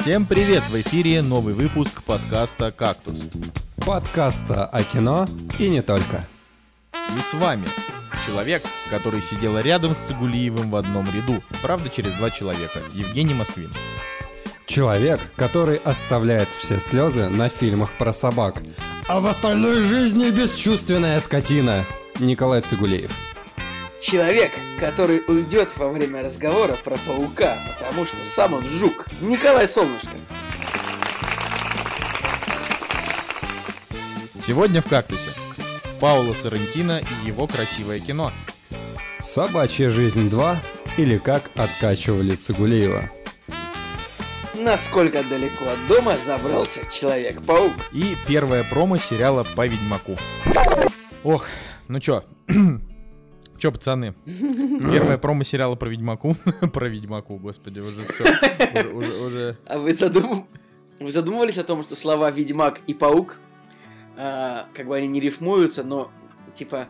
Всем привет! В эфире новый выпуск подкаста «Кактус». Подкаста о кино и не только. И с вами человек, который сидел рядом с Цигулиевым в одном ряду, правда через два человека, Евгений Москвин. Человек, который оставляет все слезы на фильмах про собак, а в остальной жизни бесчувственная скотина, Николай Цигулеев. Человек, который уйдет во время разговора про паука, потому что сам он жук. Николай Солнышко. Сегодня в «Кактусе» Пауло Соррентино и его красивое кино. Собачья жизнь 2 или как откачивали Цигулеева. Насколько далеко от дома забрался Человек-паук. И первая промо сериала по Ведьмаку. Ох, ну чё, Чё, пацаны? Первая промо сериала про Ведьмаку. про Ведьмаку, господи, уже все. Уже, уже, А вы, задум... вы задумывались о том, что слова Ведьмак и Паук, а, как бы они не рифмуются, но типа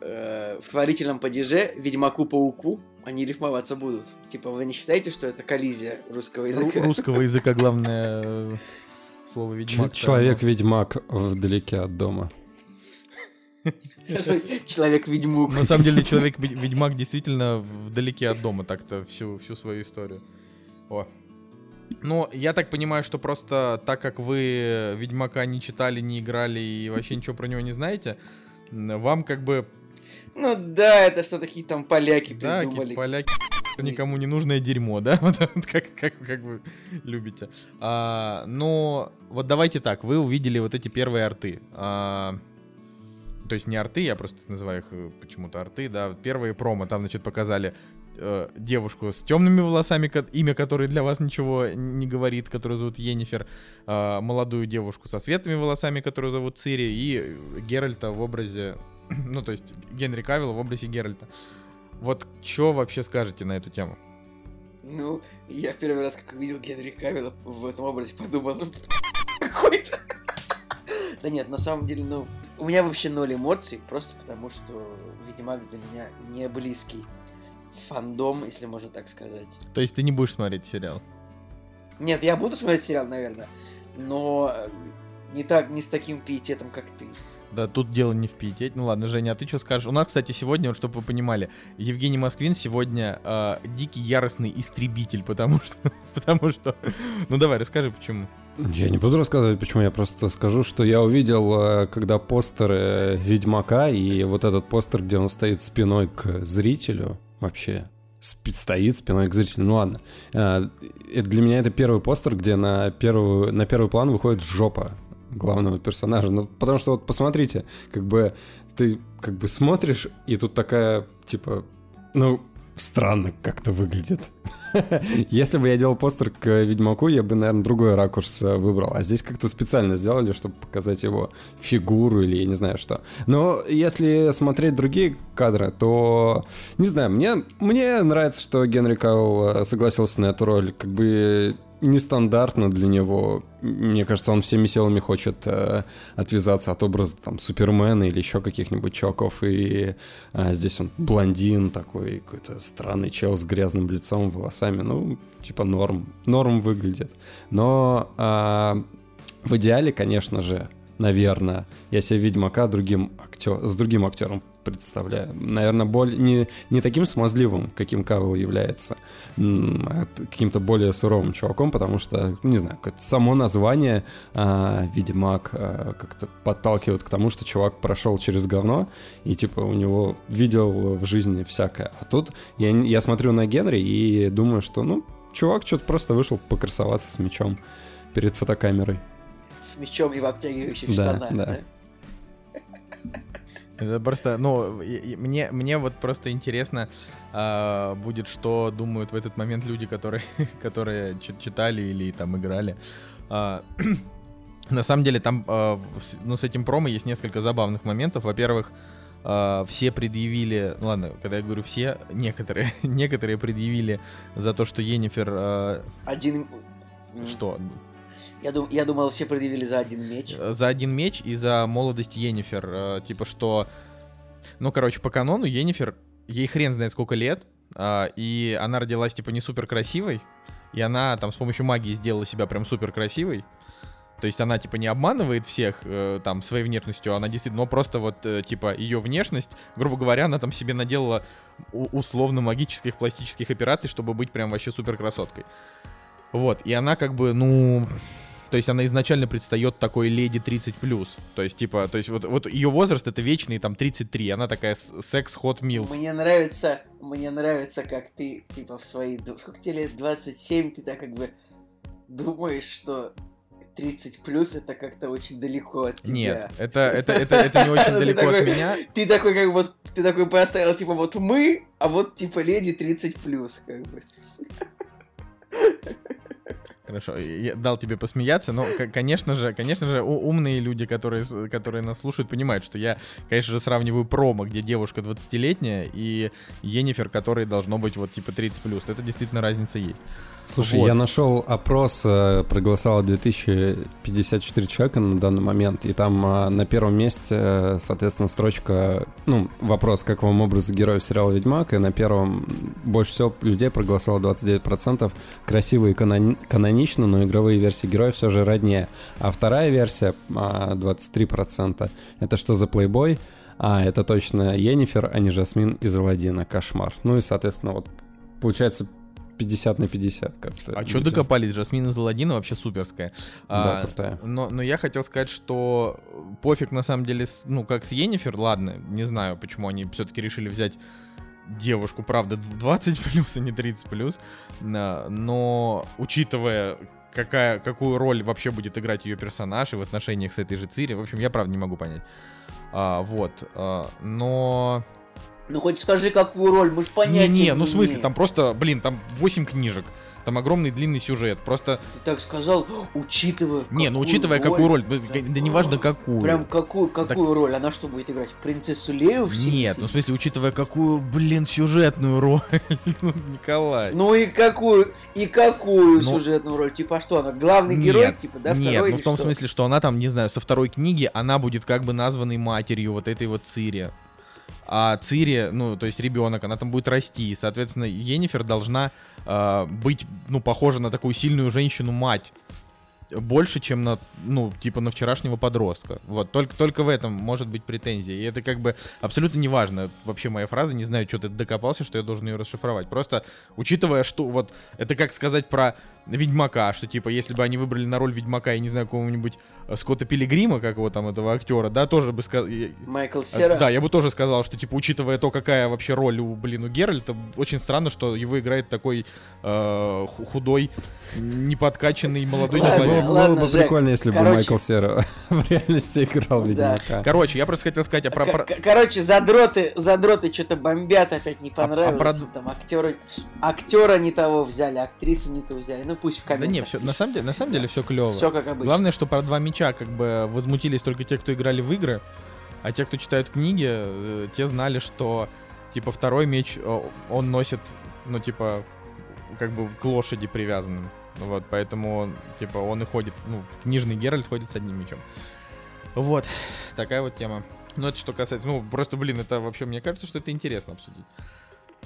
э, в творительном падеже Ведьмаку-пауку они рифмоваться будут. Типа вы не считаете, что это коллизия русского языка? Ру- русского языка главное э, слово Ведьмак. Человек-ведьмак вдалеке от дома. Человек-ведьмук. На самом деле, человек-ведьмак действительно вдалеке от дома так-то всю, всю свою историю. О. Ну, я так понимаю, что просто так как вы Ведьмака не читали, не играли и вообще ничего про него не знаете, вам как бы... Ну да, это что такие там поляки да, придумали. поляки никому не нужное дерьмо, да, вот, как, как, как вы любите. А, но вот давайте так, вы увидели вот эти первые арты. А, то есть не арты, я просто называю их э, почему-то арты, да, первые промо, там, значит, показали э, девушку с темными волосами, ко- имя которой для вас ничего не говорит, которую зовут Енифер, э, молодую девушку со светлыми волосами, которую зовут Цири, и Геральта в образе, ну, то есть Генри Кавилла в образе Геральта. Вот что вообще скажете на эту тему? Ну, я в первый раз, как увидел Генри Кавилла в этом образе, подумал, ну, какой-то... Да нет, на самом деле, ну, у меня вообще ноль эмоций, просто потому что Ведьмак для меня не близкий фандом, если можно так сказать. То есть ты не будешь смотреть сериал? Нет, я буду смотреть сериал, наверное, но не так, не с таким пиететом, как ты. Да тут дело не в пиетете. Ну ладно, Женя, а ты что скажешь? У нас, кстати, сегодня, вот, чтобы вы понимали, Евгений Москвин сегодня э, дикий яростный истребитель, потому что... потому что... Ну давай, расскажи, почему. Я не буду рассказывать, почему, я просто скажу, что я увидел, когда постер э, Ведьмака, и вот этот постер, где он стоит спиной к зрителю, вообще, стоит спиной к зрителю, ну ладно. Э, Для меня это первый постер, где на, первую, на первый план выходит жопа главного персонажа. Ну, потому что вот посмотрите, как бы ты как бы смотришь, и тут такая, типа, ну, странно как-то выглядит. Если бы я делал постер к Ведьмаку, я бы, наверное, другой ракурс э, выбрал. А здесь как-то специально сделали, чтобы показать его фигуру или я не знаю что. Но если смотреть другие кадры, то, не знаю, мне, мне нравится, что Генри Каул э, согласился на эту роль. Как бы нестандартно для него. Мне кажется, он всеми силами хочет э, отвязаться от образа там Супермена или еще каких-нибудь чуваков. И э, здесь он блондин такой, какой-то странный чел с грязным лицом, волосами. Ну, типа норм. Норм выглядит. Но э, в идеале, конечно же, наверное, я себе Ведьмака другим актер, с другим актером представляю. Наверное, боль, не, не таким смазливым, каким Кавилл является, а каким-то более суровым чуваком, потому что, не знаю, само название а, Ведьмак а, как-то подталкивает к тому, что чувак прошел через говно и, типа, у него видел в жизни всякое. А тут я, я смотрю на Генри и думаю, что, ну, чувак что-то просто вышел покрасоваться с мечом перед фотокамерой. С мечом и в обтягивающих Да, штанах, да. да? Это просто, ну, и- и мне, мне вот просто интересно а, будет, что думают в этот момент люди, которые, которые чи- читали или там играли. А, на самом деле там, с- ну, с этим промо есть несколько забавных моментов. Во-первых, а, все предъявили, ну ладно, когда я говорю все, некоторые, некоторые предъявили за то, что Енифер, а, Один... что, Я, дум... я думал, все предъявили за один меч. за один меч и за молодость Енифер. э, Типа что... Ну, короче, по канону Енифер, ей хрен знает сколько лет, а, и она родилась, типа, не супер красивой, и она там с помощью магии сделала себя прям супер красивой. То есть она типа не обманывает всех э, там своей внешностью, она действительно, но просто вот э, типа ее внешность, грубо говоря, она там себе наделала условно магических пластических операций, чтобы быть прям вообще супер красоткой. Вот, и она как бы, ну, то есть она изначально предстает такой леди 30+. То есть, типа, то есть вот, вот ее возраст это вечный там 33. Она такая секс-хот мил. Мне нравится, мне нравится, как ты, типа, в свои... Сколько тебе лет? 27, ты так как бы думаешь, что 30 плюс это как-то очень далеко от тебя. Нет, это, это, это, это не очень далеко от меня. Ты такой, как вот, ты такой поставил, типа, вот мы, а вот, типа, леди 30 плюс, как бы. Хорошо, я дал тебе посмеяться, но, конечно же, конечно же, умные люди, которые, которые нас слушают, понимают, что я, конечно же, сравниваю промо, где девушка 20-летняя, и Енифер, которой должно быть вот типа 30+. Это действительно разница есть. Слушай, вот. я нашел опрос, э, проголосовало 2054 человека на данный момент, и там э, на первом месте, э, соответственно, строчка, ну, вопрос, как вам образ героев сериала «Ведьмак», и на первом больше всего людей проголосовало 29%, красивые канони- канонично, но игровые версии героев все же роднее. А вторая версия, 23%, это что за плейбой? А, это точно Енифер, а не Жасмин из Аладдина. Кошмар. Ну и, соответственно, вот получается 50 на 50 как-то. А что докопались? Жасмина Заладина вообще суперская. Да, а, крутая. Но, но я хотел сказать, что пофиг на самом деле, ну, как с Енифер, ладно, не знаю, почему они все-таки решили взять девушку, правда, в 20 плюс, а не 30 плюс. Но учитывая какая, какую роль вообще будет играть ее персонаж и в отношениях с этой же Цири, в общем, я правда не могу понять. А, вот. А, но ну хоть скажи, какую роль, мы ж понятия не, не, ну в смысле, там просто, блин, там 8 книжек. Там огромный длинный сюжет. Просто. Ты так сказал, учитывая. Не, ну учитывая роль, какую роль. Да неважно какую. Прям какую, какую так... роль? Она что будет играть? Принцессу Лею в Нет, ну в смысле, учитывая какую, блин, сюжетную роль. ну, Николай. Ну и какую, и какую ну... сюжетную роль? Типа что, она главный нет, герой, типа, да, Нет, второй, ну в том что? смысле, что она там, не знаю, со второй книги, она будет как бы названной матерью вот этой вот Цири а Цири, ну, то есть ребенок, она там будет расти. И, соответственно, Енифер должна э, быть, ну, похожа на такую сильную женщину-мать больше, чем на, ну, типа на вчерашнего подростка. Вот, только, только в этом может быть претензия. И это как бы абсолютно неважно. Вообще моя фраза, не знаю, что ты докопался, что я должен ее расшифровать. Просто учитывая, что вот это как сказать про Ведьмака, что типа, если бы они выбрали на роль Ведьмака, я не знаю, какого-нибудь э, Скотта Пилигрима, как его там, этого актера, да, тоже бы сказал... Майкл Сера? Да, я бы тоже сказал, что, типа, учитывая то, какая вообще роль у, блин, у Геральта, очень странно, что его играет такой э, худой, неподкачанный молодой Кстати, человек. Было, было бы Жек, прикольно, если короче... бы Майкл Сера в реальности играл Ведьмака. Да. Короче, я просто хотел сказать... А про, про... Короче, задроты, задроты что-то бомбят, опять не понравилось. А, а про... Там актеры, актера не того взяли, актрису не того взяли. Ну, пусть в комментах. Да не, все, на самом деле, на самом деле все клево. Все как обычно. Главное, что про два меча как бы возмутились только те, кто играли в игры, а те, кто читают книги, э, те знали, что типа второй меч он носит, ну типа как бы к лошади привязанным. Вот, поэтому, типа, он и ходит, ну, в книжный Геральт ходит с одним мечом. Вот, такая вот тема. Ну, это что касается, ну, просто, блин, это вообще, мне кажется, что это интересно обсудить.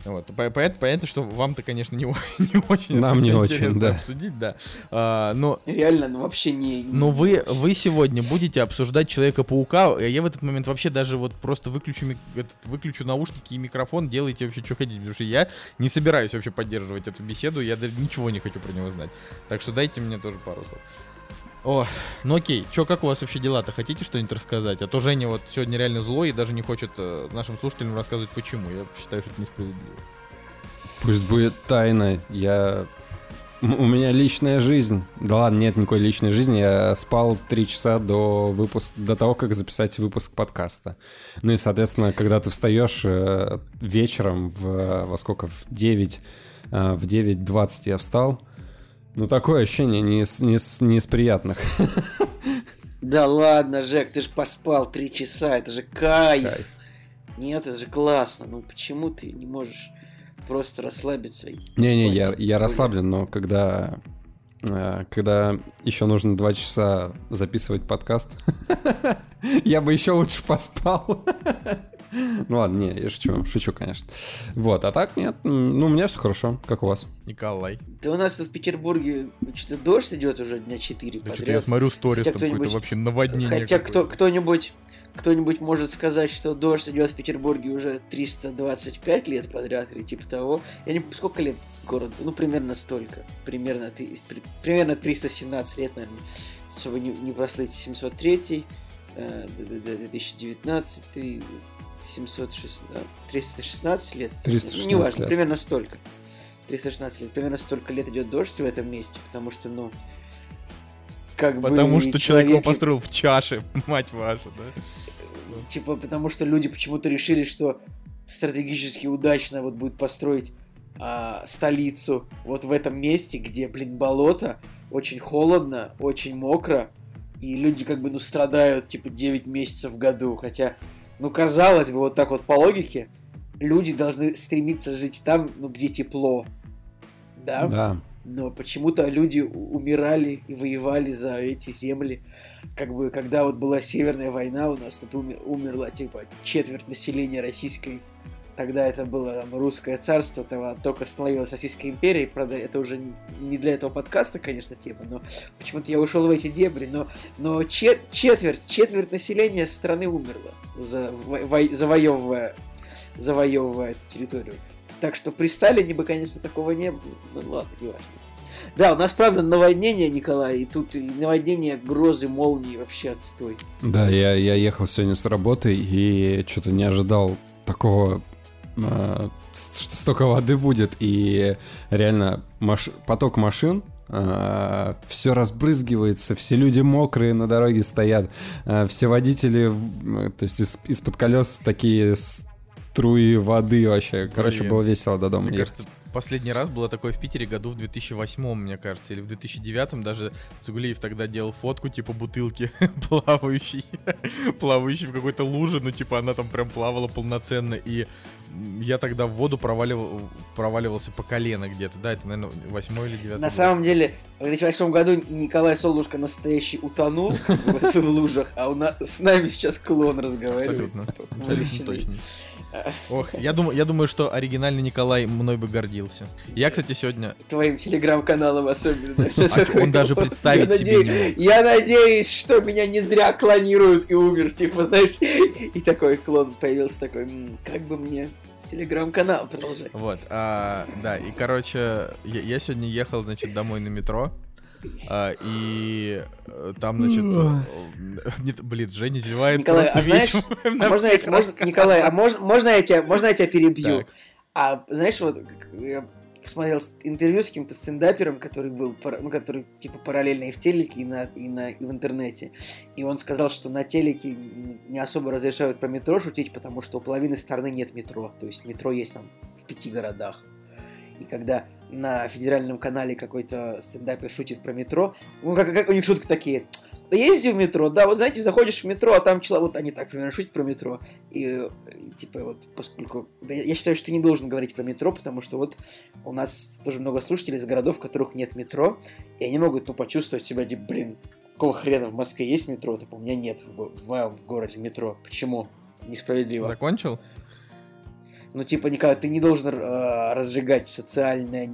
Вот, понятно, понятно, что вам-то, конечно, не, не очень. Нам не очень, да. Обсудить, да. А, но реально, ну вообще не. Но вы вы сегодня будете обсуждать Человека-паука, а я в этот момент вообще даже вот просто выключу этот, выключу наушники и микрофон, делайте вообще что хотите, потому что я не собираюсь вообще поддерживать эту беседу, я даже ничего не хочу про него знать. Так что дайте мне тоже пару слов. О, ну окей, чё, как у вас вообще дела-то? Хотите что-нибудь рассказать? А то Женя вот сегодня реально злой и даже не хочет э, нашим слушателям рассказывать почему. Я считаю, что это несправедливо. Пусть будет тайна. Я... У меня личная жизнь. Да ладно, нет никакой личной жизни. Я спал три часа до выпуска, до того, как записать выпуск подкаста. Ну и, соответственно, когда ты встаешь э, вечером в, во сколько, в 9, э, в 9.20 я встал, ну, такое ощущение не из, не из, не из приятных. Да ладно, Жек, ты же поспал три часа, это же кайф. кайф. Нет, это же классно. Ну почему ты не можешь просто расслабиться? Не-не, я, я расслаблен, но когда э, когда еще нужно два часа записывать подкаст, я бы еще лучше поспал. Ну ладно, не, я шучу, шучу, конечно. Вот, а так нет, ну у меня все хорошо, как у вас. Николай. Да у нас тут в Петербурге что-то дождь идет уже дня 4 Да подряд. я смотрю сторис, там какое-то вообще наводнение. Хотя кто, кто-нибудь кто-нибудь может сказать, что дождь идет в Петербурге уже 325 лет подряд или типа того. Я не помню, сколько лет город, ну примерно столько. Примерно, ты- при- примерно 317 лет, наверное. Чтобы не, не прослыть 703, э, д- д- д- 2019, 706, да, 316 лет. 316 Ну, неважно, лет. примерно столько. 316 лет. Примерно столько лет идет дождь в этом месте, потому что, ну, как бы Потому что человек его построил в чаше, мать вашу, да? Типа, потому что люди почему-то решили, что стратегически удачно вот будет построить а, столицу вот в этом месте, где, блин, болото, очень холодно, очень мокро, и люди как бы, ну, страдают, типа, 9 месяцев в году, хотя, ну, казалось бы, вот так вот по логике, люди должны стремиться жить там, ну, где тепло, да? Да. Но почему-то люди умирали и воевали за эти земли. Как бы, когда вот была Северная война, у нас тут умер- умерла, типа, четверть населения российской. Тогда это было там, русское царство, тогда только становилась Российская империя. Правда, это уже не для этого подкаста, конечно, тема, но почему-то я ушел в эти дебри. Но, но чет- четверть, четверть населения страны во- завоевывая, завоевывая эту территорию. Так что при Сталине бы, конечно, такого не было. Ну ладно, не важно. Да, у нас, правда, наводнение, Николай, и тут и наводнение, грозы, молнии, вообще отстой. Да, я, я ехал сегодня с работы и что-то не ожидал такого, что столько воды будет. И реально маш- поток машин, все разбрызгивается, все люди мокрые на дороге стоят, а, все водители, в- то есть из- из-под колес такие струи воды вообще. Короче, Блин. было весело до дома Мне ехать. кажется, последний раз было такое в Питере году в 2008, мне кажется, или в 2009 даже Цугулиев тогда делал фотку типа бутылки плавающей, плавающей в какой-то луже, ну типа она там прям плавала полноценно, и я тогда в воду проваливал, проваливался по колено где-то, да, это, наверное, восьмой или девятый На год. самом деле, в 2008 году Николай Солнышко настоящий утонул в, лужах, а у нас, с нами сейчас клон разговаривает. Абсолютно. типа, точно. Ох, я думаю, я думаю, что оригинальный Николай мной бы гордился. Я, кстати, сегодня... Твоим телеграм-каналом особенно. он даже представить себе не. Я надеюсь, что меня не зря клонируют и умер, типа, знаешь. И такой клон появился такой, «М, как бы мне телеграм-канал продолжать. Вот, а, да, и, короче, я, я сегодня ехал, значит, домой на метро, а, и э, там, значит, э, нет, блин, Женя зевает Николай, просто а знаешь, А можно, я- можно- Николай, а можно, можно я тебя, можно я тебя перебью? Так. А знаешь, вот как я посмотрел интервью с каким-то стендапером, который был, ну, который типа параллельно и в телеке, и, на, и, на, и в интернете. И он сказал, что на телеке не особо разрешают про метро шутить, потому что у половины страны нет метро. То есть метро есть там в пяти городах. И когда на федеральном канале какой-то стендапер шутит про метро, ну как, как у них шутки такие. Да езди в метро, да, вот знаете, заходишь в метро, а там человек, вот они так примерно шутят про метро. И, и, типа вот, поскольку... Я считаю, что ты не должен говорить про метро, потому что вот у нас тоже много слушателей из городов, в которых нет метро, и они могут, ну, почувствовать себя, типа, блин, какого хрена в Москве есть метро, так у меня нет в, в моем городе метро. Почему? Несправедливо. Закончил? Ну, типа, Николай, ты не должен э, разжигать социальное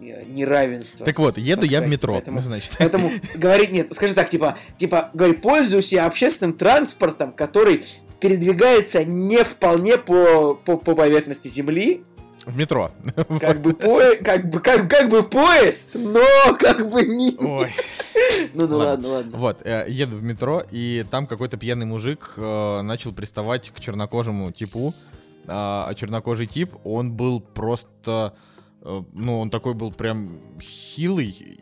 неравенство. Так вот, еду я в метро, поэтому- значит. Поэтому говорить нет, скажи так, типа, типа, говори, пользуюсь я общественным транспортом, который передвигается не вполне по, по, по поверхности Земли, В метро. как бы, по, как бы, как, как бы поезд, но как бы не... Ой. Ну, ну Ладно. ладно, ладно. Вот, э, еду в метро, и там какой-то пьяный мужик э, начал приставать к чернокожему типу. А а чернокожий тип, он был просто... э, ну, он такой был прям хилый,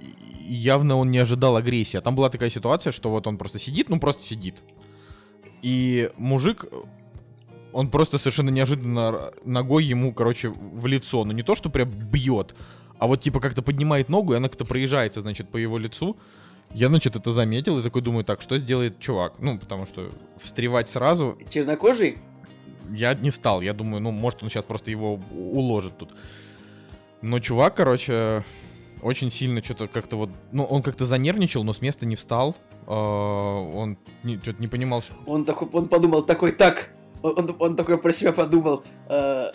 явно он не ожидал агрессии. А там была такая ситуация, что вот он просто сидит, ну просто сидит. И мужик, он просто совершенно неожиданно ногой ему, короче, в лицо. Ну не то, что прям бьет, а вот типа как-то поднимает ногу, и она как-то проезжается, значит, по его лицу. Я, значит, это заметил и такой думаю, так, что сделает чувак? Ну, потому что встревать сразу Чернокожий? Я не стал. Я думаю, ну, может, он сейчас просто его уложит тут. Но чувак, короче, очень сильно что-то как-то вот... Ну, он как-то занервничал, но с места не встал. А, Он что-то не понимал, что... Он такой, он подумал такой, так, он, он, он такой про себя подумал, э,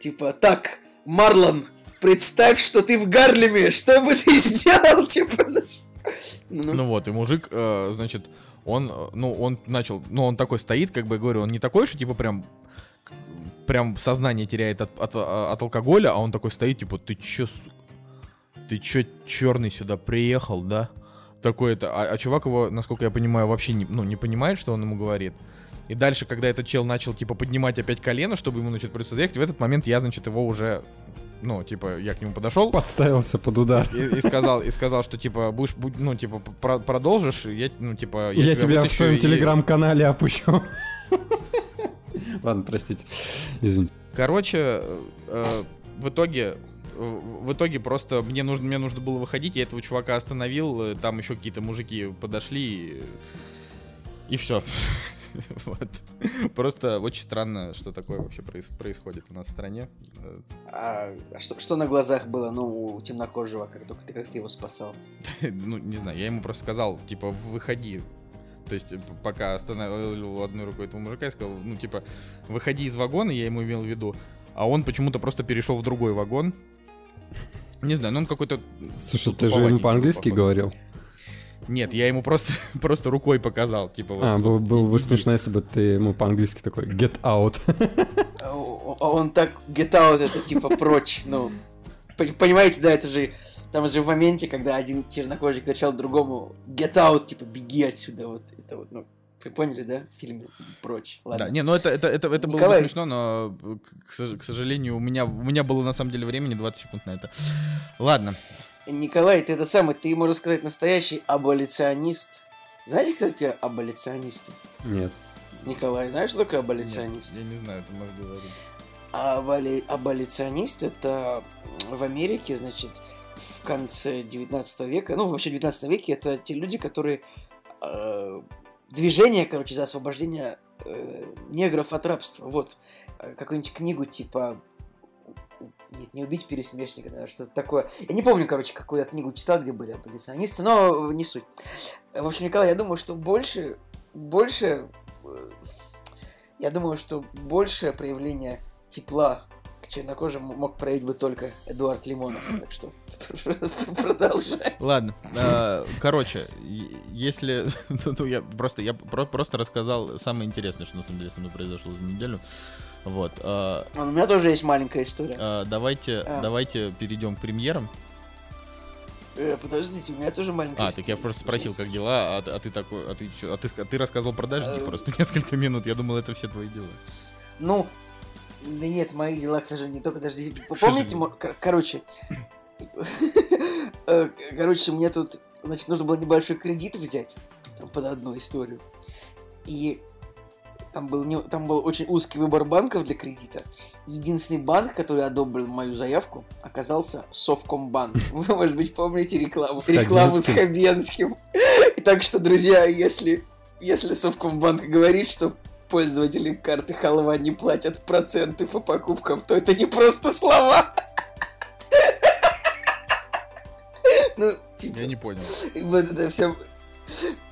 типа, так, Марлон, представь, что ты в Гарлеме, что бы ты сделал, типа, знаешь? Ну, ну вот, и мужик, э, значит, он, э, ну, он начал, ну, он такой стоит, как бы, говорю, он не такой, что, типа, прям, прям сознание теряет от, от, от алкоголя, а он такой стоит, типа, ты чё, ты чё, черный сюда приехал, да? Такой это, а, а чувак его, насколько я понимаю, вообще не, ну, не понимает, что он ему говорит. И дальше, когда этот чел начал, типа, поднимать опять колено, чтобы ему, значит, придется заехать, в этот момент я, значит, его уже ну, типа, я к нему подошел. Подставился под удар. И, и сказал, и сказал, что, типа, будешь, будь, ну, типа, про продолжишь, я, ну, типа... Я, я тебя, тебя в своем и... телеграм-канале опущу. Ладно, простите. Извините. Короче, э, в итоге в итоге просто мне нужно, мне нужно было выходить, я этого чувака остановил, э, там еще какие-то мужики подошли, и, и все. вот. Просто очень странно, что такое вообще происходит у нас в стране. А, а что, что на глазах было, ну, у темнокожего, как только ты, как ты его спасал? ну, не знаю, я ему просто сказал, типа, выходи. То есть, пока останавливал одной рукой этого мужика, я сказал, ну, типа, выходи из вагона, я ему имел в виду. А он почему-то просто перешел в другой вагон. Не знаю, ну он какой-то... Слушай, ты же ему по-английски говорил? Нет, я ему просто, просто рукой показал, типа. Вот, а, было, было бы смешно, если бы ты ему по-английски такой get out. А он так get out, это типа прочь, ну. Понимаете, да, это же там же в моменте, когда один чернокожий кричал другому get out, типа беги отсюда, вот это вот, ну. Вы поняли, да? В фильме прочь. Ладно. Да, не, ну это, это, это, это Николай... было бы смешно, но, к, к сожалению, у меня, у меня было на самом деле времени 20 секунд на это. Ладно. Николай, ты это самый, ты, можно сказать, настоящий аболиционист. Знаете, кто такие аболиционисты? Нет. Николай, знаешь, что такое аболиционист? Нет, я не знаю, ты можешь говорить. Аболи... Аболиционист это в Америке, значит, в конце 19 века, ну, вообще в 19 веке, это те люди, которые э, движение, короче, за освобождение э, негров от рабства. Вот. Э, какую-нибудь книгу типа нет, не убить пересмешника, да, что-то такое. Я не помню, короче, какую я книгу читал, где были аболиционисты, но не суть. В общем, Николай, я думаю, что больше, больше, э, я думаю, что большее проявление тепла к чернокожим мог проявить бы только Эдуард Лимонов, так что продолжай. Ладно, а, короче, если, ну, я просто, я просто рассказал самое интересное, что на самом деле со мной произошло за неделю. Вот. Э, у меня тоже есть маленькая история. Э, давайте, а. давайте перейдем к премьерам. Э, подождите, у меня тоже маленькая А, история. так я просто спросил, как дела, а, а ты такой, а ты что, а ты, а ты рассказывал про дожди а... просто несколько минут, я думал, это все твои дела. Ну, да нет, мои дела, к сожалению, только дожди. Помните, короче, э, короче, мне тут, значит, нужно было небольшой кредит взять там, под одну историю. И там был, не, там был очень узкий выбор банков для кредита. Единственный банк, который одобрил мою заявку, оказался Совкомбанк. Вы, может быть, помните рекламу, с рекламу с Хабенским. И так что, друзья, если, если Совкомбанк говорит, что пользователи карты халва не платят проценты по покупкам, то это не просто слова. Ну, типа... Я не понял. Вот это все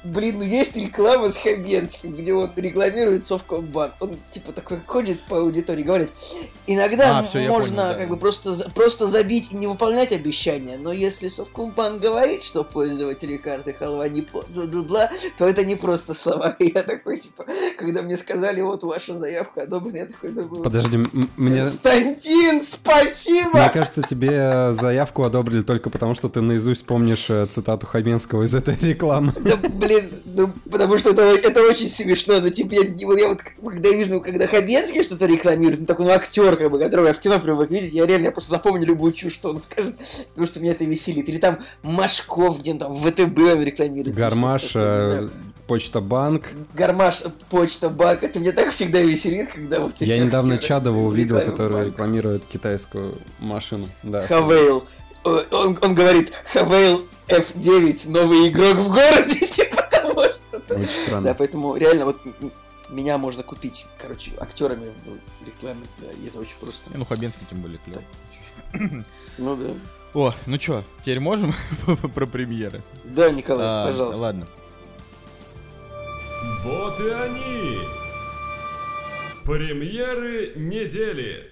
Блин, ну есть реклама с Хабенским, где он рекламирует Совкомбанк. Он типа такой ходит по аудитории, говорит, иногда а, все, можно понял, да. как бы просто, просто забить и не выполнять обещания, но если Совкомбанк говорит, что пользователи карты халва не бла то это не просто слова. И я такой, типа, когда мне сказали, вот ваша заявка одобрена, я такой думаю... Подожди, мне... Константин, спасибо! Мне кажется, тебе заявку одобрили только потому, что ты наизусть помнишь э, цитату Хабенского из этой рекламы. Да, блин, ну, потому что это, это очень смешно, ну, типа, я, я вот, когда вижу, когда Хабенский что-то рекламирует, ну, такой, ну, актер, как бы, которого я в кино привык видеть, я реально, я просто запомню любую чушь, что он скажет, потому что меня это веселит. Или там Машков, где он там в ВТБ он рекламирует. Гармаш, э, Почта Банк. Гармаш, Почта Банк. Это мне так всегда веселит, когда вот Я недавно Чадова увидел, который рекламирует китайскую машину. Да. Хавейл. Он, он говорит, Хавейл F9 новый игрок в городе, типа того что-то. Очень странно. Да, поэтому реально вот меня можно купить, короче, актерами в рекламе, да, и это очень просто. Ну, Хабенский тем более клево. Ну да. О, ну чё, теперь можем про премьеры? Да, Николай, а, пожалуйста. Ладно. Вот и они! Премьеры недели.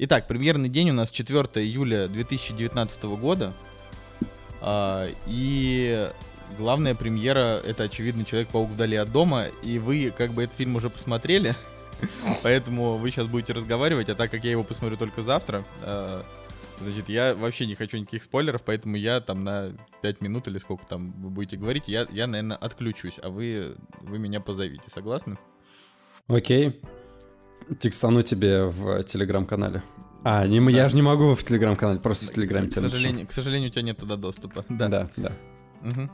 Итак, премьерный день у нас 4 июля 2019 года. А, и главная премьера это, очевидно, Человек-паук вдали от дома. И вы как бы этот фильм уже посмотрели. Поэтому вы сейчас будете разговаривать, а так как я его посмотрю только завтра, а, значит, я вообще не хочу никаких спойлеров, поэтому я там на 5 минут или сколько там вы будете говорить, я, я наверное, отключусь, а вы, вы меня позовите, согласны? Окей. Текстану тебе в телеграм-канале. А, не, да. я же не могу в телеграм-канале, просто в телеграме к сожалению, к сожалению, у тебя нет туда доступа. Да, да. да. Угу.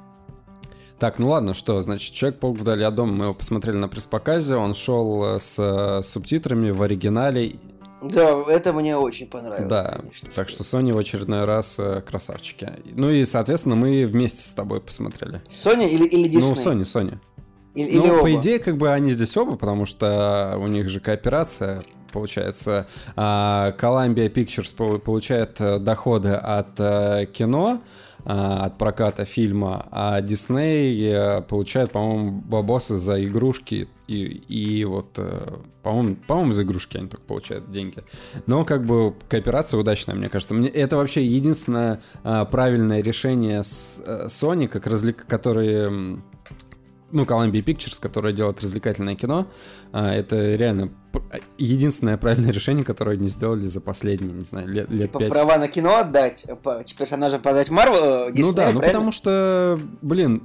Так, ну ладно, что, значит, Человек-паук вдали от дома, мы его посмотрели на пресс-показе, он шел с э, субтитрами в оригинале. Да, это мне очень понравилось. Да, конечно, так что Sony в очередной раз э, красавчики. Ну и, соответственно, мы вместе с тобой посмотрели. Sony или, или Disney? Ну, Sony, Sony. Или, ну, или по идее, как бы они здесь оба, потому что у них же кооперация, получается. А, Columbia Pictures получает э, доходы от э, кино, а, от проката фильма, а Disney э, получает, по-моему, бабосы за игрушки и, и вот, по-моему, по-моему, за игрушки они только получают деньги. Но как бы кооперация удачная, мне кажется. Мне, это вообще единственное правильное решение с Sony, как развлек... которые ну, Columbia Pictures, которая делает развлекательное кино, а, это реально единственное правильное решение, которое они сделали за последние, не знаю, лет, лет типа 5. права на кино отдать, персонажа подать Марвел, Disney, Ну да, ну потому что, блин,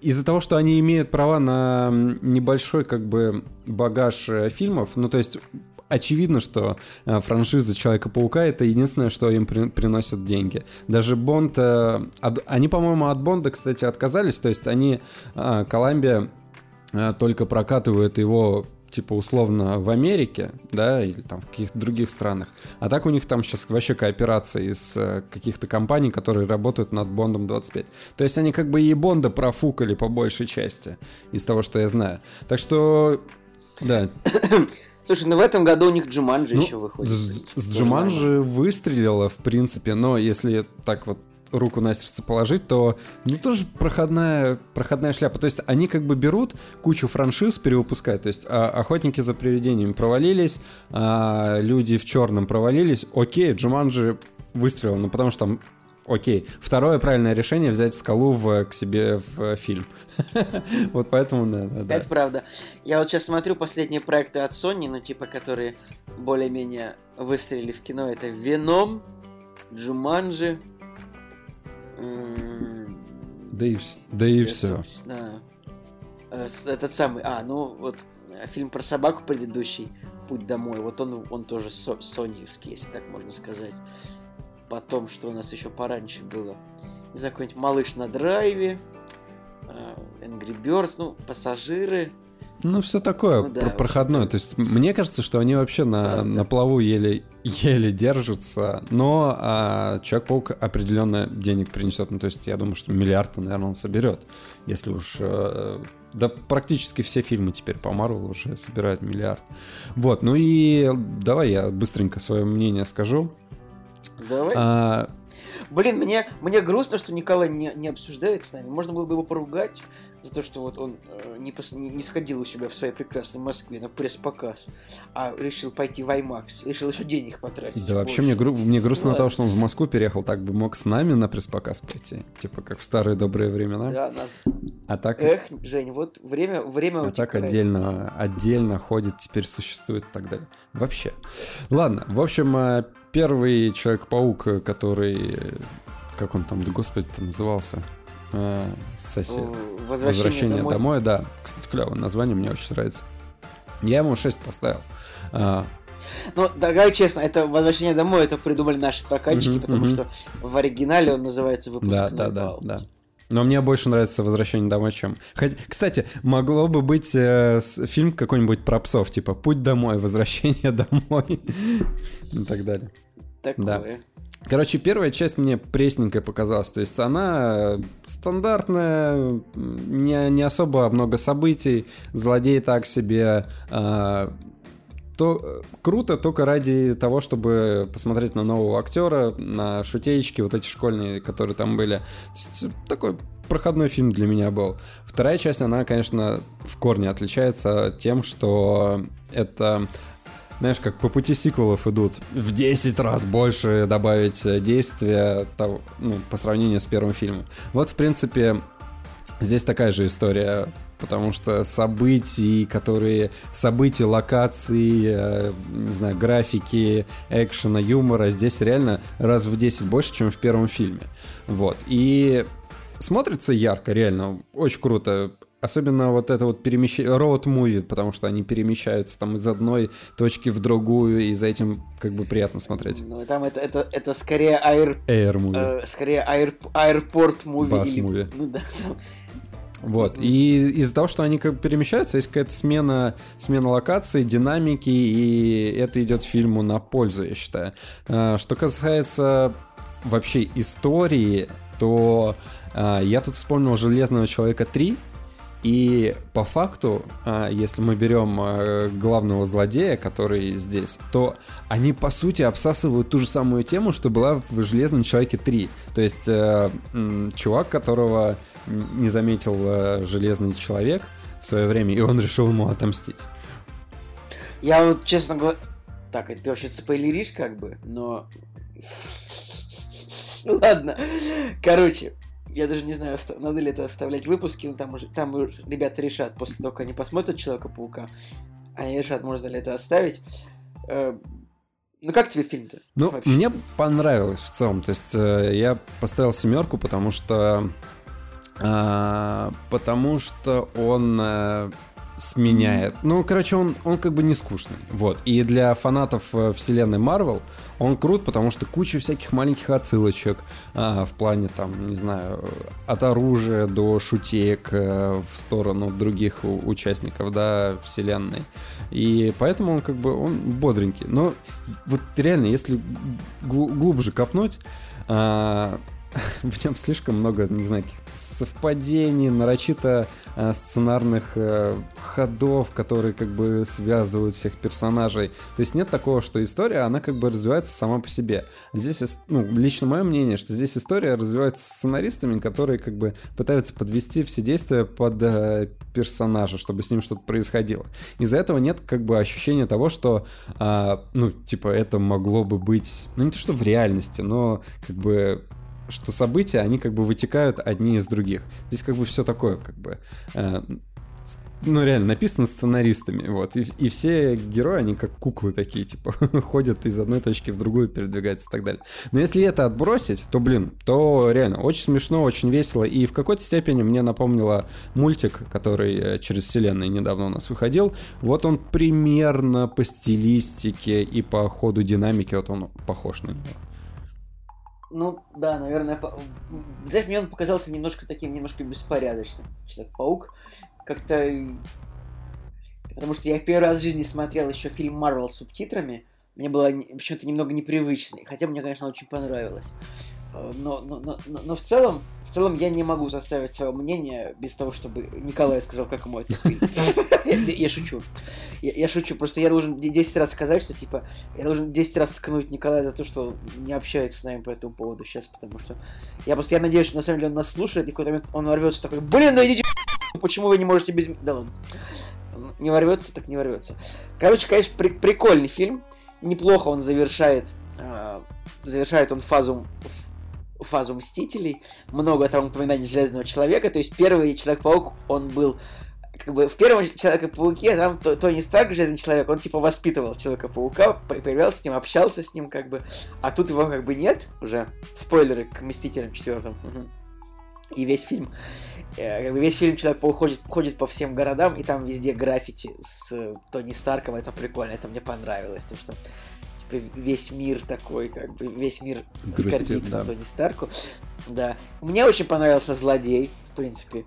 из-за того, что они имеют права на небольшой как бы багаж э, фильмов, ну то есть очевидно, что э, франшиза Человека-паука это единственное, что им при, приносит деньги. Даже Бонд... Э, от, они, по-моему, от Бонда, кстати, отказались. То есть они... Э, Колумбия э, только прокатывает его типа условно в Америке, да, или там в каких-то других странах. А так у них там сейчас вообще кооперация из э, каких-то компаний, которые работают над Бондом 25. То есть они как бы и Бонда профукали по большей части, из того, что я знаю. Так что, да. Слушай, ну в этом году у них Джуманджи ну, еще выходит. С, с Джуманджи выстрелила, в принципе, но если так вот руку на сердце положить, то ну тоже проходная, проходная шляпа. То есть они как бы берут кучу франшиз, перевыпускают. То есть а, охотники за привидениями провалились, а, люди в черном провалились. Окей, Джуманджи выстрелил, но потому что там Окей. Второе правильное решение взять скалу в, к себе в фильм. Вот поэтому, да, да, Это правда. Я вот сейчас смотрю последние проекты от Sony, ну, типа, которые более-менее выстрелили в кино. Это Веном, Джуманджи. Да и, да и все. Э, этот самый, а, ну вот фильм про собаку предыдущий, Путь домой, вот он, он тоже со соньевский, если так можно сказать. Потом, что у нас еще пораньше было? Не знаю, какой-нибудь малыш на драйве, э, Angry Birds, ну, пассажиры. Ну, все такое ну, да, проходное. То есть, мне кажется, что они вообще на, да, на плаву еле, еле держатся, но а, Человек-паук определенно денег принесет. Ну, то есть, я думаю, что миллиард, наверное, он соберет. Если уж... Э, да практически все фильмы теперь по Марвелу уже собирают миллиард. Вот, ну и давай я быстренько свое мнение скажу. Давай. А... Блин, мне, мне грустно, что Николай не, не обсуждает с нами. Можно было бы его поругать за то, что вот он э, не, пос, не, не сходил у себя в своей прекрасной Москве на пресс-показ, а решил пойти в IMAX, решил еще денег потратить. Да, вообще мне, гру, мне грустно ну, того, что он в Москву переехал, так бы мог с нами на пресс-показ пойти, типа как в старые добрые времена. Да, нас... А так... Эх, Жень, вот время, время а так отдельно, отдельно ходит, теперь существует и так далее. Вообще. Ладно, в общем, э, первый Человек-паук, который... Как он там, да господи-то назывался? Э, сосед. Возвращение, Возвращение домой. домой, да. Кстати, клевое название, мне очень нравится. Я ему 6 поставил. А, ну, давай честно, это «Возвращение домой» это придумали наши прокатчики, uh-huh, потому uh-huh. что в оригинале он называется «Выпускной да, да, да, да. Но мне больше нравится «Возвращение домой», чем... Хоть... Кстати, могло бы быть э, фильм какой-нибудь про псов, типа «Путь домой», «Возвращение домой» и так далее. Такое. Да. Короче, первая часть мне пресненькая показалась. То есть она стандартная, не, не особо много событий, злодей так себе. А, то круто только ради того, чтобы посмотреть на нового актера, на шутеечки вот эти школьные, которые там были. То есть такой проходной фильм для меня был. Вторая часть, она, конечно, в корне отличается тем, что это знаешь, как по пути сиквелов идут в 10 раз больше добавить действия того, ну, по сравнению с первым фильмом. Вот, в принципе, здесь такая же история потому что событий, которые... События, локации, э, не знаю, графики, экшена, юмора здесь реально раз в 10 больше, чем в первом фильме. Вот. И смотрится ярко, реально, очень круто. Особенно вот это вот перемещение, road movie, потому что они перемещаются там из одной точки в другую, и за этим как бы приятно смотреть. Ну, там это, это, это скорее air... Air movie. Э, скорее air, airport movie. Bus или, movie. Ну да, там, вот. И из-за того, что они как перемещаются, есть какая-то смена, смена локации, динамики, и это идет фильму на пользу, я считаю. А, что касается вообще истории, то а, я тут вспомнил Железного человека 3. И по факту, а, если мы берем главного злодея, который здесь, то они по сути обсасывают ту же самую тему, что была в Железном человеке 3. То есть э, чувак, которого не заметил э, Железный Человек в свое время, и он решил ему отомстить. Я вот, честно говоря... Так, ты вообще спойлеришь как бы, но... Ладно. Короче, я даже не знаю, надо ли это оставлять в выпуске, но там, уже, там ребята решат, после того, как они посмотрят Человека-паука, они решат, можно ли это оставить. Э, ну как тебе фильм-то? Ну, вообще? мне понравилось в целом. То есть э, я поставил семерку, потому что а, потому что он а, сменяет. Ну, короче, он, он как бы не скучный. Вот. И для фанатов э, вселенной Марвел он крут, потому что куча всяких маленьких отсылочек а, в плане, там, не знаю, от оружия до шутеек а, в сторону других участников, да, вселенной. И поэтому он как бы, он бодренький. Но вот реально, если глубже копнуть, а, в нем слишком много, не знаю, каких-то совпадений, нарочито э, сценарных э, ходов, которые как бы связывают всех персонажей. То есть нет такого, что история, она как бы развивается сама по себе. Здесь, ну, лично мое мнение, что здесь история развивается сценаристами, которые как бы пытаются подвести все действия под э, персонажа, чтобы с ним что-то происходило. Из-за этого нет как бы ощущения того, что, э, ну, типа, это могло бы быть, ну, не то что в реальности, но как бы что события, они как бы вытекают одни из других. Здесь как бы все такое, как бы, э, ну реально, написано сценаристами, вот, и, и все герои, они как куклы такие, типа, ходят из одной точки в другую, передвигаются и так далее. Но если это отбросить, то, блин, то реально очень смешно, очень весело, и в какой-то степени мне напомнило мультик, который э, через вселенные недавно у нас выходил, вот он примерно по стилистике и по ходу динамики, вот он похож на него. Ну, да, наверное, по... знаешь, мне он показался немножко таким, немножко беспорядочным. Человек-паук. Как-то... Потому что я первый раз в жизни смотрел еще фильм Марвел с субтитрами. Мне было почему-то немного непривычно. Хотя мне, конечно, очень понравилось. Э, но, но, но, но в целом, в целом я не могу составить свое мнение без того, чтобы Николай сказал, как ему фильм. Я шучу. Я шучу. Просто я должен 10 раз сказать, что типа я должен 10 раз ткнуть Николая за то, что он не общается с нами по этому поводу сейчас, потому что я просто я надеюсь, что на самом деле он нас слушает, и какой-то момент он ворвется такой, блин, да идите почему вы не можете без... Да ладно. Не ворвется, так не ворвется. Короче, конечно, прикольный фильм. Неплохо он завершает э, завершает он фазу фазу Мстителей, много там упоминаний Железного Человека, то есть первый Человек-паук, он был как бы в первом Человеке-пауке там Тони Старк, Железный Человек, он типа воспитывал Человека-паука, появлялся с ним, общался с ним как бы, а тут его как бы нет уже, спойлеры к Мстителям четвертым, и весь фильм, э, весь фильм Человек-паук ходит, ходит по всем городам, и там везде граффити с Тони Старком, это прикольно, это мне понравилось, то что весь мир такой, как бы весь мир Грустит, скорбит да. Тони Старку. Да. Мне очень понравился злодей, в принципе.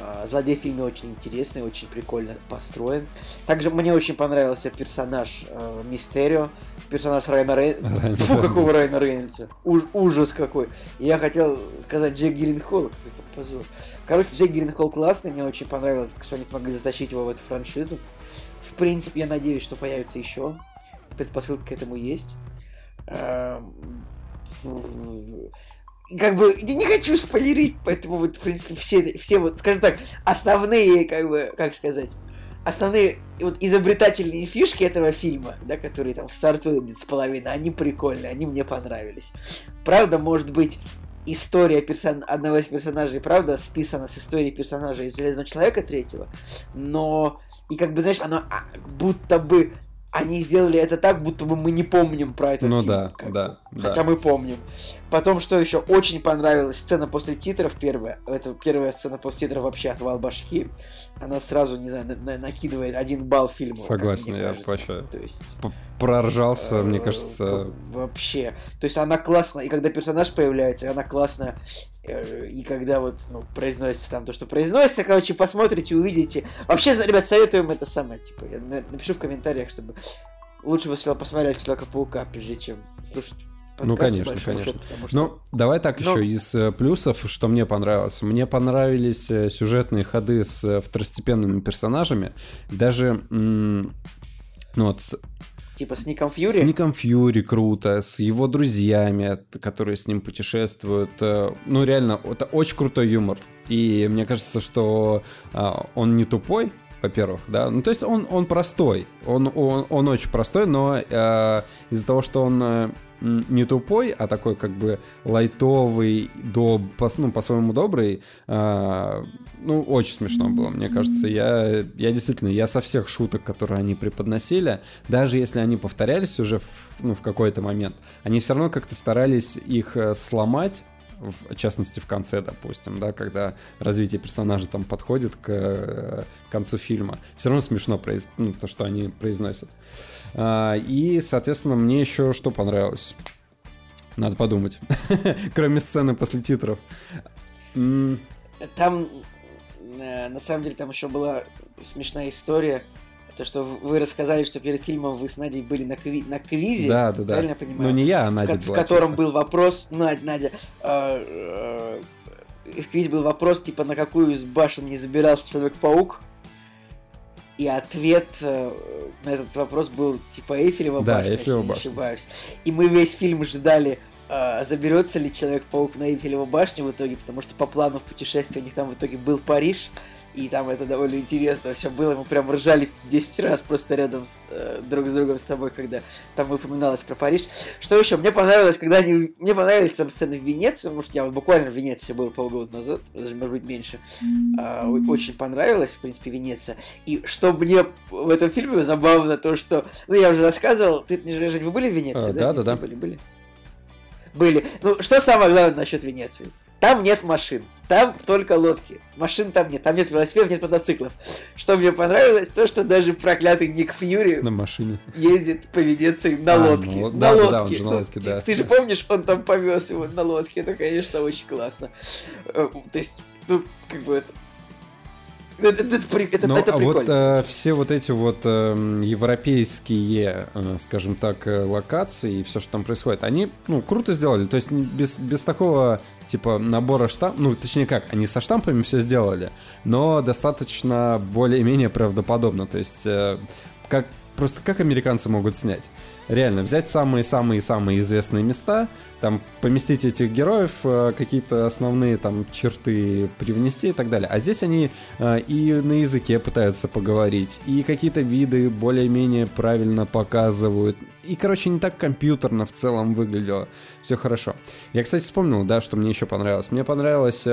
А, злодей в фильме очень интересный, очень прикольно построен. Также мне очень понравился персонаж э, Мистерио, персонаж Райана Рейнольдса. Фу, какого Райана Рейнольдса. Уж, ужас какой. Я хотел сказать Джек Гринхолл, какой-то позор. Короче, Джек Гринхолл классный, мне очень понравилось, что они смогли затащить его в эту франшизу. В принципе, я надеюсь, что появится еще предпосылки к этому есть. Эм, как бы, я не хочу спойлерить, поэтому вот, в принципе, все, все вот, скажем так, основные, как бы, как сказать, основные вот изобретательные фишки этого фильма, да, которые там стартуют где-то с половины, они прикольные, они мне понравились. Правда, может быть, история персон... одного из персонажей, правда, списана с историей персонажа из Железного Человека третьего, но и как бы, знаешь, оно а, будто бы они сделали это так, будто бы мы не помним про этот ну, фильм. да, как да, бы. да. Хотя мы помним. Потом, что еще очень понравилась сцена после титров первая. Это первая сцена после титров вообще отвал башки. Она сразу, не знаю, на- на- накидывает один балл фильму. Согласен, мне я вообще То есть... П- Проржался, мне э, кажется. Вообще. То есть она классно, и когда персонаж появляется, она классно, э, и когда вот, ну, произносится там то, что произносится, короче, посмотрите, увидите. Вообще, ребят, советуем это самое, типа, я на- напишу в комментариях, чтобы лучше бы сначала посмотреть Человека-паука, прежде чем слушать Ну, конечно, конечно. счета, потому что- Ну, давай так Ну- еще из э, плюсов, что мне понравилось. Мне понравились э, сюжетные ходы с э, второстепенными персонажами. Даже, ну вот, с, Типа с Ником с Фьюри. Ником Фьюри круто, с его друзьями, которые с ним путешествуют. Ну, реально, это очень крутой юмор. И мне кажется, что а, он не тупой, во-первых, да. Ну, то есть он, он простой. Он, он, он очень простой, но э, из-за того, что он не тупой, а такой как бы лайтовый, доб, ну, по-своему добрый, э, ну, очень смешно было, мне кажется. Я, я действительно, я со всех шуток, которые они преподносили, даже если они повторялись уже в, ну, в какой-то момент, они все равно как-то старались их э, сломать, в частности в конце, допустим, да, когда развитие персонажа там подходит к э, концу фильма, все равно смешно произ... ну, то, что они произносят. А, и, соответственно, мне еще что понравилось? Надо подумать. Кроме сцены после титров. Там, э, на самом деле, там еще была смешная история. То, что вы рассказали, что перед фильмом вы с Надей были на, кви- на квизе. Да, да, да. Правильно я понимаю? Ну, не я, а в, Надя в была. котором чисто. был вопрос, Надя, Надя, э, э, в квизе был вопрос, типа, на какую из башен не забирался Человек-паук, и ответ э, на этот вопрос был, типа, Эйфелева Да, башня, Эйфелева если не башня. ошибаюсь. И мы весь фильм ждали, э, заберется ли Человек-паук на Эйфелеву башню в итоге, потому что по плану в путешествии у них там в итоге был Париж, и там это довольно интересно все было, мы прям ржали 10 раз просто рядом с, э, друг с другом с тобой, когда там упоминалось про Париж. Что еще? Мне понравилось, когда они... Мне понравились там сцены в Венеции, потому что я вот буквально в Венеции был полгода назад, даже, может быть, меньше. О- очень понравилось, в принципе, Венеция. И что мне в этом фильме забавно, то что... Ну, я уже рассказывал, ты, Жень, вы были в Венеции, А, да? да, да, да. Были, были. Были. Ну, что самое главное насчет Венеции? Там нет машин, там только лодки. Машин там нет, там нет велосипедов, нет мотоциклов. Что мне понравилось, то, что даже проклятый Ник Фьюри На машине. ездит по Венеции на А, ну лодке. вот, на да, лодке. да, он же на Ну, лодке, ты, да. ты же помнишь, он там повез его на лодке. Это, конечно, очень классно. Э, То есть, ну, как бы это... Это, это при- это- Ну, это а вот прикольно. э, все вот эти вот эм, европейские, э, скажем так, э, локации и все, что там происходит, они, ну, круто сделали. То есть без, без такого, типа, набора штампов, ну, точнее как, они со штампами все сделали, но достаточно более-менее правдоподобно. То есть, э, как, просто как американцы могут снять? Реально, взять самые-самые-самые известные места, там поместить этих героев, э, какие-то основные там черты привнести и так далее. А здесь они э, и на языке пытаются поговорить, и какие-то виды более-менее правильно показывают. И, короче, не так компьютерно в целом выглядело. Все хорошо. Я, кстати, вспомнил, да, что мне еще понравилось. Мне понравилась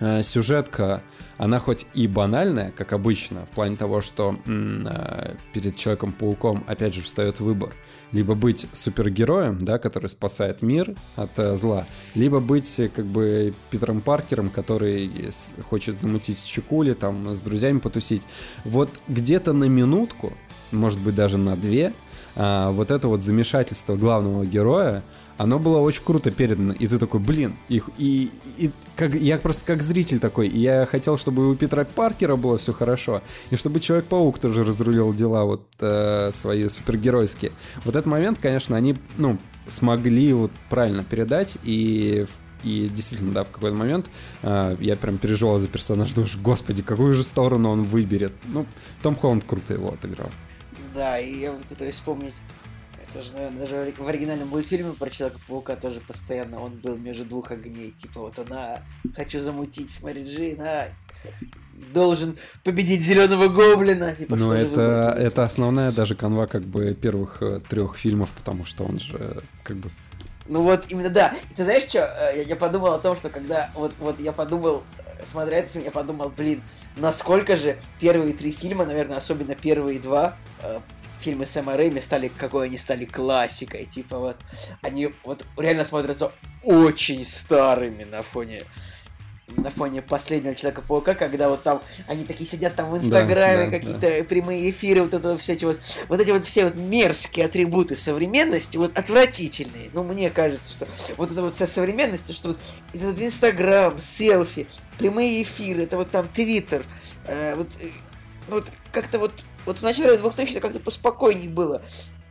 э, сюжетка, она хоть и банальная, как обычно, в плане того, что э, перед Человеком-пауком опять же встает выбор. Либо быть супергероем, да, который спасает мир от э, зла, либо быть как бы Питером Паркером, который с- хочет замутить чекули, там, с друзьями потусить. Вот где-то на минутку, может быть даже на две, а, вот это вот замешательство главного героя, оно было очень круто передано. И ты такой, блин, их и, и как, я просто как зритель такой, и я хотел, чтобы у Питера Паркера было все хорошо, и чтобы Человек-паук тоже разрулил дела вот э, свои супергеройские. Вот этот момент, конечно, они, ну, смогли вот правильно передать, и и действительно, да, в какой-то момент э, я прям переживал за персонажа, думаешь, господи, какую же сторону он выберет. Ну, Том Холланд круто его отыграл. Да, и я пытаюсь вспомнить, Это же, наверное, даже в оригинальном мультфильме про Человека-паука тоже постоянно он был между двух огней. Типа вот она, хочу замутить с Мэри Джейн, а должен победить зеленого гоблина. Типа, ну, это, это основная даже канва как бы первых э, трех фильмов, потому что он же как бы ну вот, именно да. Ты знаешь что, э, я, я подумал о том, что когда, вот, вот я подумал, смотря этот я подумал, блин, насколько же первые три фильма, наверное, особенно первые два, э, фильмы Сэма Рэйми стали, какой они стали классикой, типа вот, они вот реально смотрятся очень старыми на фоне на фоне последнего Человека-паука, когда вот там они такие сидят там в Инстаграме, да, да, какие-то да. прямые эфиры, вот это все эти вот, вот эти вот все вот мерзкие атрибуты современности, вот отвратительные. Ну, мне кажется, что вот это вот вся современность, что вот этот Инстаграм, селфи, прямые эфиры, это вот там Твиттер, э, вот, э, вот как-то вот, вот в начале 2000 как-то поспокойнее было.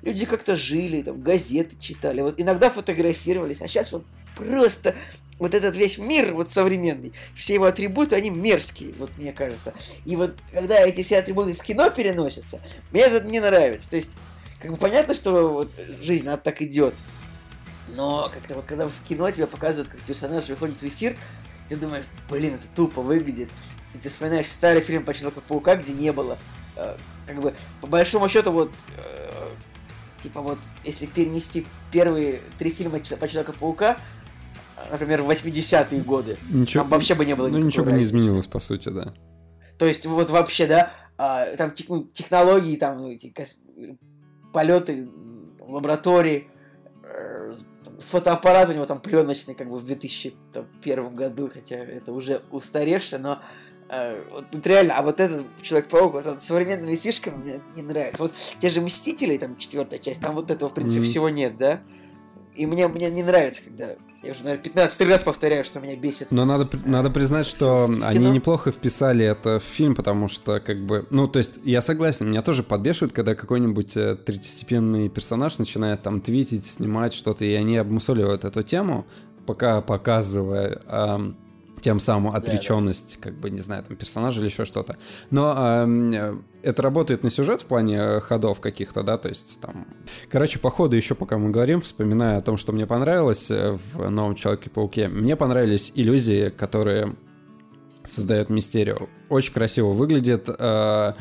Люди как-то жили, там, газеты читали, вот иногда фотографировались, а сейчас вот просто вот этот весь мир вот современный, все его атрибуты, они мерзкие, вот мне кажется. И вот когда эти все атрибуты в кино переносятся, мне это не нравится. То есть, как бы понятно, что вот жизнь, она так идет. Но как-то вот когда в кино тебя показывают, как персонаж выходит в эфир, ты думаешь, блин, это тупо выглядит. И ты вспоминаешь старый фильм по Человеку-паука, где не было. Э, как бы, по большому счету, вот э, типа вот, если перенести первые три фильма по Человеку-паука, например, в 80-е годы. Ничего, там вообще бы не было Ну, ничего бы не изменилось, по сути, да. То есть, вот вообще, да, а, там ну, технологии, там, эти полеты лаборатории, э, фотоаппарат у него там пленочный, как бы в 2001 году, хотя это уже устаревшее, но э, вот тут реально, а вот этот Человек-паук, вот он современными фишками мне не нравится. Вот те же Мстители, там четвертая часть, там вот этого, в принципе, mm-hmm. всего нет, да? И мне, мне не нравится, когда я уже, наверное, 15 раз повторяю, что меня бесит. Но надо, надо признать, что они неплохо вписали это в фильм, потому что, как бы, ну, то есть, я согласен, меня тоже подбешивает, когда какой-нибудь э, третьестепенный персонаж начинает там твитить, снимать что-то, и они обмусоливают эту тему, пока показывая эм, тем самым отреченность, как бы, не знаю, там, персонажа или еще что-то. Но э, это работает на сюжет в плане ходов каких-то, да, то есть там... Короче, по ходу еще пока мы говорим, вспоминая о том, что мне понравилось э, в «Новом Человеке-пауке», мне понравились иллюзии, которые создает Мистерио. Очень красиво выглядит, э,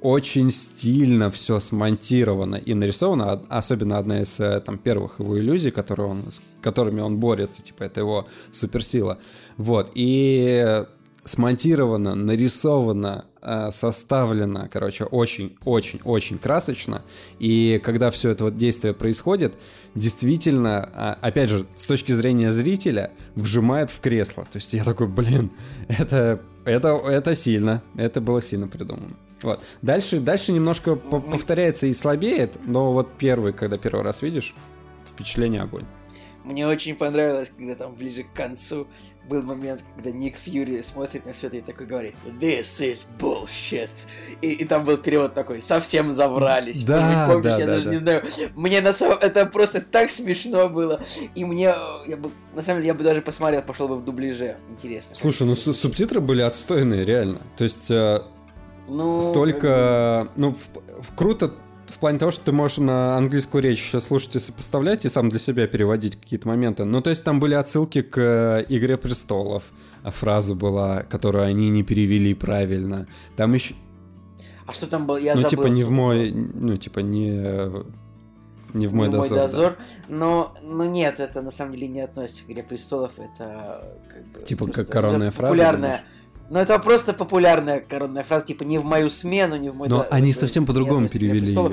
очень стильно все смонтировано и нарисовано. Особенно одна из э, там первых его иллюзий, которые он, с которыми он борется, типа это его суперсила. Вот. И смонтировано, нарисовано, э, составлено, короче, очень-очень-очень красочно. И когда все это вот действие происходит, действительно, а, опять же, с точки зрения зрителя, вжимает в кресло. То есть я такой, блин, это, это, это сильно, это было сильно придумано. Вот. Дальше, дальше немножко повторяется и слабеет, но вот первый, когда первый раз видишь, впечатление огонь. Мне очень понравилось, когда там ближе к концу был момент, когда Ник Фьюри смотрит на все это и такой говорит «This is bullshit». И, и там был перевод такой «Совсем заврались». Да, помнишь, да, я да, даже да. не знаю. Мне на самом... Это просто так смешно было. И мне... Я бы... На самом деле, я бы даже посмотрел, пошел бы в дубляже. Интересно. Слушай, ну су- субтитры были отстойные, реально. То есть... Э, ну, столько... Как бы... Ну, в, в, круто в плане того, что ты можешь на английскую речь сейчас слушать и сопоставлять, и сам для себя переводить какие-то моменты. Ну, то есть там были отсылки к э, «Игре престолов», а фраза была, которую они не перевели правильно. Там еще... А что там было? Я ну, забыл, типа не в мой... Ну, типа не... Не в мой не дозор. Мой дозор. Да. Но, но нет, это на самом деле не относится к Игре престолов, это как бы. Типа как коронная фраза. Популярная. Ну, это просто популярная коронная фраза, типа не в мою смену, не в мой... Но да, они совсем по-другому перевели ее.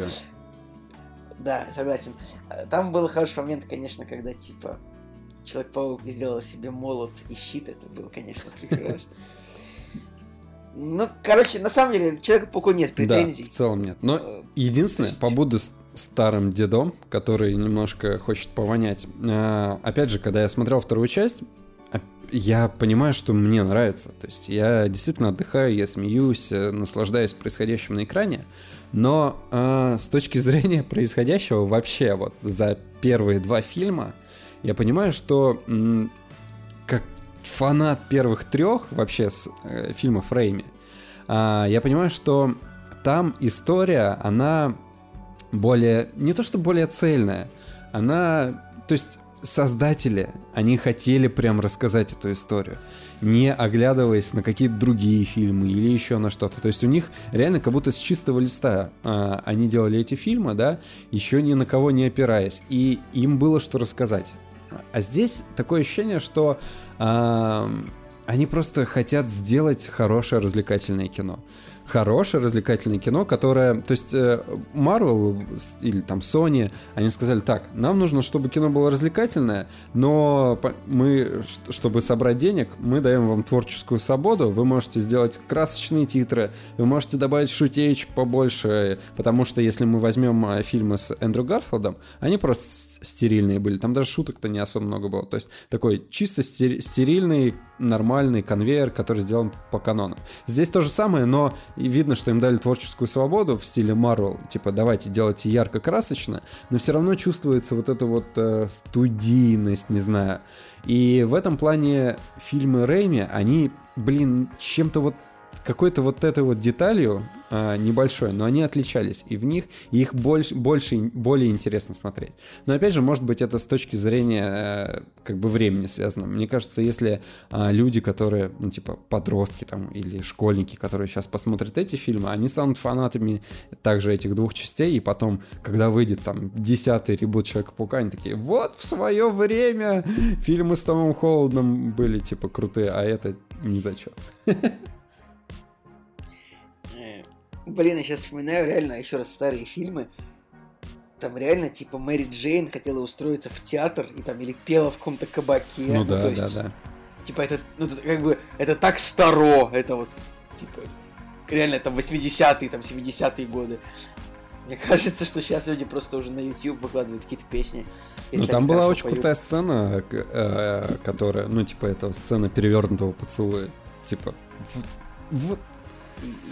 Да, согласен. Там был хороший момент, конечно, когда, типа, Человек-паук сделал себе молот и щит. Это было, конечно, прекрасно. Ну, короче, на самом деле, Человеку-пауку нет претензий. Да, в целом нет. Но э, единственное, есть... побуду старым дедом, который немножко хочет повонять. А, опять же, когда я смотрел вторую часть, я понимаю, что мне нравится. То есть я действительно отдыхаю, я смеюсь, э, наслаждаюсь происходящим на экране. Но э, с точки зрения происходящего вообще вот за первые два фильма я понимаю, что м, как фанат первых трех вообще с э, фильма Фрейми, э, я понимаю, что там история, она более, не то что более цельная, она, то есть создатели, они хотели прям рассказать эту историю, не оглядываясь на какие-то другие фильмы или еще на что-то. То есть у них реально как будто с чистого листа э, они делали эти фильмы, да, еще ни на кого не опираясь, и им было что рассказать. А здесь такое ощущение, что э, они просто хотят сделать хорошее развлекательное кино хорошее развлекательное кино, которое... То есть э, Marvel или там Sony, они сказали, так, нам нужно, чтобы кино было развлекательное, но мы, чтобы собрать денег, мы даем вам творческую свободу, вы можете сделать красочные титры, вы можете добавить шутеечек побольше, потому что если мы возьмем э, фильмы с Эндрю Гарфилдом, они просто стерильные были, там даже шуток-то не особо много было. То есть такой чисто стерильный, нормальный конвейер, который сделан по канонам. Здесь то же самое, но видно, что им дали творческую свободу в стиле Marvel, типа давайте делайте ярко-красочно, но все равно чувствуется вот эта вот э, студийность, не знаю. И в этом плане фильмы Рэйми, они, блин, чем-то вот какой-то вот этой вот деталью э, небольшой, но они отличались, и в них их больше, больше, более интересно смотреть. Но опять же, может быть, это с точки зрения э, как бы времени связано. Мне кажется, если э, люди, которые, ну, типа, подростки там или школьники, которые сейчас посмотрят эти фильмы, они станут фанатами также этих двух частей, и потом, когда выйдет там десятый ребут Человека-паука, они такие, вот в свое время фильмы с Томом Холодом были, типа, крутые, а это не зачет. Блин, я сейчас вспоминаю реально еще раз старые фильмы. Там реально, типа, Мэри Джейн хотела устроиться в театр и там или пела в каком-то кабаке. Ну, ну да, есть, да, да. Типа, это, ну, это как бы, это так старо, это вот, типа, реально, там, 80-е, там, 70-е годы. Мне кажется, что сейчас люди просто уже на YouTube выкладывают какие-то песни. Ну, там была очень поют. крутая сцена, э, которая, ну, типа, это сцена перевернутого поцелуя. Типа, вот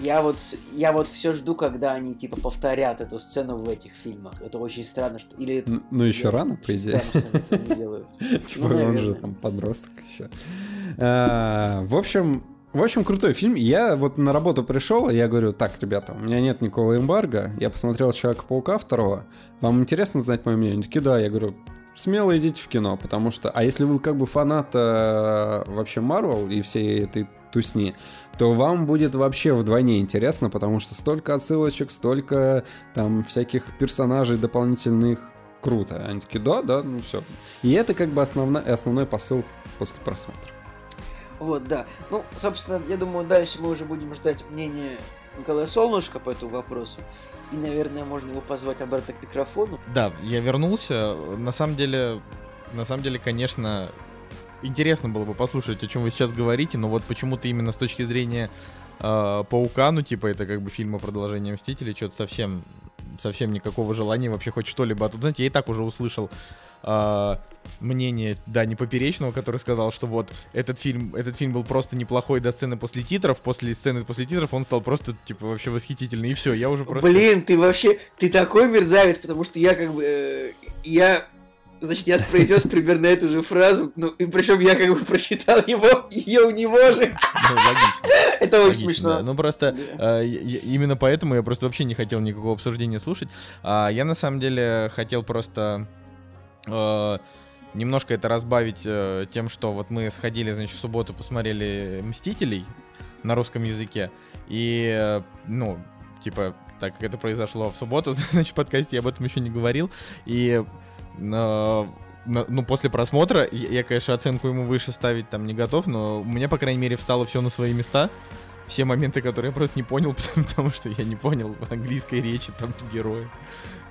я вот, я вот все жду, когда они типа повторят эту сцену в этих фильмах. Это очень странно, что или. Ну, ну еще рано, по идее. Типа ну, он же там подросток еще. А, в общем, в общем, крутой фильм. Я вот на работу пришел, и я говорю, так, ребята, у меня нет никакого эмбарго. Я посмотрел Человека-паука второго. Вам интересно знать мое мнение? Они такие, да. Я говорю, смело идите в кино, потому что... А если вы как бы фанат э, вообще Марвел и всей этой тусни, то вам будет вообще вдвойне интересно, потому что столько отсылочек, столько там всяких персонажей дополнительных, круто. Они такие, да, да, ну все. И это как бы основной, основной посыл после просмотра. Вот, да. Ну, собственно, я думаю, дальше мы уже будем ждать мнения Николая Солнышко по этому вопросу. И, наверное, можно его позвать обратно к микрофону. Да, я вернулся. На самом деле, на самом деле, конечно, интересно было бы послушать, о чем вы сейчас говорите, но вот почему-то именно с точки зрения э, Паука, ну, типа, это как бы фильм о продолжении Мстителей, что-то совсем, совсем никакого желания вообще хоть что-либо. А тут, знаете, я и так уже услышал э, мнение Дани Поперечного, который сказал, что вот этот фильм, этот фильм был просто неплохой до сцены после титров, после сцены после титров он стал просто, типа, вообще восхитительный, и все, я уже просто... Блин, ты вообще, ты такой мерзавец, потому что я как бы, э, я Значит, я произнес примерно эту же фразу, ну, и причем я как бы прочитал его, ее у него же. Ну, Это очень смешно. Ну, просто э, именно поэтому я просто вообще не хотел никакого обсуждения слушать. А я, на самом деле, хотел просто э, немножко это разбавить э, тем, что вот мы сходили, значит, в субботу посмотрели «Мстителей» на русском языке, и, ну, типа, так как это произошло в субботу, значит, в подкасте я об этом еще не говорил, и ну, после просмотра, я, я, конечно, оценку ему выше ставить там не готов, но у меня, по крайней мере, встало все на свои места. Все моменты, которые я просто не понял, потому, потому что я не понял английской речи там героя.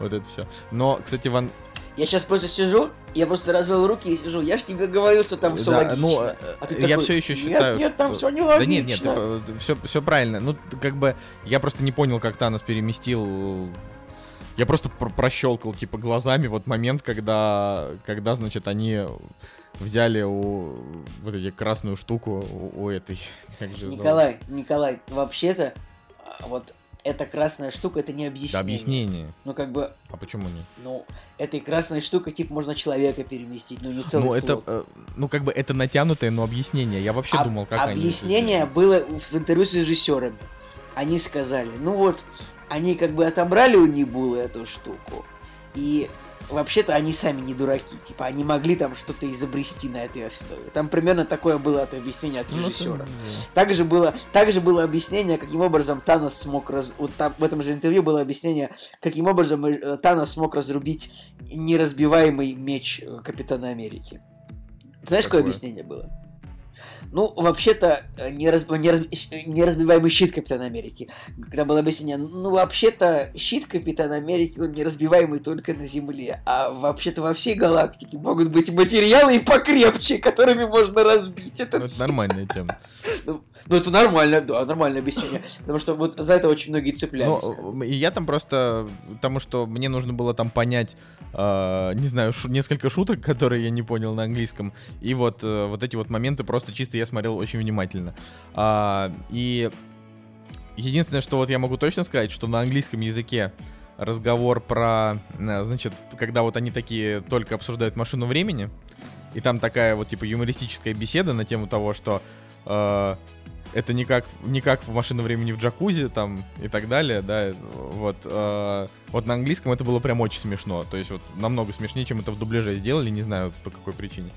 Вот это все. Но, кстати, Ван... Я сейчас просто сижу, я просто развел руки и сижу. Я ж тебе говорил, что там все да, логично. Ну, а ты я такой, все еще считаю. Нет, нет, там все не логично. Да нет, нет, все, все правильно. Ну, как бы я просто не понял, как Танос переместил я просто пр прощелкал, типа, глазами вот момент, когда, когда, значит, они взяли у вот эти красную штуку у, у этой. Как же Николай, зовут? Николай, вообще-то, а, вот эта красная штука, это не объяснение. Да, объяснение. Ну, как бы... А почему нет? Ну, этой красной штукой, типа, можно человека переместить, но не целый Ну, это, э, ну, как бы, это натянутое, но объяснение. Я вообще а, думал, как объяснение они... Объяснение было в интервью с режиссерами. они сказали, ну вот, они как бы отобрали у Нибулы эту штуку, и вообще-то они сами не дураки, типа они могли там что-то изобрести на этой основе. Там примерно такое было от объяснения от Ну, режиссера. Также было, также было объяснение, каким образом Танос смог раз... Вот там, в этом же интервью было объяснение, каким образом э, Танос смог разрубить неразбиваемый меч э, Капитана Америки. Знаешь, какое Какое? объяснение было? Ну, вообще-то, э, нераз... нераз- щ- неразбиваемый щит Капитана Америки. Когда было объяснение, ну, вообще-то, щит Капитана Америки, он неразбиваемый только на Земле. А вообще-то во всей галактике могут быть материалы и покрепче, которыми можно разбить Ну, этот это нормальная тема. ну, ну, это нормально, да, нормальное объяснение. Потому что вот за это очень многие цеплялись. Ну, и я там просто, потому что мне нужно было там понять, э, не знаю, шу- несколько шуток, которые я не понял на английском, и вот, э, вот эти вот моменты просто чисто я смотрел очень внимательно. А, и единственное, что вот я могу точно сказать, что на английском языке разговор про, э, значит, когда вот они такие только обсуждают машину времени, и там такая вот типа юмористическая беседа на тему того, что э, это не как, не как в машину времени в джакузи там и так далее, да, вот. э, вот на английском это было прям очень смешно, то есть вот намного смешнее, чем это в дубляже сделали, не знаю по какой причине.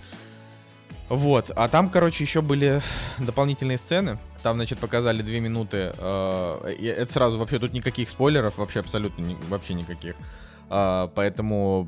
Вот, а там, короче, еще были дополнительные сцены. Там, значит, показали две минуты. э, это сразу вообще тут никаких спойлеров, вообще абсолютно вообще никаких. А, поэтому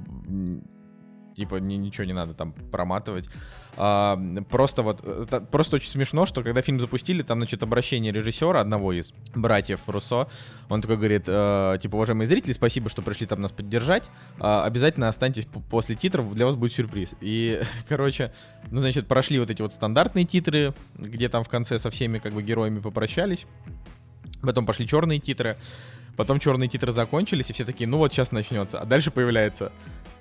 типа ни- ничего не надо там проматывать. А, просто вот, просто очень смешно, что когда фильм запустили, там, значит, обращение режиссера, одного из братьев Руссо, он такой говорит, э, типа, уважаемые зрители, спасибо, что пришли там нас поддержать, А, обязательно останьтесь после титров, для вас будет сюрприз. И, короче, ну, значит, прошли вот эти вот стандартные титры, где там в конце со всеми, как бы, героями попрощались, потом пошли черные титры, Потом черные титры закончились, и все такие, ну вот сейчас начнется. А дальше появляется,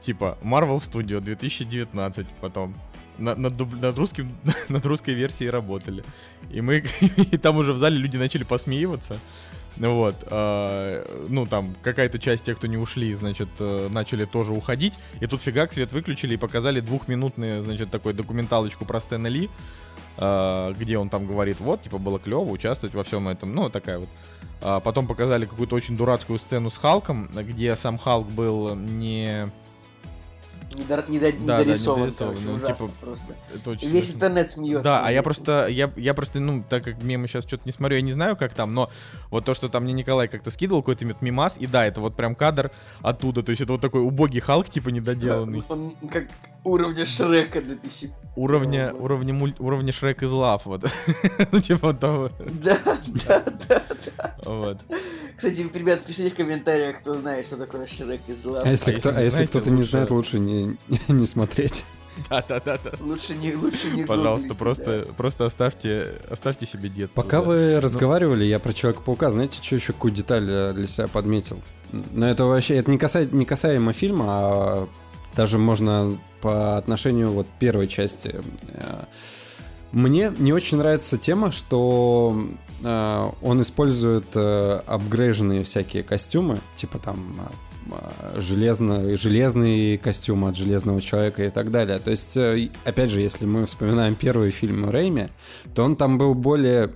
типа, Marvel Studio 2019 потом. На- Над, дуб- над русским, над русской версией работали. И мы, и там уже в зале люди начали посмеиваться. Вот, а, ну там какая-то часть тех, кто не ушли, значит, э, начали тоже уходить. И тут фигак свет выключили и показали двухминутную, значит, такой документалочку про Стэна Ли, а, где он там говорит, вот, типа, было клево участвовать во всем этом, ну, такая вот. А потом показали какую-то очень дурацкую сцену с Халком, где сам Халк был не... Недор- недо- Да, да, недорисован, недорисован, короче, ну, ужасно типа, просто. Это И очень весь смешно. интернет смеется. Да, а я просто, я, я просто, ну, так как мемы сейчас что-то не смотрю, я не знаю, как там, но вот то, что там мне Николай как-то скидывал какой-то мимас, и да, это вот прям кадр оттуда, то есть это вот такой убогий Халк, типа, недоделанный. Он как уровня Шрека 2000. Уровня, уровня, муль- уровня Шрек из Лав, вот. Ну, типа того. Да, да, да. Вот. Кстати, ребят, пишите в комментариях, кто знает, что такое Шрек из лав. А если, если кто, не а если знаете, кто-то не лучше- знает, лучше не, не смотреть. Да-да-да. Лучше не, лучше не Пожалуйста, гуглите, просто, просто оставьте, оставьте себе детство. Пока да. вы разговаривали, я про Человека-паука, знаете, что еще какую деталь для себя подметил? Но это вообще, это не, касает, не касаемо фильма, а даже можно по отношению вот первой части. Э, Мне не очень нравится тема, что он использует э, апгрейженные всякие костюмы, типа там э, железно, железный костюм от железного человека и так далее. То есть, э, опять же, если мы вспоминаем первый фильм Рэйми, то он там был более...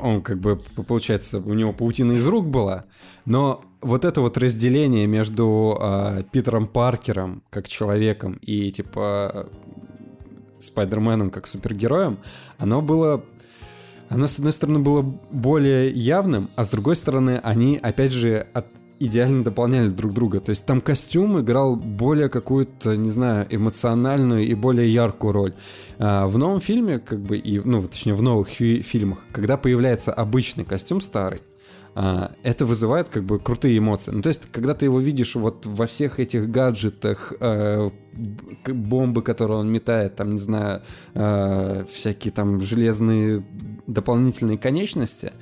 Он как бы, получается, у него паутина из рук была, но вот это вот разделение между э, Питером Паркером как человеком и типа Спайдерменом как супергероем, оно было оно, с одной стороны, было более явным, а с другой стороны, они, опять же, от- идеально дополняли друг друга. То есть там костюм играл более какую-то, не знаю, эмоциональную и более яркую роль. А, в новом фильме, как бы, и, ну, точнее, в новых фи- фильмах, когда появляется обычный костюм старый, это вызывает как бы крутые эмоции. Ну, то есть, когда ты его видишь вот во всех этих гаджетах, к- бомбы, которые он метает, там, не знаю, э, всякие там железные дополнительные конечности,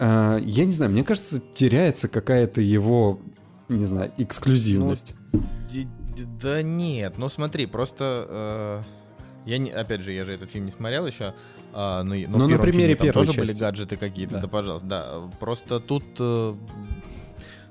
я не знаю, мне кажется, теряется какая-то его, не знаю, эксклюзивность. Д- Да нет, ну смотри, просто... э, я не, опять же, я же этот фильм не смотрел еще. а, ну, и- но Ну, в на первом примере фильме там тоже были части. гаджеты какие-то, Да. да. пожалуйста, да. Просто тут... э,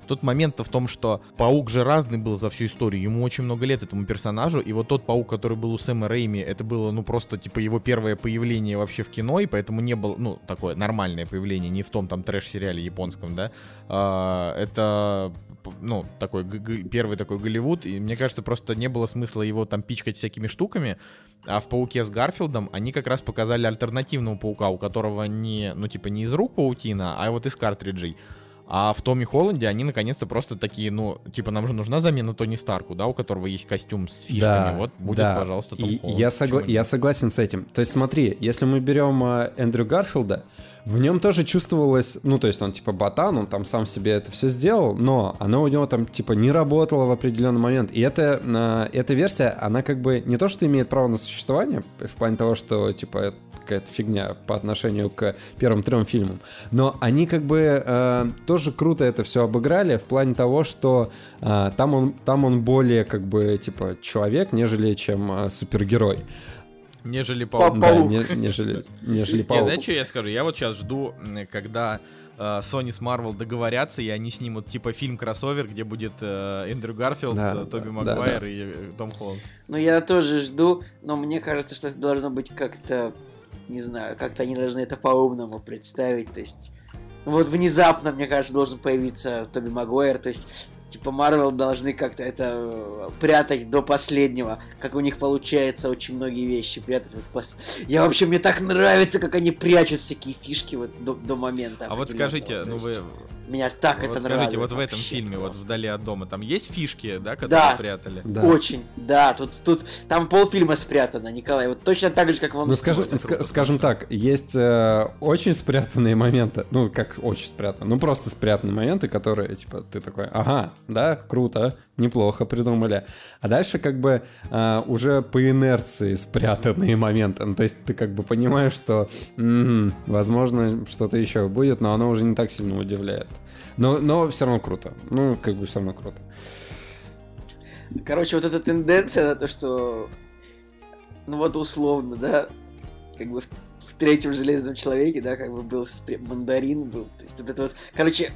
Тут момент-то в том, что паук же разный был за всю историю. Ему очень много лет этому персонажу. И вот тот паук, который был у Сэма Рейми, это было, ну, просто, типа, его первое появление вообще в кино, и поэтому не было, ну, такое нормальное появление, не в том там трэш-сериале японском, да. А, это ну, такой первый такой Голливуд, и мне кажется, просто не было смысла его там пичкать всякими штуками, а в Пауке с Гарфилдом они как раз показали альтернативного Паука, у которого не, ну, типа, не из рук паутина, а вот из картриджей. А в Томе Холланде они наконец-то просто такие, ну, типа, нам же нужна замена Тони Старку, да, у которого есть костюм с фишками. Да, вот будет, да. пожалуйста, Том и Холланд. Я, согла- я согласен с этим. То есть смотри, если мы берем э, Эндрю Гарфилда, в нем тоже чувствовалось, ну, то есть он типа ботан, он там сам себе это все сделал, но оно у него там типа не работало в определенный момент. И это, э, эта версия, она как бы не то, что имеет право на существование, в плане того, что типа какая-то фигня по отношению к первым трем фильмам, но они как бы э, тоже круто это все обыграли в плане того, что э, там, он, там он более как бы типа человек, нежели чем э, супергерой. Нежели паук. Да, не, нежели, нежели паук. Я, знаешь, что я скажу? Я вот сейчас жду, когда э, Sony с Marvel договорятся, и они снимут типа фильм кроссовер, где будет э, Эндрю Гарфилд, да, э, Тоби да, Магуайр да, да. и э, Том Холланд. Ну, я тоже жду, но мне кажется, что это должно быть как-то, не знаю, как-то они должны это по-умному представить, то есть... Вот внезапно, мне кажется, должен появиться Тоби Магуайр, то есть типа Марвел должны как-то это э, прятать до последнего, как у них получается очень многие вещи прятать. Вот пос... Я вообще мне так нравится, как они прячут всякие фишки вот до, до момента. А вот скажите, ну вы меня так вот это скажите, нравится. вот в этом фильме, просто. вот вдали от дома, там есть фишки, да, которые да, прятали? Да, очень, да. Тут, тут, там полфильма спрятано, Николай. Вот точно так же, как вам. Ну, скажем, ск- скажем так, есть э, очень спрятанные моменты, ну, как очень спрятанные, ну, просто спрятанные моменты, которые, типа, ты такой, ага, да, круто, неплохо придумали. А дальше, как бы, э, уже по инерции спрятанные моменты. Ну, то есть ты, как бы, понимаешь, что, м-м, возможно, что-то еще будет, но оно уже не так сильно удивляет. Но, но все равно круто. Ну, как бы все равно круто. Короче, вот эта тенденция на то, что, ну вот условно, да, как бы в, в третьем железном человеке, да, как бы был мандарин был. То есть вот это вот, короче,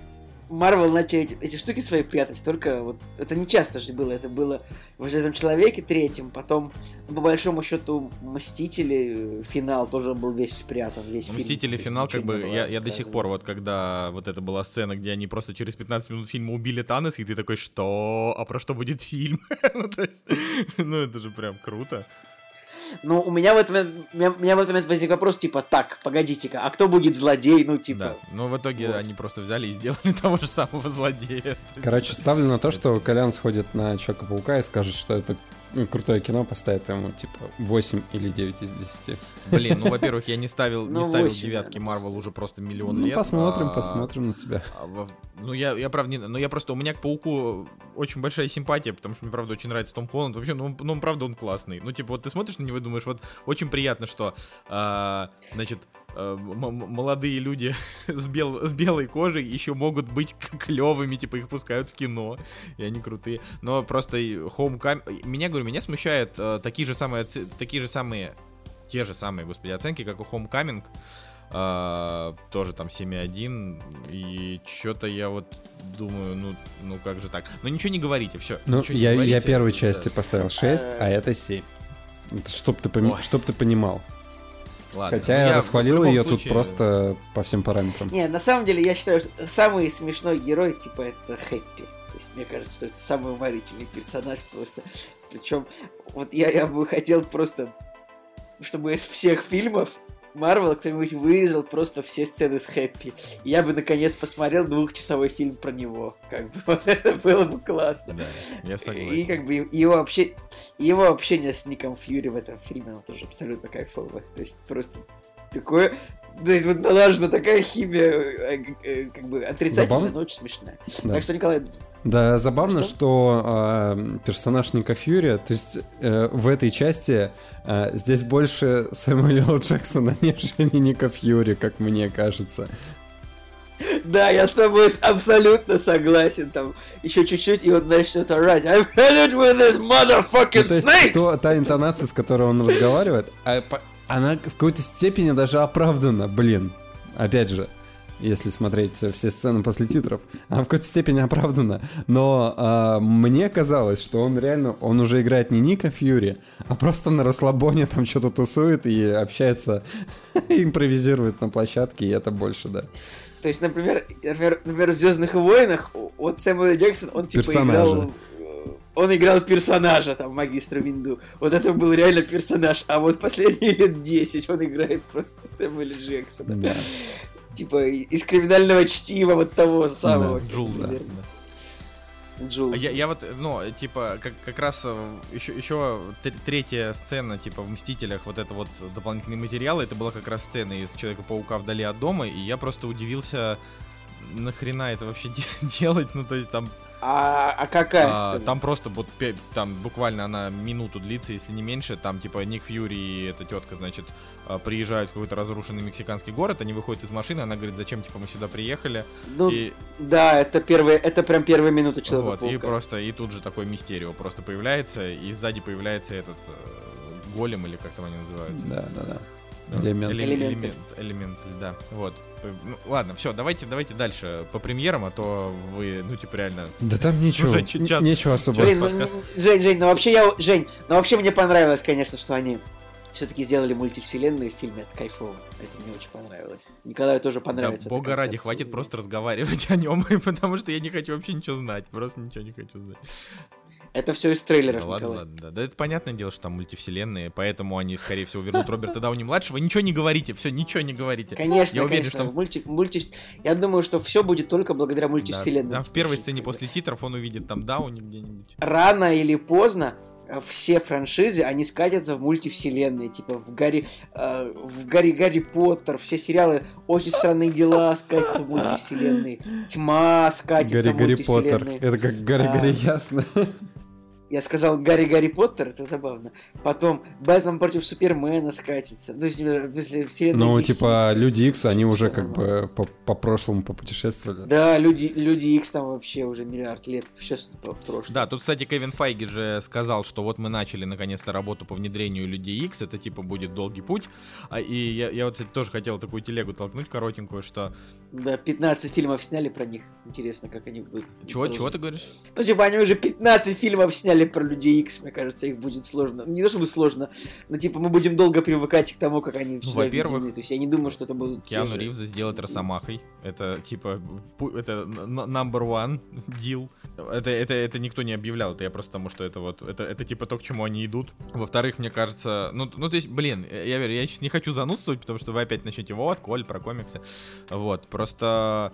Марвел начали эти, штуки свои прятать, только вот это не часто же было, это было в Железном Человеке третьем, потом, ну, по большому счету, Мстители финал тоже был весь спрятан, весь Мстители фильм, финал, как бы, я, я до сих пор, вот когда вот это была сцена, где они просто через 15 минут фильма убили Танос, и ты такой, что? А про что будет фильм? ну, то есть, ну, это же прям круто. Ну, у меня в этот момент, у меня, у меня в этот момент возник вопрос, типа, так, погодите-ка, а кто будет злодей? Ну, типа... Да, но в итоге вот. они просто взяли и сделали того же самого злодея. Короче, ставлю на то, что Колян сходит на Человека-паука и скажет, что это ну, крутое кино поставит ему, типа, 8 или 9 из 10. Блин, ну, во-первых, я не ставил, ну, не ставил 8, девятки Марвел уже просто миллион ну, лет. посмотрим, а, посмотрим на тебя. А, ну, я, я правда, не, ну, я просто, у меня к Пауку очень большая симпатия, потому что мне, правда, очень нравится Том Холланд. Вообще, ну, ну, правда, он классный. Ну, типа, вот ты смотришь на него и думаешь, вот, очень приятно, что, а, значит, молодые люди с, бел, с белой кожей еще могут быть клевыми, типа их пускают в кино, и они крутые. Но просто Homecoming... Меня, говорю, меня смущает э, такие же самые, такие же самые, те же самые, господи, оценки, как у Homecoming. Uh, тоже там 7.1 и что-то я вот думаю, ну, ну как же так? Ну ничего не говорите, все. Ну, я, я первой части поставил 6, а это 7. Чтоб ты, пом... чтоб ты понимал. Ладно. Хотя ну, я, я расхвалил ее случае... тут просто по всем параметрам. Не, на самом деле я считаю, что самый смешной герой, типа, это Хэппи. То есть мне кажется, что это самый уморительный персонаж просто. Причем, вот я, я бы хотел просто, чтобы из всех фильмов Марвел кто-нибудь вырезал просто все сцены с Хэппи. я бы наконец посмотрел двухчасовой фильм про него. Как бы вот это было бы классно. Да, я согласен. И как бы его вообще его общение с Ником Фьюри в этом фильме, оно тоже абсолютно кайфовое. То есть просто такое то есть вот налажена такая химия, э, э, как бы отрицательная, Забавно? но очень смешная. Да. Так что, Николай... Да, забавно, что, что э, персонаж Ника Фьюри, то есть э, в этой части э, здесь больше Сэмюэла Джексона, нежели Ника Фьюри, как мне кажется. Да, я с тобой абсолютно согласен. Там еще чуть-чуть, и он начнет орать. I've had it with this motherfucking ну, то есть! То, та интонация, с которой он разговаривает, а, она в какой-то степени даже оправдана, блин. Опять же, если смотреть все сцены после титров. Она в какой-то степени оправдана. Но а, мне казалось, что он реально, он уже играет не Ника Фьюри, а просто на расслабоне там что-то тусует и общается, импровизирует на площадке, и это больше, да. То есть, например, например, например в Звездных войнах вот Сэмюэл Джексон, он типа Персонажа. играл он играл персонажа, там, магистра Винду. Вот это был реально персонаж. А вот последние лет 10 он играет просто Сэмюэля Джексона. Да. Типа из криминального чтива вот того самого. Да, Джул, да. Джул. Я, я вот, ну, типа, как, как раз еще, э, еще третья сцена, типа, в Мстителях, вот это вот дополнительные материалы, это была как раз сцена из Человека-паука вдали от дома, и я просто удивился, нахрена это вообще делать, ну, то есть там а, а какая а, Там просто вот там буквально она минуту длится, если не меньше. Там типа Ник Фьюри и эта тетка, значит, а, приезжают в какой-то разрушенный мексиканский город, они выходят из машины, она говорит, зачем типа мы сюда приехали. Ну, и... да, это первые, это прям первая минута человека. Вот, и просто, и тут же такой мистерио просто появляется, и сзади появляется этот э, голем, или как там они называются. Да, да, да. Элемент. Элемент, элемент, элемент, да. Вот. Ну, ладно, все, давайте, давайте дальше по премьерам, а то вы, ну, типа, реально... Да там ничего, Уже час... ничего особо. Жень, ну, Жень, Жень, ну вообще я... Жень, ну вообще мне понравилось, конечно, что они все-таки сделали мультивселенную в фильме, это кайфово. Это мне очень понравилось. Николаю тоже понравится. Да, бога ради, хватит просто разговаривать о нем, потому что я не хочу вообще ничего знать. Просто ничего не хочу знать. Это все из трейлеров, да, ладно, ладно, да. да, это понятное дело, что там мультивселенные, поэтому они, скорее всего, вернут Роберта Дауни младшего. Ничего не говорите, все, ничего не говорите. Конечно, я уверен, конечно. Что... Мульти... Мульти... Я думаю, что все будет только благодаря мультивселенной. Да, там в первой сцене после титров он увидит там Дауни где-нибудь. Рано или поздно э, все франшизы, они скатятся в мультивселенные, типа в Гарри, э, в Гарри Гарри Поттер, все сериалы «Очень странные дела» скатятся в мультивселенные, «Тьма» скатится Гарри, в мультивселенные. Гарри Поттер, это как Гарри Гарри а... Ясно. Я сказал Гарри Гарри Поттер, это забавно. Потом Бэтмен против Супермена скатится. То есть, если вселенная Ну, типа, Люди Икс, они уже как бы по, по прошлому попутешествовали. Да, Люди, Люди Икс там вообще уже миллиард лет сейчас в прошлом. Да, тут, кстати, Кевин Файги же сказал, что вот мы начали наконец-то работу по внедрению Людей Икс, это типа будет долгий путь. А, и я, я вот, кстати, тоже хотел такую телегу толкнуть коротенькую, что... Да, 15 фильмов сняли про них. Интересно, как они будут. Чего, чего ты говоришь? Ну, типа, они уже 15 фильмов сняли про Людей Икс, мне кажется, их будет сложно. Не то чтобы сложно, но типа мы будем долго привыкать к тому, как они ну, Во-первых, То есть я не думаю, что это будут Киану же... Ривза сделать Росомахой. Это типа это number one deal. Это, это, это никто не объявлял, это я просто потому, что это вот, это, это типа то, к чему они идут. Во-вторых, мне кажется, ну, ну, то есть, блин, я, я, я сейчас не хочу занудствовать, потому что вы опять начнете, вот, Коль, про комиксы. Вот, просто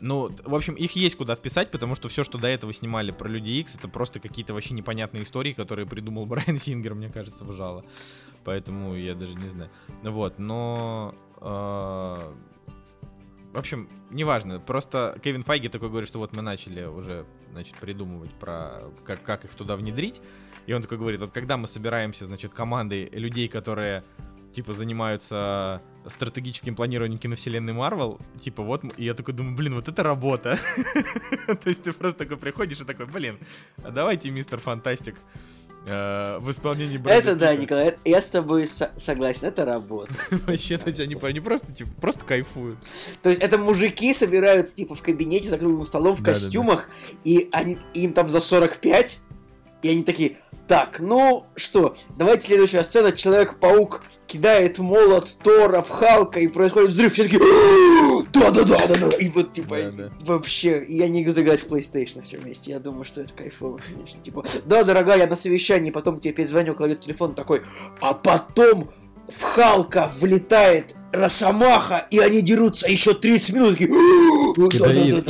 ну, в общем, их есть куда вписать, потому что все, что до этого снимали про Люди Икс, это просто какие-то вообще непонятные истории, которые придумал Брайан Сингер, мне кажется, вжало. Поэтому я даже не знаю. Вот, но... Э, в общем, неважно. Просто Кевин Файги такой говорит, что вот мы начали уже, значит, придумывать про как, как их туда внедрить. И он такой говорит, вот когда мы собираемся, значит, командой людей, которые типа, занимаются стратегическим планированием киновселенной Марвел, типа, вот, и я такой думаю, блин, вот это работа. То есть ты просто такой приходишь и такой, блин, а давайте, мистер Фантастик, э, в исполнении Брэда Это да, Николай, я с тобой согласен, это работа. Вообще, то есть они, они просто, типа, просто кайфуют. То есть это мужики собираются, типа, в кабинете за круглым столом в костюмах, и они им там за 45, и они такие, так, ну что, давайте следующая сцена. Человек-паук кидает молот Тора в Халка, и происходит взрыв. Все такие, да-да-да-да-да. И вот, типа, да, да. вообще, я не буду играть в PlayStation все вместе. Я думаю, что это кайфово, конечно. Типа, да, дорогая, я на совещании, потом тебе перезвоню, кладет телефон такой, а потом в Халка влетает Росомаха, и они дерутся еще 30 минут, такие...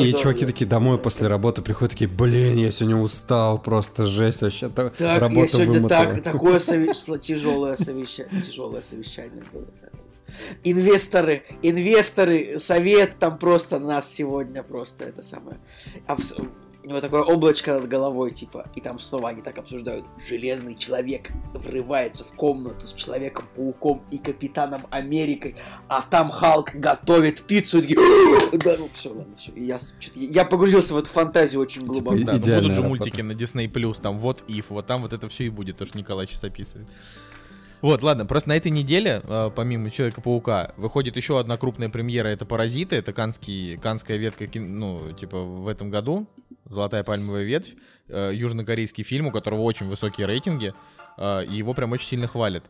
И чуваки такие домой после работы приходят, такие, блин, я сегодня устал, просто жесть вообще, так, работа я сегодня так, такое тяжелое совещание, тяжелое совещание было. Инвесторы, инвесторы, совет там просто нас сегодня просто это самое. А в, него такое облачко над головой, типа, и там снова они так обсуждают. Железный человек врывается в комнату с Человеком-пауком и Капитаном Америкой, а там Халк готовит пиццу, и такие, да, ну все, ладно, все. Я, я погрузился в эту фантазию очень типа глубоко. Типа, да, будут же мультики на Disney+, там вот If, вот там вот это все и будет, то, что Николай сейчас описывает. Вот, ладно, просто на этой неделе, э, помимо Человека-паука, выходит еще одна крупная премьера, это «Паразиты», это канский, канская ветка, ну, типа, в этом году, «Золотая пальмовая ветвь», э, южнокорейский фильм, у которого очень высокие рейтинги, э, и его прям очень сильно хвалят.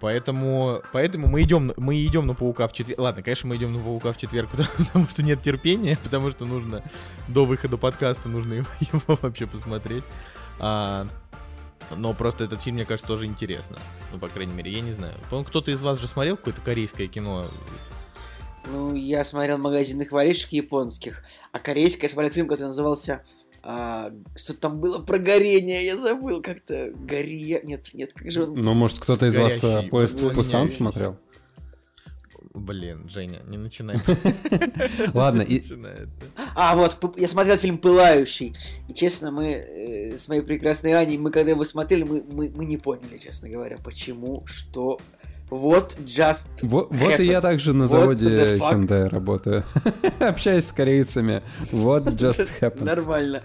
Поэтому, поэтому мы идем, мы идем на паука в четверг. Ладно, конечно, мы идем на паука в четверг, потому, потому что нет терпения, потому что нужно до выхода подкаста нужно его, его вообще посмотреть. А, но просто этот фильм, мне кажется, тоже интересно. Ну, по крайней мере, я не знаю. По-моему, кто-то из вас же смотрел какое-то корейское кино? Ну, я смотрел магазинных воришек японских, а корейское я смотрел фильм, который назывался... а, что там было про горение, я забыл как-то. Гория... Нет, нет, как же он... Ну, может, кто-то из вас Горящий. э, поезд Ну, в Пусан не, смотрел? Блин, Женя, не начинай. Ладно, и-. А, вот, я смотрел фильм «Пылающий». И, честно, мы э, с моей прекрасной Аней, мы когда его смотрели, мы, мы, мы не поняли, честно говоря, почему, что... Вот, just... Вот, вот и я также на заводе? Hyundai работаю. Общаюсь с корейцами. What just happened. Нормально.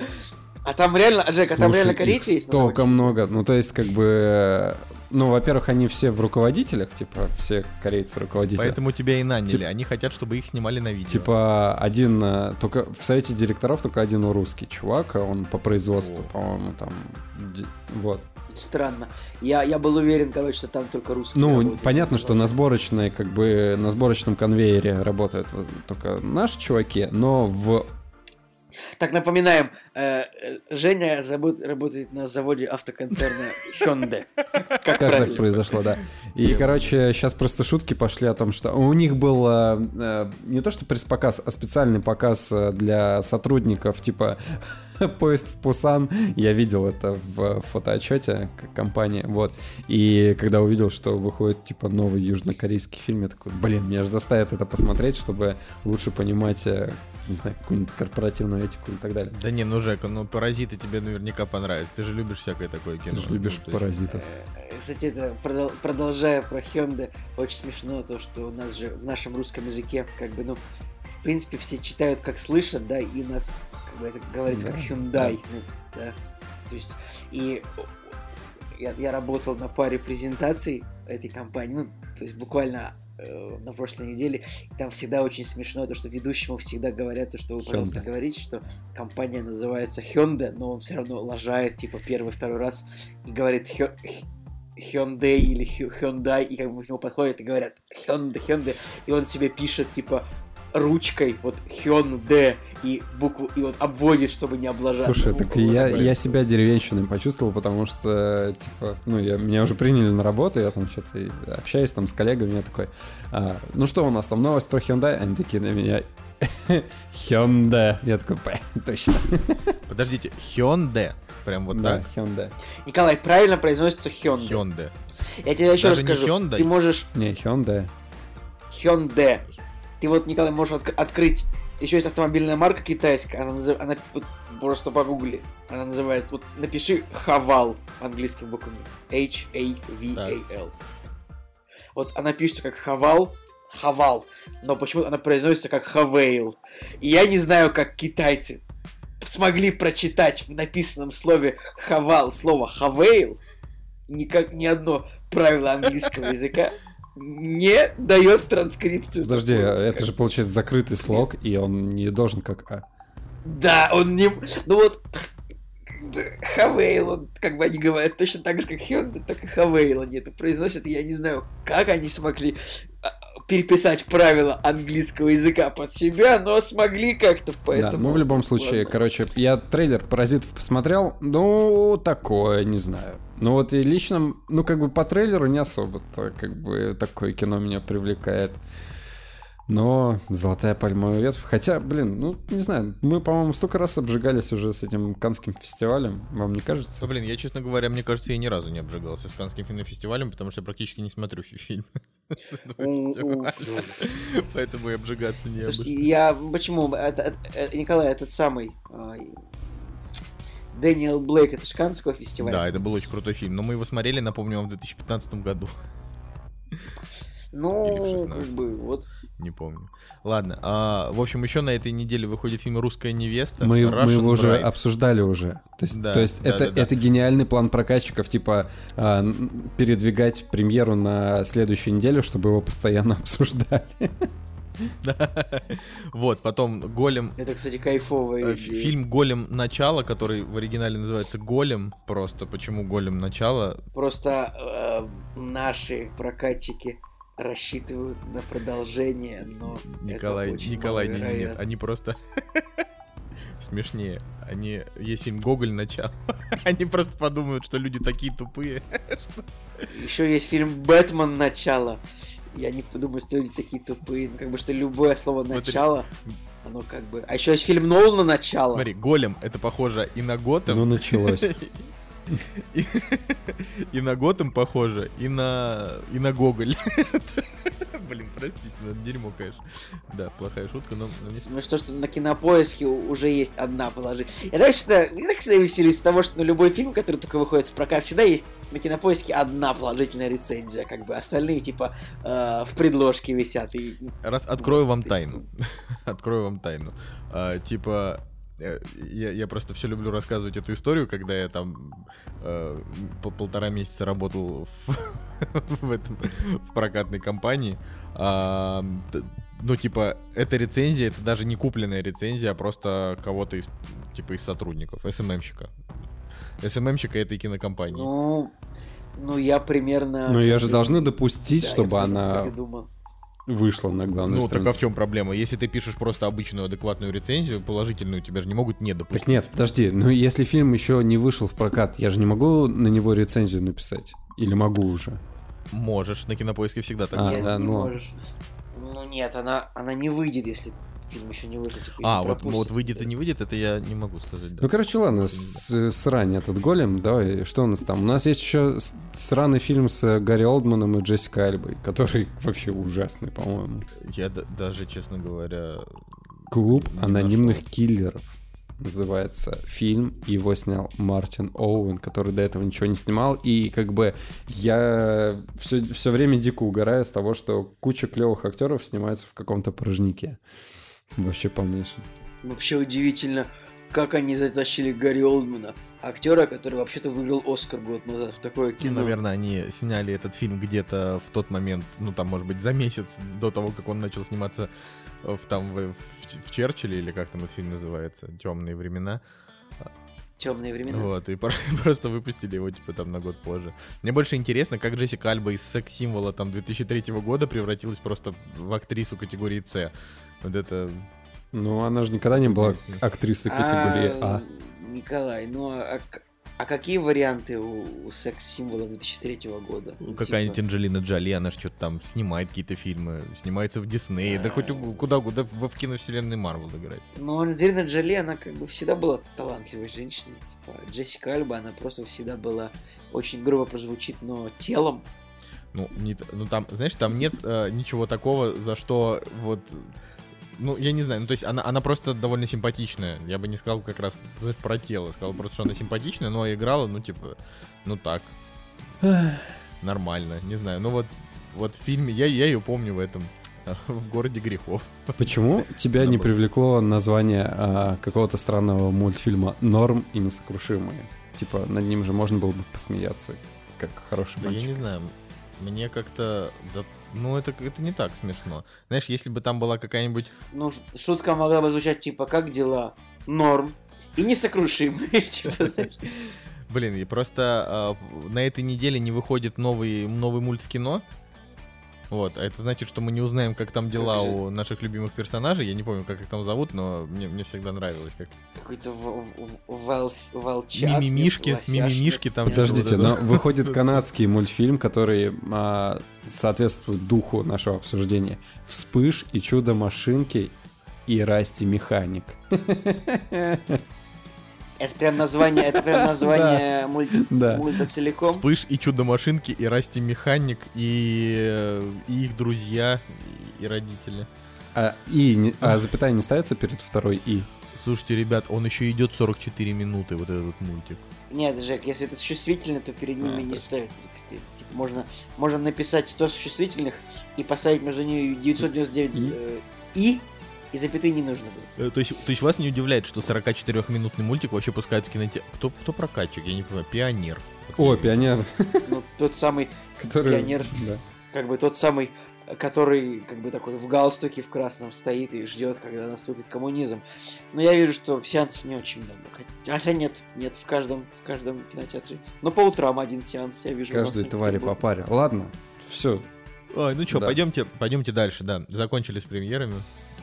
А там реально, Жека, там Слушай, реально корейцы есть? столько много. Ну, то есть, как бы... Ну, во-первых, они все в руководителях, типа, все корейцы руководители. Поэтому тебя и наняли. Тип- Они хотят, чтобы их снимали на видео. Типа один, э, только в совете директоров только один русский чувак, а он по производству, О. по-моему, там, вот. Странно. Я, я был уверен, короче, что там только русские Ну, работают. понятно, что на сборочной, как бы, на сборочном конвейере работают только наши чуваки, но в... Так, напоминаем, э, э, Женя работает на заводе автоконцерна Hyundai. Как, так произошло, да. И, короче, сейчас просто шутки пошли о том, что у них был э, не то что пресс-показ, а специальный показ для сотрудников, типа поезд в Пусан. Я видел это в фотоотчете компании, вот. И когда увидел, что выходит, типа, новый южнокорейский фильм, я такой, блин, меня же заставят это посмотреть, чтобы лучше понимать, не знаю, какую-нибудь корпоративную этику и так далее. Да не, ну Жека, ну паразиты тебе наверняка понравятся. Ты же любишь всякое такое кино. Ты же любишь Ну, паразитов. Э, Кстати, это продол- продолжая про Hyundai, очень смешно то, что у нас же в нашем русском языке, как бы, ну, в принципе, все читают, как слышат, да, и у нас, как бы, это говорится как Да, Hyundai, ну, да. То есть, и я, я работал на паре презентаций этой компании, ну, то есть буквально э, на прошлой неделе, и там всегда очень смешно то, что ведущему всегда говорят, то, что вы, пожалуйста, Hyundai. говорите, что компания называется Hyundai, но он все равно лажает, типа, первый, второй раз, и говорит Хё- Hyundai или Hyundai, и как бы к нему подходят и говорят Hyundai, Hyundai, и он себе пишет, типа, ручкой, вот Hyundai, и букву, и вот обводит, чтобы не облажаться. Слушай, Ну, так вот я, я себя деревенщиной почувствовал, потому что, типа, ну, я, меня уже приняли на работу, я там что-то общаюсь там с коллегами, я такой, «А, ну что у нас там, новость про Hyundai? Они такие на меня, Hyundai. Я такой, «П, точно. Подождите, Hyundai. Прям вот Да, так. Hyundai. Николай, правильно произносится Hyundai. Hyundai. Я тебе еще Даже не скажу. Hyundai? Ты можешь Не, Hyundai. Hyundai. Ты вот, Николай, можешь отк- открыть. Еще есть автомобильная марка китайская. Она, назыв- она просто погугли. Она называется. Вот напиши Хавал английскими буквами. H-A-V-A-L. Вот она пишется как Хавал. Хавал. Но почему-то она произносится как Хавейл. И я не знаю, как китайцы смогли прочитать в написанном слове Хавал слово Хавейл. Никак ни одно правило английского языка не дает транскрипцию. Подожди, это же получается закрытый слог, и он не должен как А. Да, он не... Ну вот... Хавейл, он, как бы они говорят, точно так же, как Hyundai, так и Хавейл они это произносят. Я не знаю, как они смогли а, переписать правила английского языка под себя, но смогли как-то, поэтому... Да, ну в любом случае, ладно. короче, я трейлер «Паразитов» посмотрел, ну, такое, не знаю. Ну вот и лично, ну как бы по трейлеру не особо-то, как бы такое кино меня привлекает. Но «Золотая пальмовая ветвь», хотя, блин, ну, не знаю, мы, по-моему, столько раз обжигались уже с этим Канским фестивалем, вам не кажется? Ну, блин, я, честно говоря, мне кажется, я ни разу не обжигался с Канским кинофестивалем, потому что я практически не смотрю фи- фильм. с этого У- у- фестиваля. Поэтому и обжигаться не Слушайте, я... Почему? Э, Николай, этот самый... Дэниел Блейк, это Шканского фестиваля. Да, это был очень крутой фильм, но мы его смотрели, напомню вам, в 2015 году. Ну, 16. как бы, вот. Не помню. Ладно. а, в общем, еще на этой неделе выходит фильм «Русская невеста». Мы, мы его уже Bride. обсуждали уже. То есть, Да, то есть да, это, да, да. это гениальный план прокатчиков, типа а, передвигать премьеру на следующую неделю, чтобы его постоянно обсуждали. Вот, потом «Голем». Это, кстати, кайфовая э. Фильм «Голем. Начало», который в оригинале называется «Голем». Просто почему «Голем. Начало»? Просто э, наши прокатчики рассчитывают на продолжение, но Николай, Николай, не, не, не, маловероятно. они просто смешнее. Они есть фильм Гоголь начало. Они просто подумают, что люди такие тупые. Еще есть фильм «Бэтмен. Начало». Я не подумаю, что люди такие тупые. Ну, как бы, что любое слово Смотри. «начало», оно как бы... А еще есть фильм Нолана «Начало». Смотри, Голем это похоже и на Готэм. Ну, началось. И, и на Готэм похоже, и на и на Гоголь. Простите, ну, это дерьмо, конечно. Да, плохая шутка, но... но не- Смешно, что на кинопоиске уже есть одна положи. Я так всегда, я так всегда веселюсь с того, что на любой фильм, который только выходит в прокат, всегда есть на кинопоиске одна положительная рецензия, как бы остальные типа э, в предложке висят. И Раз открою вам тайну. Открою вам тайну. А, типа, э, я, я просто все люблю рассказывать эту историю, когда я там э, по- полтора месяца работал в, в этом в прокатной компании. А, ну, типа, эта рецензия, это даже не купленная рецензия, а просто кого-то из, типа, из сотрудников, СММщика. СММщика этой кинокомпании. ну, ну я примерно. Ну, ее же должны допустить, Да, я чтобы она вышла на главную ну, так а в страницу. чем проблема? Если ты пишешь просто обычную адекватную рецензию, положительную, тебя же не могут не допустить. Так нет, подожди, ну если фильм еще не вышел в прокат, я же не могу на него рецензию написать. Или могу уже? Можешь, на кинопоиске всегда так. А, Нет, да, не ну. можешь. Ну нет, она, она не выйдет, если фильм еще не вышел. Типа, А, вот, вот выйдет и не выйдет, это я не могу сказать. да. Ну, короче, ладно, с- срань этот голем, давай, что у нас там? У нас есть еще сраный фильм с Гарри Олдманом и Джессикой Альбой, который вообще ужасный, по-моему. Я да- даже, честно говоря, Клуб анонимных нашел. киллеров называется фильм. Его снял Мартин Оуэн, который до этого ничего не снимал. И как бы я все, все время дико угораю с того, что куча клевых актеров снимается в каком-то порожнике. Вообще полнейший. Вообще удивительно, как они затащили Гарри Олдмана, актера, который вообще-то выиграл Оскар год назад в такое ну, кино. наверное, они сняли этот фильм где-то в тот момент, ну там, может быть, за месяц до того, как он начал сниматься в там в, в- в Черчилле или как там этот фильм называется, Темные времена. Темные времена. Вот, и про- просто выпустили его, типа, там на год позже. Мне больше интересно, как Джессика Альба из секс-символа там 2003 года превратилась просто в актрису категории С. Вот это... Ну, она же никогда не была актрисой категории А. Николай, ну а, к- а какие варианты у, у секс-символа 2003 года? Ну, Какая-нибудь типа, Анджелина Джоли, она же что-то там снимает какие-то фильмы, снимается в Диснее, да хоть у- куда, куда в, в киновселенной Марвел играть. Ну, Анджелина Джоли, она как бы всегда была талантливой женщиной. Типа, Джессика Альба, она просто всегда была очень грубо прозвучит, но телом. Ну, не, ну там, знаешь, там нет э, ничего такого, за что вот... Ну, я не знаю, ну, то есть она, она просто довольно симпатичная. Я бы не сказал как раз про тело, сказал просто, что она симпатичная, но играла, ну, типа, ну так, нормально, не знаю. Ну вот, вот в фильме, я, я ее помню в этом, в городе грехов. Почему тебя не привлекло название а, какого-то странного мультфильма «Норм и несокрушимые»? Типа, над ним же можно было бы посмеяться, как хороший Да я мальчик. не знаю, мне как-то, да, ну это, это не так смешно. Знаешь, если бы там была какая-нибудь Ну, шутка могла бы звучать типа, как дела? Норм. И несокрушимые, типа, знаешь. Блин, и просто а, на этой неделе не выходит новый, новый мульт в кино. Вот, а это значит, что мы не узнаем, как там дела Как же? у наших любимых персонажей. Я не помню, как их там зовут, но мне, мне всегда нравилось, как Какой-то волчат. мимимишки, мимимишки там. Подождите, но выходит канадский мультфильм, который а, соответствует духу нашего обсуждения. Вспыш и чудо машинки и Расти механик. Это прям название, это прям название мульт- Да. мульта целиком. Вспыш и чудо-машинки, и Расти Механик, и, и их друзья, и, родители. А, и, а запятая не ставится перед второй и? Слушайте, ребят, он еще идет 44 минуты, вот этот мультик. Нет, Жек, если это существительное, то перед ними А, не ставится запятые. Типа, можно, можно написать 100 существительных и поставить между ними 999 И? э, и, и запятые не нужно будет. Э, То есть, то есть вас не удивляет, что 44-минутный мультик вообще пускают в кинотеатр? Кто, кто прокатчик? Я не понимаю. Пионер. О, пионер, Ну, тот самый, который... Пионер. Да. как бы тот самый, который как бы такой в галстуке в красном стоит и ждет, когда наступит коммунизм. Но я вижу, что сеансов не очень много. Хотя нет, нет, в каждом, в каждом кинотеатре. Но по утрам один сеанс я вижу. у нас Каждой твари по паре. Ладно, все. Ой, ну что, Да. пойдемте, пойдемте дальше, да. Закончили с премьерами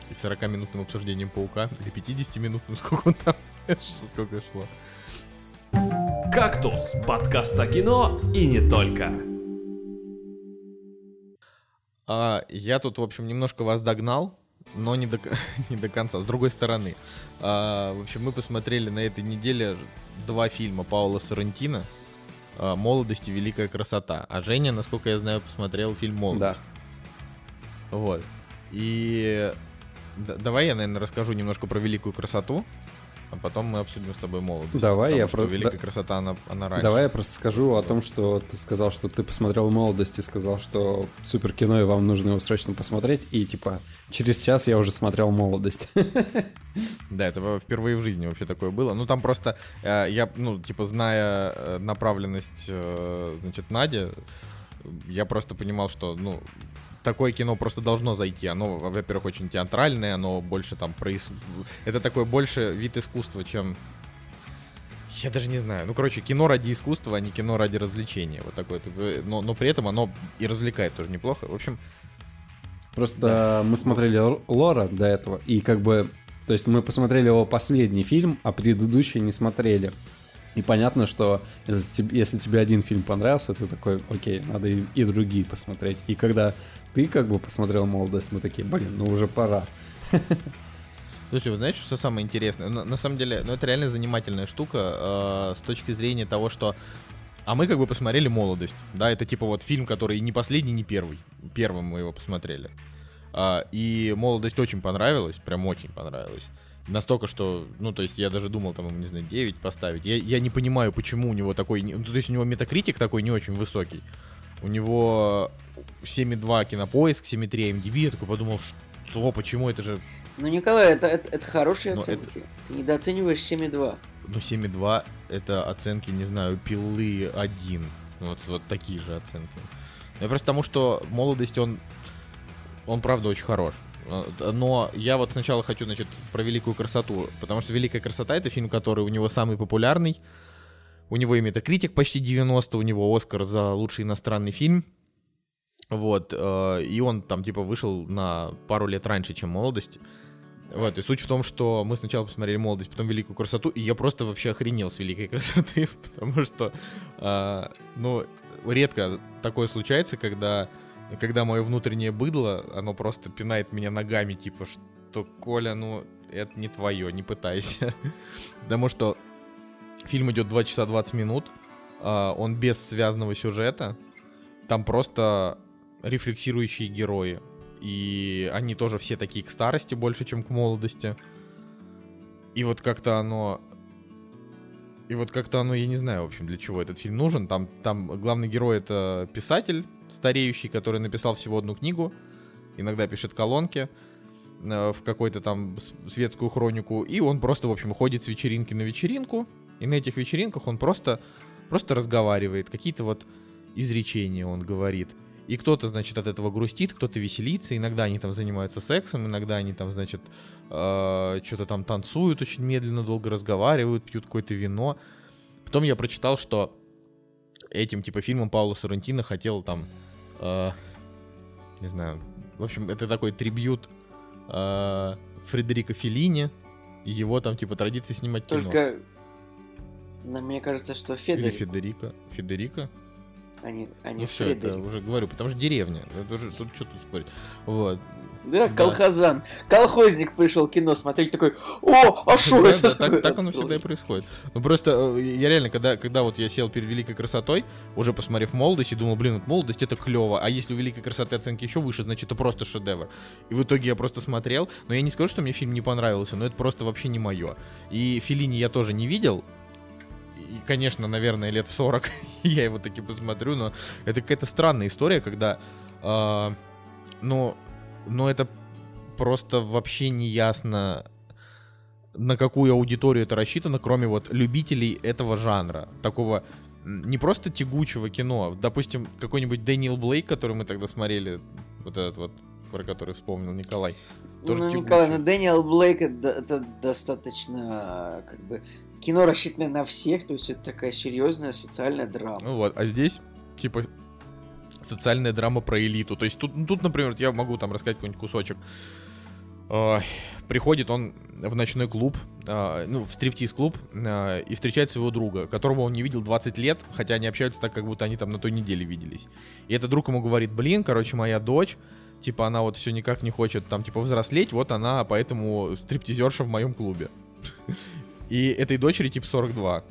и 40-минутным обсуждением Паука. Или 50-минутным, сколько он там, сколько шло. «Кактус» — подкаст о кино и не только. А, я тут, в общем, немножко вас догнал, но не до, не до конца. С другой стороны, а, в общем, мы посмотрели на этой неделе два фильма Паула Соррентино. а, «Молодость и великая красота». А Женя, насколько я знаю, посмотрел фильм Да. «Молодость». Вот. И д- давай я, наверное, расскажу немножко про великую красоту, а потом мы обсудим с тобой молодость. Давай, я про- великая да- красота, она, она раньше. Давай я просто скажу о том, что ты сказал, что ты посмотрел «Молодость» и сказал, что супер кино, и вам нужно его срочно посмотреть. И типа, через час я уже смотрел «Молодость». Да, это впервые в жизни вообще такое было. Ну, там просто э, я, ну, типа, зная э, направленность, э, значит, Нади, я просто понимал, что, ну, такое кино просто должно зайти. Оно, во-первых, очень театральное, оно больше там про... ис- Это такой больше вид искусства, чем... Я даже не знаю. Ну, короче, кино ради искусства, а не кино ради развлечения. Вот такое. Э, Но, но при этом оно и развлекает тоже неплохо. В общем, Просто мы смотрели Лора до этого, и как бы... То есть мы посмотрели его последний фильм, а предыдущий не смотрели. И понятно, что если тебе, если тебе один фильм понравился, ты такой, окей, надо и, и другие посмотреть. И когда ты как бы посмотрел «Молодость», мы такие, блин, ну уже пора. Слушай, вы знаете, что самое интересное? На, на самом деле, ну это реально занимательная штука э, с точки зрения того, что... А мы как бы посмотрели «Молодость», да, это типа вот фильм, который не последний, не первый. Первым мы его посмотрели. А, и «Молодость» очень понравилась, прям очень понравилась. Настолько, что, ну, то есть я даже думал, там, не знаю, 9 поставить. Я, я не понимаю, почему у него такой... ну, то есть у него метакритик такой не очень высокий. У него 7,2 кинопоиск, 7,3 MDB. Я такой подумал, что, почему это же Ну, Николай, это, это, это хорошие Но оценки. Ты недооцениваешь 7,2. Ну, 7,2 это оценки, не знаю, пилы 1. Вот, вот такие же оценки. Я просто потому, что молодость, он, он правда очень хорош. Э, Но я вот сначала хочу, значит, про великую красоту. Потому что Великая красота это фильм, который у него самый популярный. У него и метакритик почти 90, у него Оскар за лучший иностранный фильм. Вот, э, и он там типа вышел на пару лет раньше, чем молодость. Вот, и суть в том, что мы сначала посмотрели молодость, потом великую красоту, и я просто вообще охренел с великой красоты, потому что, а, ну, редко такое случается, когда, когда мое внутреннее быдло, оно просто пинает меня ногами, типа, что, Коля, ну, это не твое, не пытайся. Потому что фильм идет 2 часа 20 минут, а, он без связанного сюжета, там просто рефлексирующие герои. И они тоже все такие к старости больше, чем к молодости. И вот как-то оно... И вот как-то оно, я не знаю, в общем, для чего этот фильм нужен. Там, там главный герой это писатель стареющий, который написал всего одну книгу. Иногда пишет колонки э, в какой-то там светскую хронику. И он просто, в общем, ходит с вечеринки на вечеринку. И на этих вечеринках он просто, просто разговаривает. Какие-то вот изречения он говорит. И кто-то, значит, от этого грустит, кто-то веселится. Иногда они там занимаются сексом, иногда они там, значит, э, что-то там танцуют очень медленно, долго разговаривают, пьют какое-то вино. Потом я прочитал, что этим, типа, фильмом Пауло Соррентино хотел там, э, не знаю, в общем, это такой трибют э, Фредерико Феллини, его там, типа, традиции снимать кино. Только... Но мне кажется, что Или Федор... Федерико. Федерико? а не Ну все, это уже говорю, потому что деревня. Это уже- тут что тут спорить. Вот. Да, Да. колхозан. Колхозник пришел кино смотреть, такой, о, а Да, это да, такое?» так, так оно всегда и происходит. Ну просто э, я реально, когда, когда вот я сел перед великой красотой, уже посмотрев молодость, и думал, блин, вот молодость это клево, а если у великой красоты оценки еще выше, значит это просто шедевр. И в итоге я просто смотрел, но я не скажу, что мне фильм не понравился, но это просто вообще не мое. И Филини я тоже не видел. И, конечно, наверное, лет в 40 я его таки посмотрю, но это какая-то странная история, когда, а, ну, ну это просто вообще не ясно, на какую аудиторию это рассчитано, кроме вот любителей этого жанра. Такого не просто тягучего кино. Допустим, какой-нибудь Дэниел Блейк, который мы тогда смотрели, вот этот вот, про который вспомнил Николай. Тоже Ну, тягучий. Николай, ну Дэниел Блейк это, это достаточно, как бы, кино рассчитанное на всех, то есть это такая серьезная социальная драма. Ну вот, а здесь, типа, социальная драма про элиту. То есть тут, ну, тут например, я могу там рассказать какой-нибудь кусочек. Ой, приходит он в ночной клуб, а, ну, в стриптиз-клуб, а, и встречает своего друга, которого он не видел 20 лет, хотя они общаются так, как будто они там на той неделе виделись. И этот друг ему говорит, блин, короче, моя дочь, типа, она вот все никак не хочет там, типа, взрослеть, вот она, поэтому стриптизерша в моем клубе. И этой дочери, типа, 42.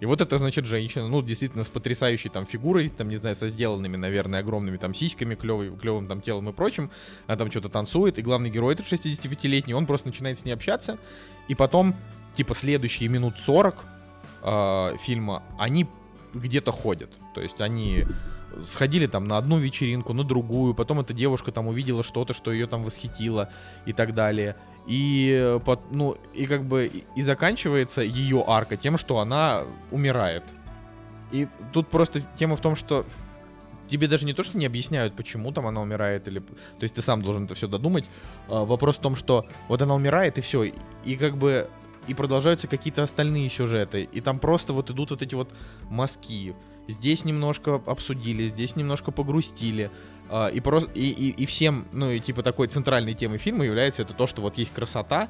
И вот это, значит, женщина, ну, действительно, с потрясающей там фигурой, там, не знаю, со сделанными, наверное, огромными там сиськами, клевой, клевым там телом и прочим. Она там что-то танцует, и главный герой этот 65-летний, он просто начинает с ней общаться, и потом, типа, следующие минут 40 э, фильма, они где-то ходят. То есть они сходили там на одну вечеринку, на другую, потом эта девушка там увидела что-то, что ее там восхитило и так далее. И, ну, и как бы и заканчивается ее арка тем, что она умирает. И тут просто тема в том, что тебе даже не то, что не объясняют, почему там она умирает, или... То есть ты сам должен это все додумать. А, Вопрос в том, что вот она умирает, и все. И как бы... И продолжаются какие-то остальные сюжеты. И там просто вот идут вот эти вот мазки. Здесь немножко обсудили, здесь немножко погрустили. А, И, просто, и, и, и всем, ну, и типа такой центральной темой фильма является это то, что вот есть красота,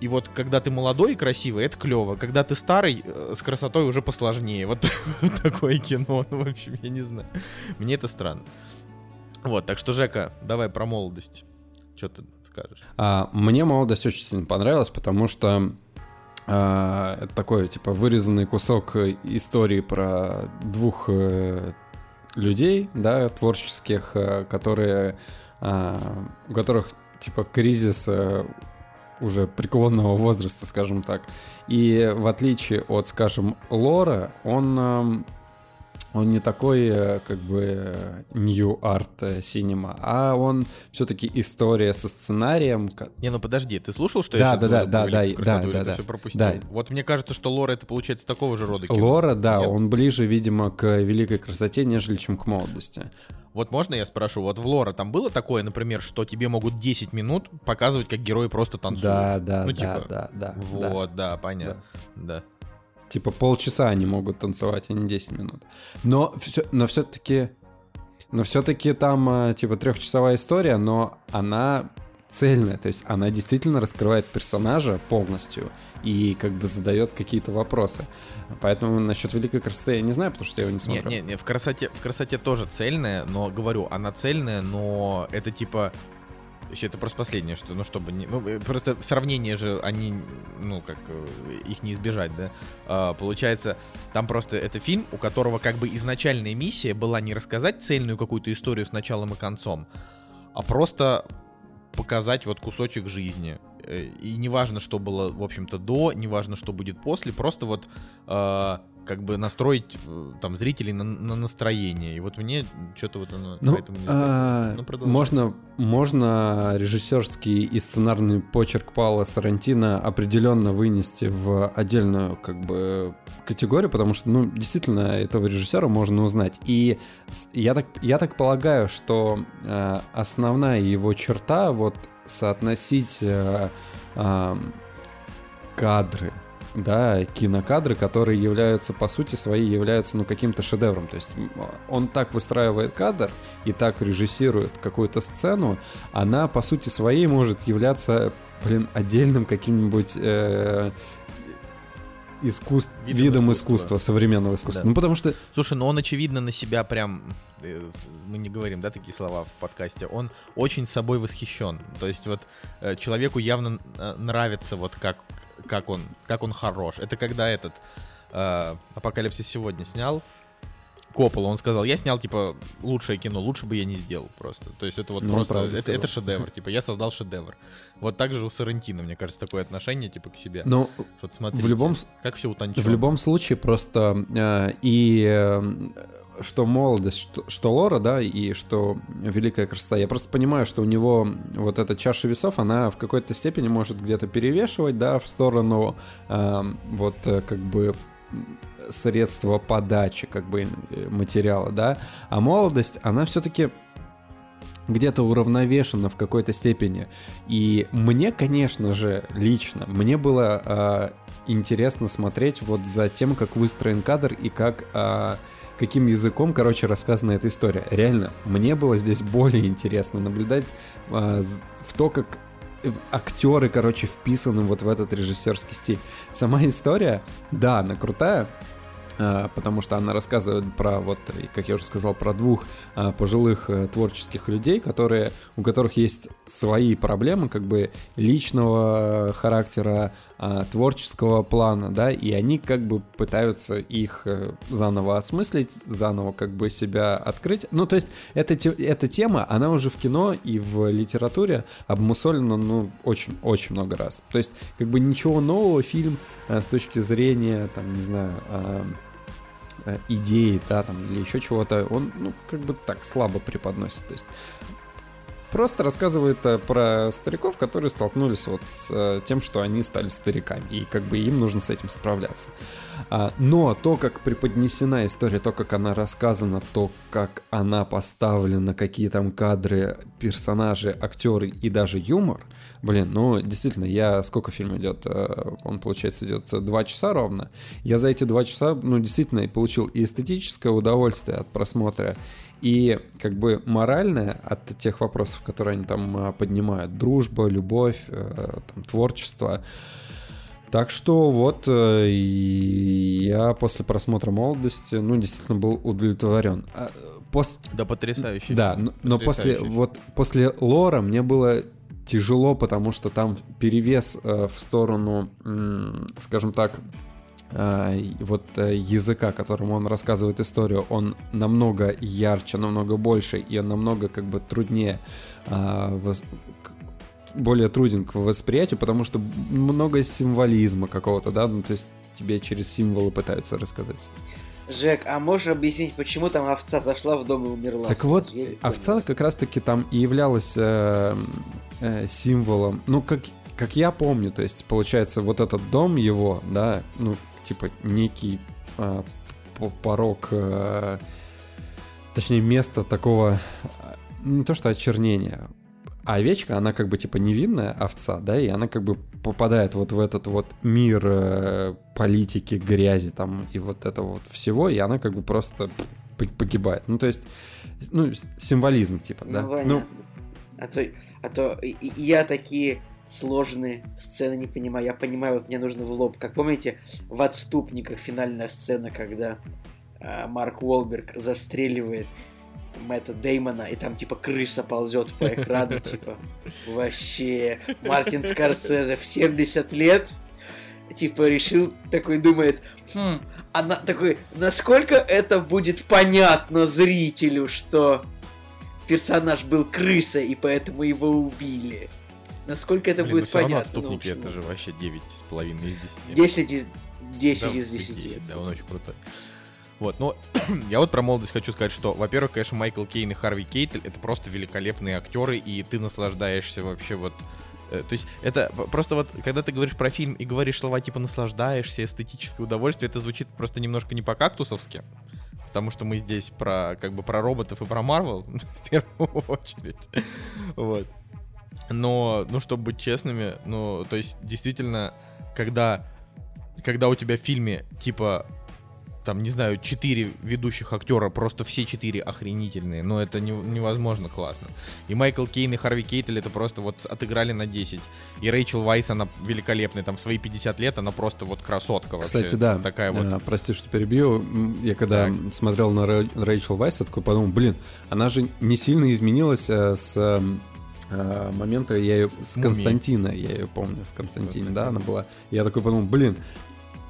и вот когда ты молодой и красивый, это клево. Когда ты старый, э, с красотой уже посложнее. Вот, такое кино. Ну, в общем, я не знаю. Мне это странно. Вот, так что, Жека, давай про молодость. Что ты скажешь? А, мне молодость очень сильно понравилась, потому что а, это такой, типа, вырезанный кусок э, истории про двух э, людей, да, творческих, э, которые, а, у которых, типа, кризис э, уже преклонного возраста, скажем так. И в отличие от, скажем, Лора, он он не такой, э, как бы, new art э, cinema, а он все-таки история со сценарием. Не, ну подожди, ты слушал, что Да, я да, да, да, да, красоту, да, ты да. все пропустил? Да. Вот мне кажется, что Лора это получается такого же рода кино. Лора, да, Нет? он ближе, видимо, к великой красоте, нежели чем к молодости. Вот можно я спрошу, вот в Лора там было такое, например, что тебе могут 10 минут показывать, как герои просто танцуют? Да, да, Ну, да, типа, да, да. да. Вот, да, понятно. Да. Типа полчаса они могут танцевать, а не 10 минут. Но, все, но все-таки... Но все-таки там, э, типа, трехчасовая история, но она цельная. То есть она действительно раскрывает персонажа полностью и как бы задает какие-то вопросы. Поэтому насчет великой красоты я не знаю, потому что я его не смотрел. не, не, в красоте, в красоте тоже цельная, но говорю, она цельная, но это типа. Еще это просто последнее, что, ну, чтобы не. Ну, э, просто сравнение же, они, ну, как э, их не избежать, да. А, получается, там просто это фильм, у которого как бы изначальная миссия была не рассказать цельную какую-то историю с началом и концом, а просто показать вот кусочек жизни. Э, И неважно, что было, в общем-то, до, неважно, что будет после, просто вот э, как бы настроить э, там зрителей на, на настроение. И вот мне что-то вот оно Ну, поэтому не а. Ну, продолжай. можно, можно режиссерский и сценарный почерк Паула Сарантино определенно вынести в отдельную как бы категорию, потому что, ну, действительно, этого режиссера можно узнать. И я так, я так полагаю, что э, основная его черта вот соотносить э, ам, кадры да, кинокадры, которые являются, по сути своей, являются, ну, каким-то шедевром. То есть он так выстраивает кадр и так режиссирует какую-то сцену, она, по сути своей, может являться, блин, отдельным каким-нибудь... э, искусств, Видом видом, искусства. искусства, современного искусства. Да. Ну, потому что Слушай, ну он, очевидно, на себя прям... э, Мы не говорим, да, такие слова в подкасте. Он очень собой восхищен. То есть вот э, человеку явно э, нравится вот как, как, он, как он хорош. Это когда этот э, Апокалипсис сегодня снял, Коппола, он сказал, я снял, типа, лучшее кино, лучше бы я не сделал просто. То есть это вот Ну, просто, это, это шедевр, типа, я создал шедевр. Вот так же у Сарантино, мне кажется, такое отношение, типа, к себе. ну, Вот смотрите, любом с- как все утончено. в любом случае просто э, и э, что молодость, что, что Лора, да, и что Великая Красота. Я просто понимаю, что у него вот эта чаша весов, она в какой-то степени может где-то перевешивать, да, в сторону э, вот э, как бы средства подачи как бы э, материала, да, а молодость, она все-таки где-то уравновешена в какой-то степени. И мне, конечно же, лично, мне было э, интересно смотреть вот за тем, как выстроен кадр и как э, каким языком, короче, рассказана эта история. Реально, мне было здесь более интересно наблюдать э, в то, как актеры, короче, вписаны вот в этот режиссерский стиль. Сама история, да, она крутая, потому что она рассказывает про, вот, как я уже сказал, про двух а, пожилых э, творческих людей, которые, у которых есть свои проблемы, как бы личного характера, творческого плана, да, и они как бы пытаются их э, заново осмыслить, заново как бы себя открыть. Ну, то есть эта, эта тема, она уже в кино и в литературе обмусолена, ну, очень-очень много раз. То есть как бы ничего нового фильм э, с точки зрения, там, не знаю, а, э, идеи, да, там, или еще чего-то, он, ну, как бы так слабо преподносит. То есть просто рассказывает э, про стариков, которые столкнулись вот с э, тем, что они стали стариками, и как бы им нужно с этим справляться. А, Но то, как преподнесена история, то, как она рассказана, то, как она поставлена, какие там кадры, персонажи, актеры и даже юмор, блин, ну, действительно, я... Сколько фильм идет? Э, Он, получается, идет два часа ровно. Я за эти два часа, ну, действительно, и получил и эстетическое удовольствие от просмотра, и как бы моральное от тех вопросов, которые они там а, поднимают. Дружба, любовь, э, там, творчество. Так что вот э, я после просмотра молодости, ну, действительно был удовлетворен. А, пос- Да, потрясающий. да, но, но после вот после лора мне было тяжело, потому что там перевес э, в сторону, скажем так, э, вот э, языка, которым он рассказывает историю, он намного ярче, намного больше, и он намного как бы труднее, более труден к восприятию, потому что много символизма какого-то, да, ну то есть тебе через символы пытаются рассказать. Жек, а можешь объяснить, почему там овца зашла в дом и умерла? Так вот, овца как раз-таки там и являлась э, э, символом. Ну, как, как я помню, то есть, получается, вот этот дом его, да, ну, типа, некий э, по- порог, э, точнее, место такого, э, не то что очернения, а овечка, она как бы типа невинная овца, да, и она как бы попадает вот в этот вот мир э, политики, грязи там и вот этого вот всего, и она как бы просто погибает. Ну, то есть, ну, символизм типа, да. Ну, понятно. А то, а то я такие сложные сцены не понимаю. Я понимаю, вот мне нужно в лоб. Как помните, в «Отступниках» финальная сцена, когда а, Марк Уолберг застреливает Мэтта Деймона, и там типа крыса ползет по экрану, типа вообще Мартин Скорсезе в 70 лет типа решил, такой думает, хм, она такой, насколько это будет понятно зрителю, что персонаж был крысой, и поэтому его убили. Насколько это Блин, будет ну равно понятно. ну, в отступники, общем, это же вообще 9,5 из 10. 10 из 10 Да, из 10. Да, он очень крутой. Вот, но я вот про молодость хочу сказать, что, во-первых, конечно, Майкл Кейн и Харви Кейтель это просто великолепные актеры, и ты наслаждаешься вообще вот. э, То есть это просто вот, когда ты говоришь про фильм и говоришь слова типа наслаждаешься, эстетическое удовольствие, это звучит просто немножко не по-кактусовски, потому что мы здесь про как бы про роботов и про Марвел в первую очередь. Вот. Но, ну, чтобы быть честными, ну, то есть, действительно, когда, когда у тебя в фильме, типа, там, не знаю, четыре ведущих актера, просто все четыре охренительные, но это не, невозможно классно. И Майкл Кейн и Харви Кейтель это просто вот отыграли на 10. И Рэйчел Вайс, она великолепная, там в свои 50 лет она просто вот красотка вообще. Кстати, да. Такая вот. А, прости, что перебью. Я когда Так. смотрел на Рэ- Рэйчел Вайс, я такой подумал, блин, она же не сильно изменилась э, с э, момента, я ее, с. Константина, я ее помню, в Константине, да, она была. Я такой подумал, блин,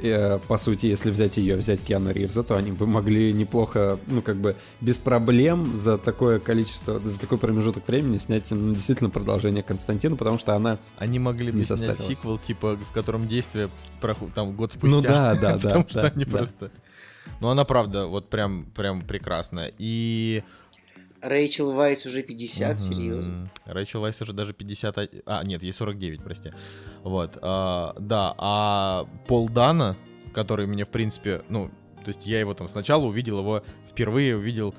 э, по сути, если взять ее, взять Киану Ривза, то они бы могли неплохо, ну, как бы, без проблем за такое количество, за такой промежуток времени снять ну, действительно продолжение Константина, потому что она... Они могли бы Не снять сиквел, типа, в котором действие проходит там год спустя. Ну да, да, да, Потому что они просто... Ну, она правда, вот прям, прям прекрасна. И... Рэйчел Вайс уже 50, Мгм. серьезно. Рэйчел Вайс уже даже 50... А, нет, ей 49, прости. Вот. а, да, а Пол Дана, который мне, в принципе, ну, то есть я его там сначала увидел его, впервые увидел,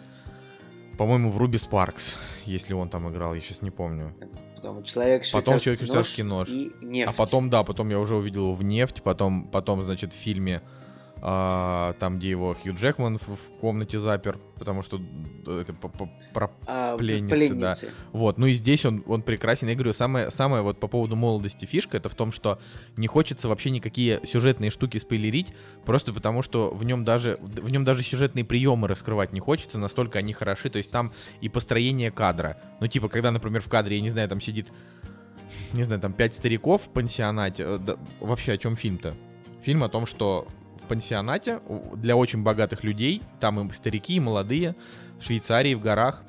по-моему, в Руби Спаркс, если он там играл, я сейчас не помню. Потом человек Потом швейцарский «Человек-швейцарский нож». И нефть. А потом, да, потом я уже увидел его в «Нефть», потом, потом значит, в фильме, а, там, где его Хью Джекман в, в комнате запер, потому что это по- по- про А, пленницы, пленницы. Вот, ну и здесь он, он прекрасен. Я говорю, самое, самое вот по поводу молодости фишка, это в том, что не хочется вообще никакие сюжетные штуки спойлерить, просто потому что в нем даже, в нем даже сюжетные приемы раскрывать не хочется, настолько они хороши. То есть там и построение кадра. Ну, типа, когда, например, в кадре, я не знаю, там сидит, не знаю, там пять стариков в пансионате. э, да, вообще, о чем фильм-то? Фильм о том, что пансионате для очень богатых людей, там и старики, и молодые, в Швейцарии, в горах,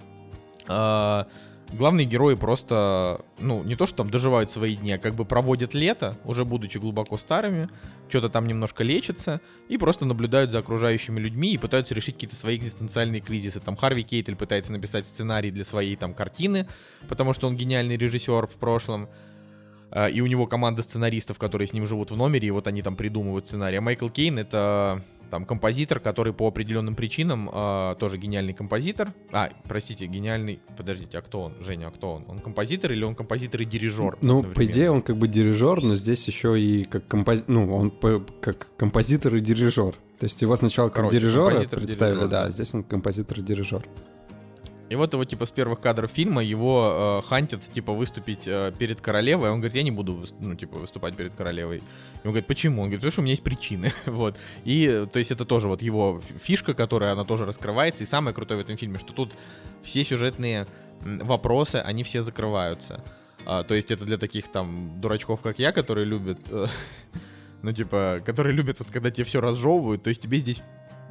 а, главные герои просто, ну, не то, что там доживают свои дни, а как бы проводят лето, уже будучи глубоко старыми, что-то там немножко лечатся, и просто наблюдают за окружающими людьми и пытаются решить какие-то свои экзистенциальные кризисы. Там Харви Кейтель пытается написать сценарий для своей там картины, потому что он гениальный режиссер в прошлом. А, И у него команда сценаристов, которые с ним живут в номере, и вот они там придумывают сценарий. А Майкл Кейн это там композитор, который по определенным причинам а, тоже гениальный композитор. А, простите, гениальный. Подождите, а кто он? Женя, а кто он? Он композитор или он композитор и дирижер? Ну, по идее, он как бы дирижер, но здесь еще и как композитор, ну, он по- как композитор и дирижер. То есть его сначала как Короче, дирижера представили, дирижер, да, да. а здесь он композитор и дирижер. И вот его, типа, с первых кадров фильма его э, хантят, типа, выступить э, перед королевой. Он говорит, я не буду, ну, типа, выступать перед королевой. И он говорит, почему? Он говорит, потому что у меня есть причины. вот. И, то есть, это тоже вот его фишка, которая, она тоже раскрывается. И самое крутое в этом фильме, что тут все сюжетные вопросы, они все закрываются. А, то есть, это для таких, там, дурачков, как я, которые любят... э, ну, типа, которые любят, вот, когда тебе все разжевывают. То есть, тебе здесь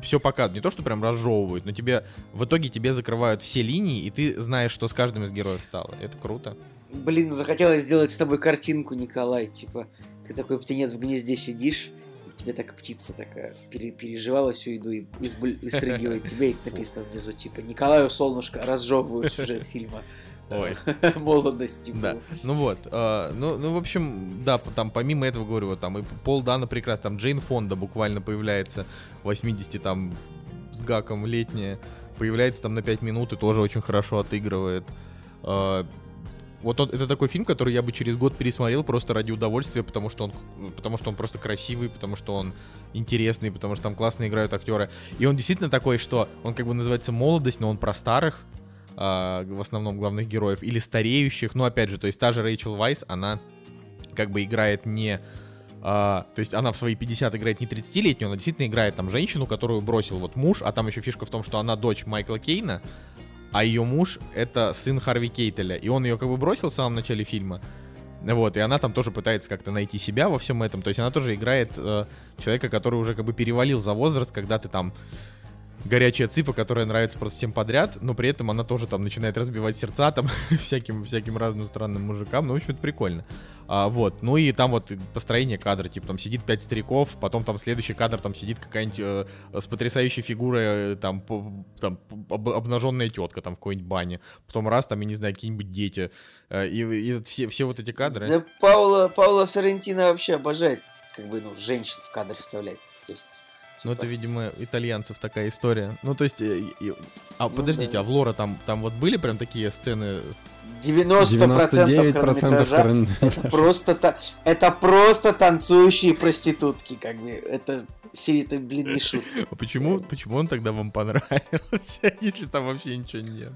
все показывают. Не то, что прям разжевывают, но тебе в итоге тебе закрывают все линии, и ты знаешь, что с каждым из героев стало. Это круто. Блин, захотелось сделать с тобой картинку, Николай. Типа, ты такой птенец в гнезде сидишь, и тебе так птица такая пере- переживала всю еду и, и, сбуль- и срыгивает тебе, и написано внизу, типа, Николаю солнышко разжевывают сюжет фильма. Ой. Молодость, типа. Да. Ну вот. э, ну, ну, в общем, да, там помимо этого, говорю, вот там и Пол Дана прекрасно, там Джейн Фонда буквально появляется 80 там с гаком летняя, появляется там на 5 минут и тоже очень хорошо отыгрывает. Э, вот он- это такой фильм, который я бы через год пересмотрел просто ради удовольствия, потому что он, потому что он просто красивый, потому что он интересный, потому что там классно играют актеры. И он действительно такой, что он как бы называется молодость, но он про старых, а, в основном главных героев, или стареющих. Ну, опять же, то есть та же Рэйчел Вайс, она как бы играет не... а, то есть она в свои 50 играет не 30-летнюю, она действительно играет там женщину, которую бросил вот муж, а там еще фишка в том, что она дочь Майкла Кейна, а ее муж это сын Харви Кейтеля, и он ее как бы бросил в самом начале фильма. Вот, и она там тоже пытается как-то найти себя во всем этом. То есть она тоже играет э, человека, который уже как бы перевалил за возраст, когда ты там горячая цыпа, которая нравится просто всем подряд, но при этом она тоже там начинает разбивать сердца там всяким, всяким разным странным мужикам. Ну, в общем, это прикольно. А, вот. Ну и там вот построение кадра, типа там сидит пять стариков, потом там следующий кадр, там сидит какая-нибудь э, с потрясающей фигурой, э, там, по- там об- обнаженная тетка там в какой-нибудь бане. Потом раз, там, я не знаю, какие-нибудь дети. Э, и, и все, все вот эти кадры. Да Паула, Паула Соррентино вообще обожает, как бы, ну, женщин в кадр вставлять. То есть, Ну, типа, это, видимо, итальянцев такая история. Ну, то есть... э, и- А, Ну подождите, да. а в Лора там, там вот были прям такие сцены 90% 99% хронометража хронометража. просто та- это просто танцующие проститутки, как бы это серии-то, блин, не шутка. А почему, почему он тогда вам понравился, если там вообще ничего нет?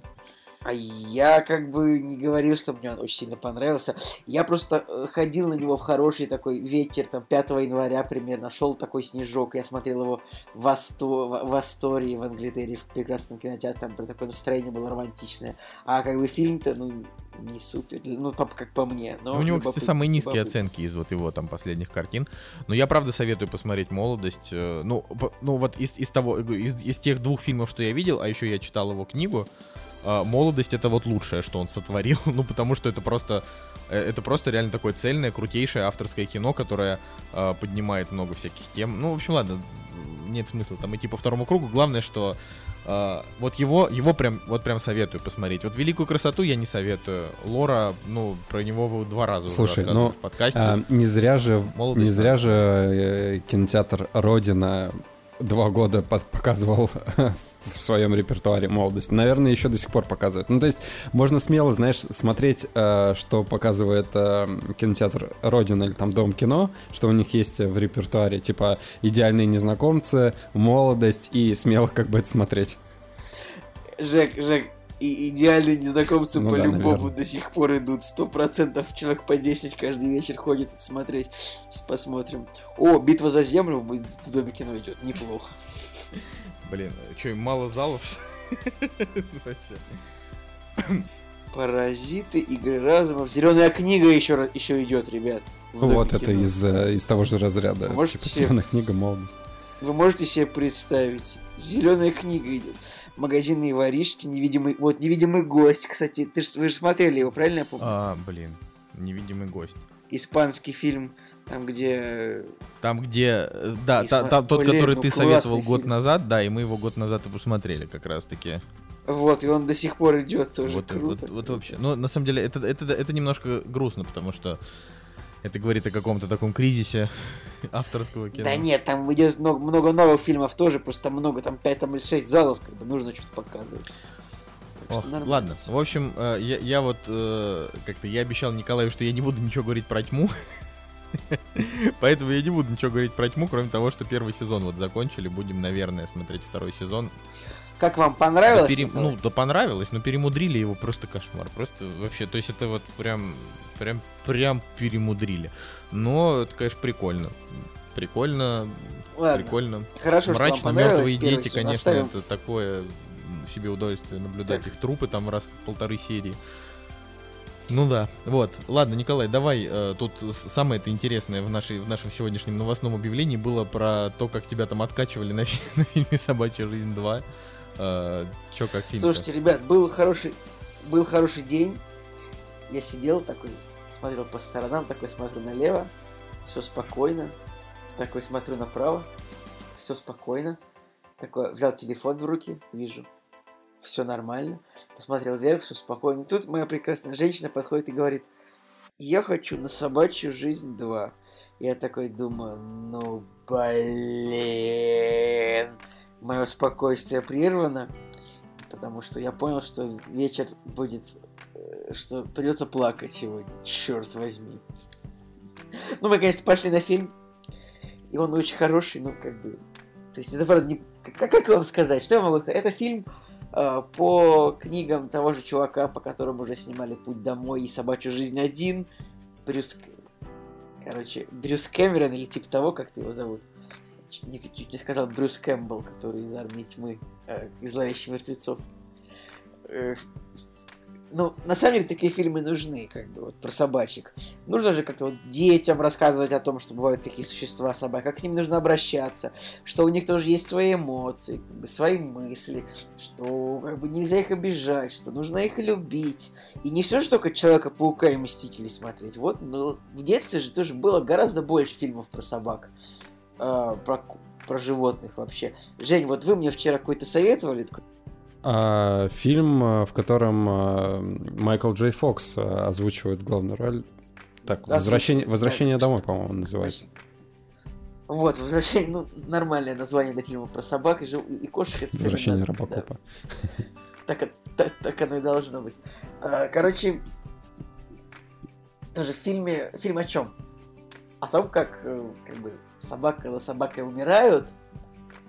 А я как бы не говорил, что мне он очень сильно понравился. Я просто э, ходил на него в хороший такой вечер, там, 5 января примерно, шел такой снежок, я смотрел его в, Асто... в Астории, в Англитере, в прекрасном кинотеатре, там такое настроение было романтичное. А как бы фильм-то, ну, не супер, ну, по- как по мне. Но Ну, у него, кстати, любопыт- самые низкие любопытно. оценки из вот его там последних картин. Но я правда советую посмотреть «Молодость». Э, Ну, ну вот из, из того, из, из тех двух фильмов, что я видел, а еще я читал его книгу, э, «Молодость» — это вот лучшее, что он сотворил. Ну, потому что это просто, э, это просто реально такое цельное, крутейшее авторское кино, которое э, поднимает много всяких тем. Ну, в общем, ладно, нет смысла там идти по второму кругу. Главное, что э, вот его, его прям, вот прям советую посмотреть. Вот «Великую красоту» я не советую. Лора, ну, про него вы два раза уже Слушай, рассказывали ну, в подкасте. А, не зря же, Молодость не зря же э, кинотеатр Родина два года показывал в своем репертуаре молодость. Наверное, еще до сих пор показывает. Ну, то есть, можно смело, знаешь, смотреть, э, что показывает э, кинотеатр Родина или там Дом кино, что у них есть в репертуаре, типа идеальные незнакомцы, молодость, и смело как бы это смотреть. Жек, Жек, и идеальные незнакомцы Ну да, по-любому наверное. до сих пор идут. Сто процентов человек по 10 каждый вечер ходит это смотреть. Сейчас посмотрим. О, битва за землю в доме кино идет. Неплохо. Блин, что, им мало залов? Паразиты, игры разума. Зеленая книга еще, раз- еще идет, ребят. Вот это кино. из, э, из того же разряда. Можете Типа, себе- «Зелёная книга, молодость. Вы можете себе представить? Зеленая книга идет. Магазинные воришки, невидимый. Вот невидимый гость, кстати. Ты ж, вы же смотрели его, правильно я помню? А, блин, невидимый гость. Испанский фильм, там где Там, где, э, да, та- там тот, Блин, который ну ты советовал год фильм. назад, да, и мы его год назад и посмотрели как раз-таки. Вот, и он до сих пор идет тоже. Вот, круто. вот, вот вообще. Ну, на самом деле, это, это, это немножко грустно, потому что это говорит о каком-то таком кризисе авторского кино. Да нет, там идет много, много новых фильмов тоже, просто много, там 5 там, или 6 залов, как бы нужно что-то показывать. Нормально. ладно, в общем, э, я, я вот э, как-то я обещал Николаю, что я не буду ничего говорить про тьму. Поэтому я не буду ничего говорить про тьму, кроме того, что первый сезон вот закончили. Будем, наверное, смотреть второй сезон. Как вам Да понравилось? пере- Николай? Ну, да понравилось, но перемудрили его просто кошмар. Просто вообще, то есть это вот прям, прям, прям перемудрили. Но это, конечно, прикольно. Прикольно, Ладно. прикольно. Хорошо, что вам Мрачно мертвые дети, сезон. конечно, Оставим- это такое себе удовольствие наблюдать Так. их трупы там раз в полторы серии. Ну да, вот. Ладно, Николай, давай. э, тут самое это интересное в, нашей, в нашем сегодняшнем новостном объявлении было про то, как тебя там откачивали на, фи- на фильме «Собачья жизнь 2». Чё, как фильм Слушайте, ребят, был хороший, был хороший день. Я сидел такой, смотрел по сторонам, такой смотрю налево, все спокойно. Такой смотрю направо, все спокойно. Такой взял телефон в руки, вижу, все нормально. Посмотрел вверх, все спокойно. Тут моя прекрасная женщина подходит и говорит, я хочу на собачью жизнь 2. Я такой думаю, ну блин. Мое спокойствие прервано, потому что я понял, что вечер будет, э, что придется плакать сегодня. Черт возьми. Ну, мы, конечно, пошли на фильм, и он очень хороший, ну, как бы... То есть это, правда, не... Как, как вам сказать? Что я могу сказать? Это фильм э, по книгам того же чувака, по которому уже снимали «Путь домой» и «Собачью жизнь один». Брюс... Короче, Брюс Кэмерон или типа того, как ты его зовут. Чуть чуть не сказал Брюс Кэмпбелл, который из «Армии тьмы», э, из «Зловещих мертвецов». Э, ну, на самом деле, такие фильмы нужны, как бы, вот, про собачек. Нужно же как-то вот детям рассказывать о том, что бывают такие существа собак, как с ними нужно обращаться, что у них тоже есть свои эмоции, как бы, свои мысли, что как бы нельзя их обижать, что нужно их любить. И не все же только Человека-паука и Мстителей смотреть. Вот, ну, в детстве же тоже было гораздо больше фильмов про собак, э, про, про животных вообще. Жень, вот вы мне вчера какой-то советовали, А, фильм, а, в котором а, Майкл Джей Фокс озвучивает главную роль. Так, возвращение, да. возвращение домой, по-моему, называется. Вот, возвращение, ну, нормальное название для фильма про собак и, жив- и кошек. это Возвращение именно, да. Робокопа. Так, и- так, так оно и должно быть. Короче, тоже в фильме... Фильм о чем? О том, как, э, как бы, собака, когда собака умирают,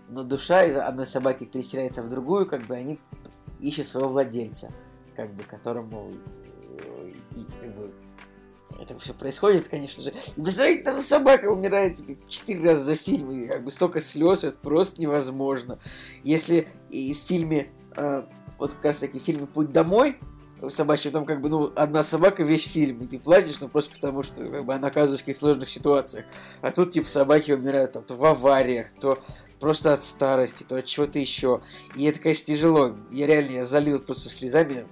но душа из одной собаки переселяется в другую, как бы они ищут своего владельца, как бы которому э, и, как бы, это все происходит, конечно же. И представляете, там собака умирает типа, четыре раза за фильм, и как бы столько слез, это просто невозможно. Если и в фильме, э, вот как раз таки в фильме «Путь домой», собачья, там как бы, ну, одна собака весь фильм, и ты платишь, ну, просто потому что как бы, она оказывается в каких сложных ситуациях. А тут, типа, собаки умирают там то в авариях, то просто от старости, то от чего-то еще. И это, конечно, тяжело. Я реально я залил просто слезами.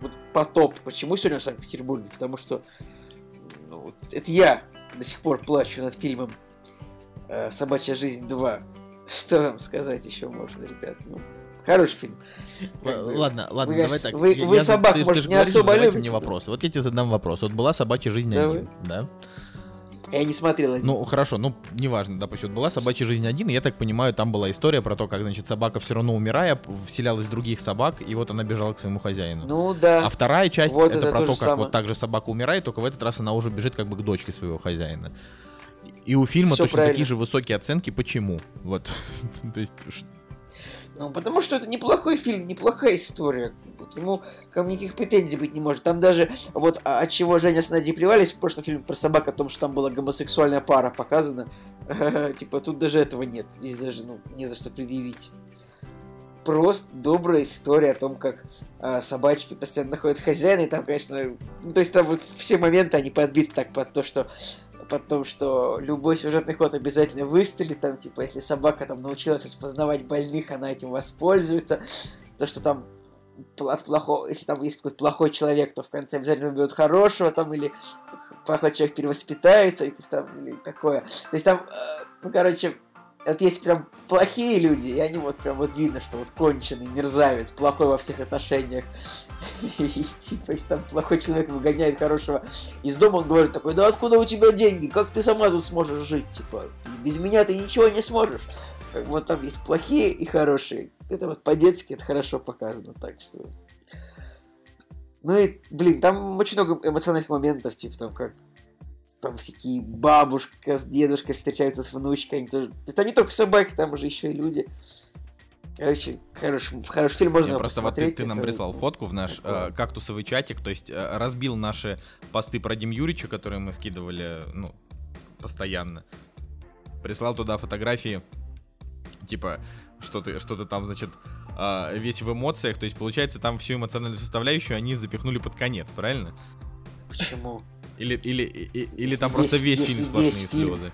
Вот потоп. Почему сегодня в Санкт-Петербурге? Потому что ну, вот это я до сих пор плачу над фильмом э, «Собачья жизнь 2». Что вам сказать еще можно, ребят? Ну, хороший фильм. Ладно, ладно, вы, давай так. вы- Я- вы я- собак, ты- может, же не говоришь, особо любите, мне вопрос. Вот я тебе задам вопрос. Вот была собачья жизнь Давай. один, да? Я не смотрел один. Ну, хорошо, ну, неважно, допустим, вот была собачья жизнь один, и я так понимаю, там была история про то, как, значит, собака все равно умирая, вселялась в других собак, и вот она бежала к своему хозяину. Ну да. А вторая часть Вот это, это про то как самое. вот так же собака умирает, только в этот раз она уже бежит как бы к дочке своего хозяина. И у фильма Всё точно правильно. такие же высокие оценки. Почему? Вот. То есть, Ну, потому что это неплохой фильм, неплохая история. Ему ко мне никаких претензий быть не может. Там даже, вот а, от чего Женя с Надей плевались в прошлом фильме про собак, о том, что там была гомосексуальная пара показана. Типа, тут даже этого нет. Здесь даже, ну, не за что предъявить. Просто добрая история о том, как а, собачки постоянно находят хозяина, и там, конечно, ну, то есть там вот все моменты, они подбиты так под то, что под то, что любой сюжетный ход обязательно выстрелит, там, типа, если собака там научилась распознавать больных, она этим воспользуется, то, что там от плохого, если там есть какой-то плохой человек, то в конце обязательно убьет хорошего, там, или плохой человек перевоспитается, и то есть там, или такое. То есть там, э, ну, короче, вот есть прям плохие люди, и они вот прям вот видно, что вот конченый мерзавец, плохой во всех отношениях. И типа, если там плохой человек выгоняет хорошего из дома, он говорит такой, да откуда у тебя деньги, как ты сама тут сможешь жить, типа, без меня ты ничего не сможешь. Вот там есть плохие и хорошие. Это вот по-детски это хорошо показано, так что... Ну и, блин, там очень много эмоциональных моментов, типа там как там всякие бабушка с дедушкой встречаются с внучкой, они тоже... Это не только собаки, там уже еще и люди. Короче, хороший, хороший фильм, можно Я просто вот ты, ты нам это- прислал фотку в наш э, кактусовый чатик, то есть э, разбил наши посты про Дим Юрича, которые мы скидывали, ну, постоянно. Прислал туда фотографии, типа, что ты, что ты там, значит, э, весь в эмоциях, то есть, получается, там всю эмоциональную составляющую они запихнули под конец, правильно? Почему? Или, или, или Если там просто весь- фильм сплошные весь фильм, слезы?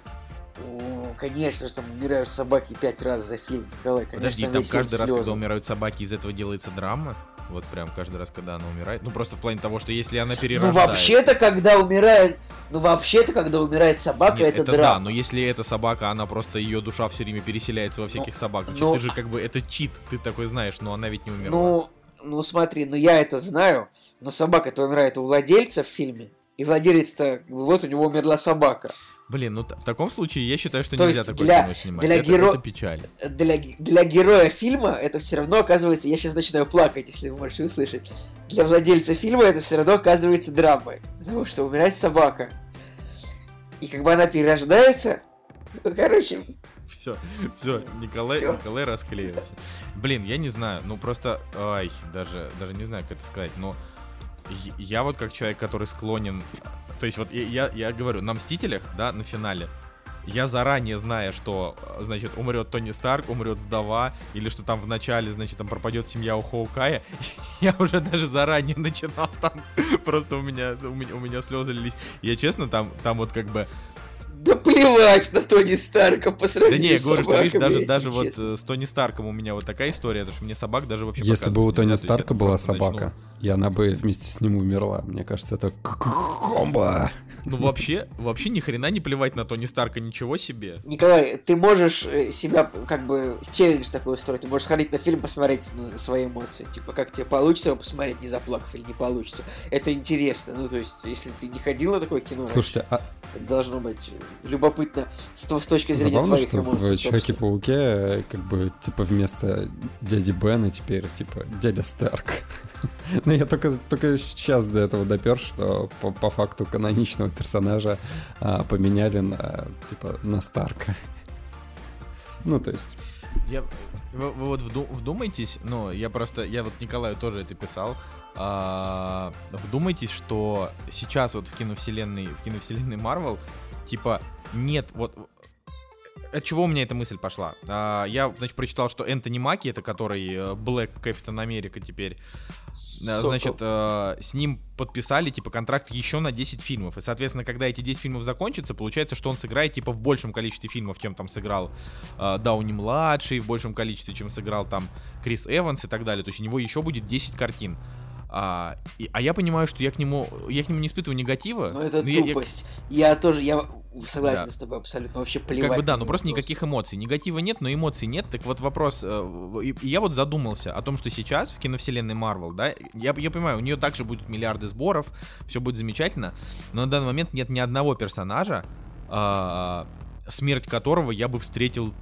О, конечно же, там умирают собаки пять раз за фильм, Николай, конечно, Подожди, там каждый раз, когда слезы. умирают собаки, из этого делается драма? Вот прям каждый раз, когда она умирает? Ну, просто в плане того, что если она Ну, перерождается... вообще-то, когда умирает... Ну, вообще-то, когда умирает собака, Нет, это, да, драма. но если эта собака, она просто, ее душа все время переселяется во всяких собак. Значит, ну- ты же как бы, это чит, ты такой знаешь, но она ведь не умерла. Ну, ну, смотри, ну я это знаю, но собака-то умирает у владельца в фильме, и владелец-то, как бы, вот у него умерла собака. Блин, ну в таком случае я считаю, что То нельзя такое для- кино снимать. для это, геро- это печаль. Для, для героя фильма это все равно оказывается... Я сейчас начинаю плакать, если вы можете услышать. Для владельца фильма это все равно оказывается драмой, потому что умирает собака. И как бы она перерождается... Ну, короче, Все, все, Николай, Всё. Николай расклеился. Блин, я не знаю, ну просто, ай, даже, даже не знаю, как это сказать, но я- вот как человек, который склонен, то есть вот я, я, я говорю, на Мстителях, да, на финале, я заранее зная, что, э, значит, умрет Тони Старк, умрет вдова, или что там в начале, значит, там пропадет семья у Хоукая, я уже даже заранее начинал там, просто у меня, у меня, у меня слезы лились. Я честно, там, там вот как бы, да плевать на Тони Старка по да сравнению не, я говорю, что видишь, даже, даже вот честно. э, с Тони Старком у меня вот такая история, потому что мне собак даже вообще Если бы у Тони Старка была собака, и она бы вместе с ним умерла, мне кажется, это комбо. Ну, вообще, вообще ни хрена не плевать на Тони Старка, ничего себе. Николай, ты можешь э, себя как бы в челлендж такой устроить. Ты можешь сходить на фильм, посмотреть ну, свои эмоции. Типа, как тебе получится его посмотреть, не заплакав или не получится. Это интересно. Ну, то есть, если ты не ходил на такое кино, Слушайте, а это должно быть э, любопытно с, с точки зрения забавно, твоих что эмоций. в. Человеке-пауке э, как бы типа вместо дяди Бена теперь типа дядя Старк. Ну, я только, только сейчас до этого допер, что по, по факту каноничного персонажа а, поменяли на, типа, на Старка. Ну, то есть... Я, вы, вы вот вду, вдумайтесь, ну, я просто, я вот Николаю тоже это писал, а, вдумайтесь, что сейчас вот в киновселенной, в киновселенной Марвел, типа, нет, вот от чего у меня эта мысль пошла? А, я, значит, прочитал, что Энтони Маки, это который э, Блэк Капитан Америка теперь, э, Сокол. значит, э, с ним подписали, типа, контракт еще на 10 фильмов. И, соответственно, когда эти 10 фильмов закончатся, получается, что он сыграет, типа, в большем количестве фильмов, чем там сыграл э, Дауни-младший, в большем количестве, чем сыграл там Крис Эванс и так далее. То есть у него еще будет 10 картин. А, и- а я понимаю, что я к нему, я к нему не испытываю негатива. Ну это но я- я- тупость. Я, тоже, я согласен Да. с тобой абсолютно. Вообще плевать. Как бы да, на ну просто никаких эмоций. Негатива нет, но эмоций нет. Так вот вопрос. э, я вот задумался о том, что сейчас в киновселенной Марвел, да, я, я понимаю, у нее также будут миллиарды сборов, все будет замечательно, но на данный момент нет ни одного персонажа, а, смерть которого я бы встретил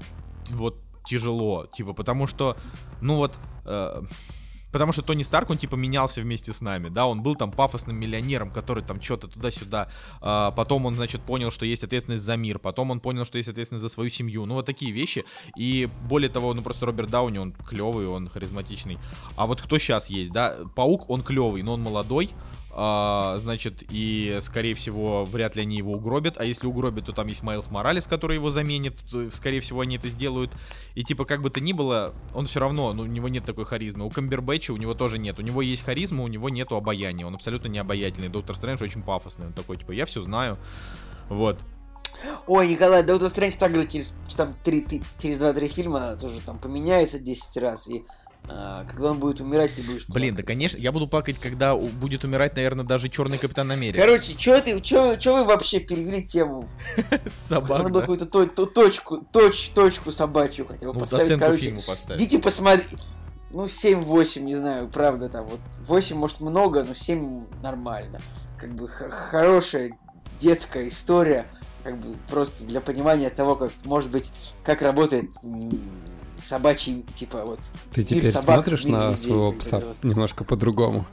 вот тяжело, типа, потому что, ну вот, э, Потому что Тони Старк, он типа менялся вместе с нами, да, он был там пафосным миллионером, который там что-то туда-сюда, а, потом он, значит, понял, что есть ответственность за мир, потом он понял, что есть ответственность за свою семью, ну вот такие вещи, и более того, ну просто Роберт Дауни, он клевый, он харизматичный, а вот кто сейчас есть, да, Паук, он клевый, но он молодой, а, значит, и, скорее всего, вряд ли они его угробят. А если угробят, то там есть Майлз Моралес, который его заменит. то, Скорее всего, они это сделают. И, типа, как бы то ни было, он все равно, ну, у него нет такой харизмы. У Камбербэтча у него тоже нет. У него есть харизма, у него нету обаяния. Он абсолютно не обаятельный. Доктор Стрэндж очень пафосный. Он такой, типа, я все знаю. Вот. Ой, Николай, Доктор Стрэндж также через, там, три, ты- через 2-3 фильма тоже там поменяется 10 раз. И когда он будет умирать, ты будешь... Блин, да, конечно, я буду плакать, когда будет умирать, наверное, даже Черный Капитан Америка. Короче, чё ты, чё, чё вы вообще перевели тему? Собак, Надо было какую-то то- то- точку, точ, точку собачью хотя бы Ну, поставить. Короче, фильму поставить. идите посмотреть. Ну, 7-8, не знаю, правда, там вот 8, может, много, но 7 нормально. Как бы хорошая детская история, как бы просто для понимания того, как, может быть, как работает собачий, типа, вот. Ты Мир теперь собак, смотришь мир на людей, своего пса вот. немножко по-другому.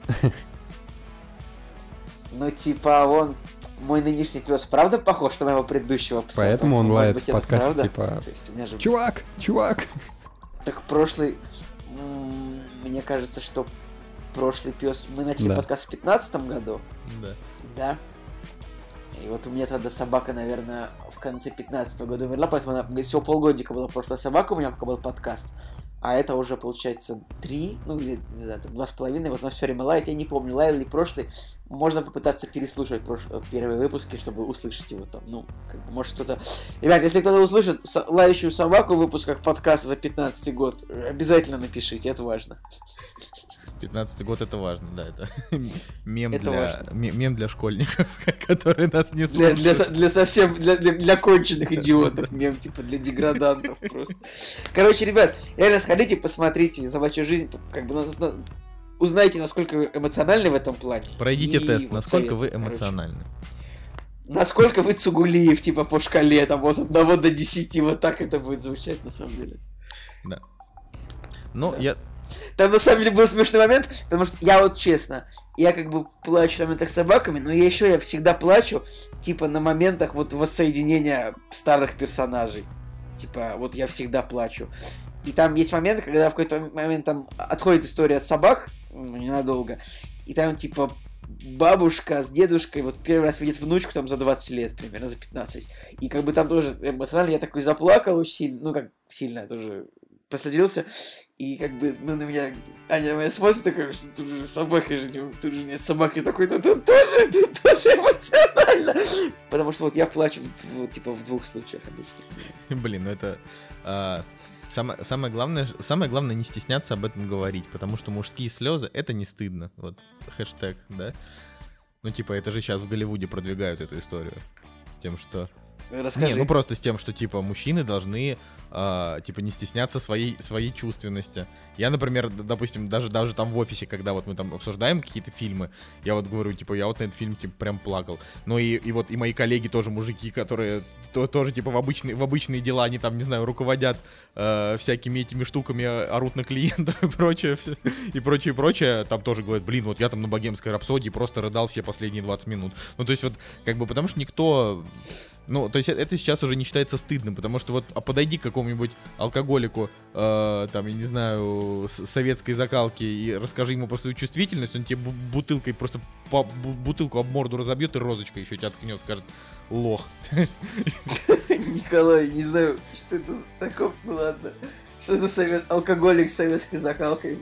Ну, типа, он, мой нынешний пес, правда похож на моего предыдущего пса? Поэтому он лает в подкасте, типа, же Чувак, чувак! Так прошлый... Мне кажется, что прошлый пес... Мы начали Да. подкаст в 15 году, Да. да? И вот у меня тогда собака, наверное, в конце 15 года умерла, поэтому она всего полгодика была прошлая собака, у меня пока был подкаст. А это уже, получается, три, ну, или, не знаю, два с половиной, вот она все время лает, я не помню, лаял ли прошлый. Можно попытаться переслушать прош- первые выпуски, чтобы услышать его там, ну, как бы, может кто-то... Ребят, если кто-то услышит со- лающую собаку в выпусках подкаста за 15 год, обязательно напишите, это важно. 15 год это важно, да, это мем, Это для, важно. ме- мем для школьников, которые нас не Для, слушают. для, со- для совсем, для, для, для конченых идиотов, мем, типа, для деградантов просто. Короче, ребят, реально сходите, посмотрите «Собачью жизнь», как бы, на- на- узнайте, насколько вы эмоциональны в этом плане. Пройдите тест, вот насколько вы советую, короче. эмоциональны. Насколько вы Цугулиев, типа, по шкале, там, от 1 до 10, вот так это будет звучать, на самом деле. Да. Ну, Да. я... Там на самом деле был смешной момент, потому что я вот честно, я как бы плачу на моментах с собаками, но я еще я всегда плачу, типа на моментах вот воссоединения старых персонажей. Типа, вот я всегда плачу. И там есть моменты, когда в какой-то момент там отходит история от собак, ну, ненадолго, и там типа бабушка с дедушкой вот первый раз видит внучку там за 20 лет, примерно за 15. И как бы там тоже эмоционально я такой заплакал очень сильно, ну как сильно тоже посадился. И как бы, ну, на меня Аня моя смотрит такая, что тут же собака же, тут же нет собаки. такой, ну, тут тоже, тут тоже эмоционально. Потому что вот я плачу, в- в- типа, в двух случаях обычно. Блин, ну это... а, Самое, самое, главное, самое главное не стесняться об этом говорить, потому что мужские слезы это не стыдно. Вот хэштег, да? Ну, типа, это же сейчас в Голливуде продвигают эту историю. С тем, что Расскажи. Не, ну просто с тем, что типа мужчины должны а, типа не стесняться своей своей чувственности. Я, например, допустим, даже даже там в офисе, когда вот мы там обсуждаем какие-то фильмы, я вот говорю, типа, я вот на этот фильм типа прям плакал. Ну и, и вот и мои коллеги тоже мужики, которые то- тоже типа в обычные в обычные дела, они там не знаю руководят э, всякими этими штуками, орут на клиентов и прочее, и прочее, и прочее, там тоже говорят, блин, вот я там на богемской рапсодии просто рыдал все последние 20 минут. Ну то есть вот как бы потому что никто ну, то есть это сейчас уже не считается стыдным, потому что вот а подойди к какому-нибудь алкоголику, э, там, я не знаю, советской закалки и расскажи ему про свою чувствительность, он тебе бу- бутылкой просто по, бу- бутылку об морду разобьет и розочкой еще тебя ткнет, скажет, лох. Николай, не знаю, что это за такое, ну ладно. Что за совет, алкоголик с советской закалкой?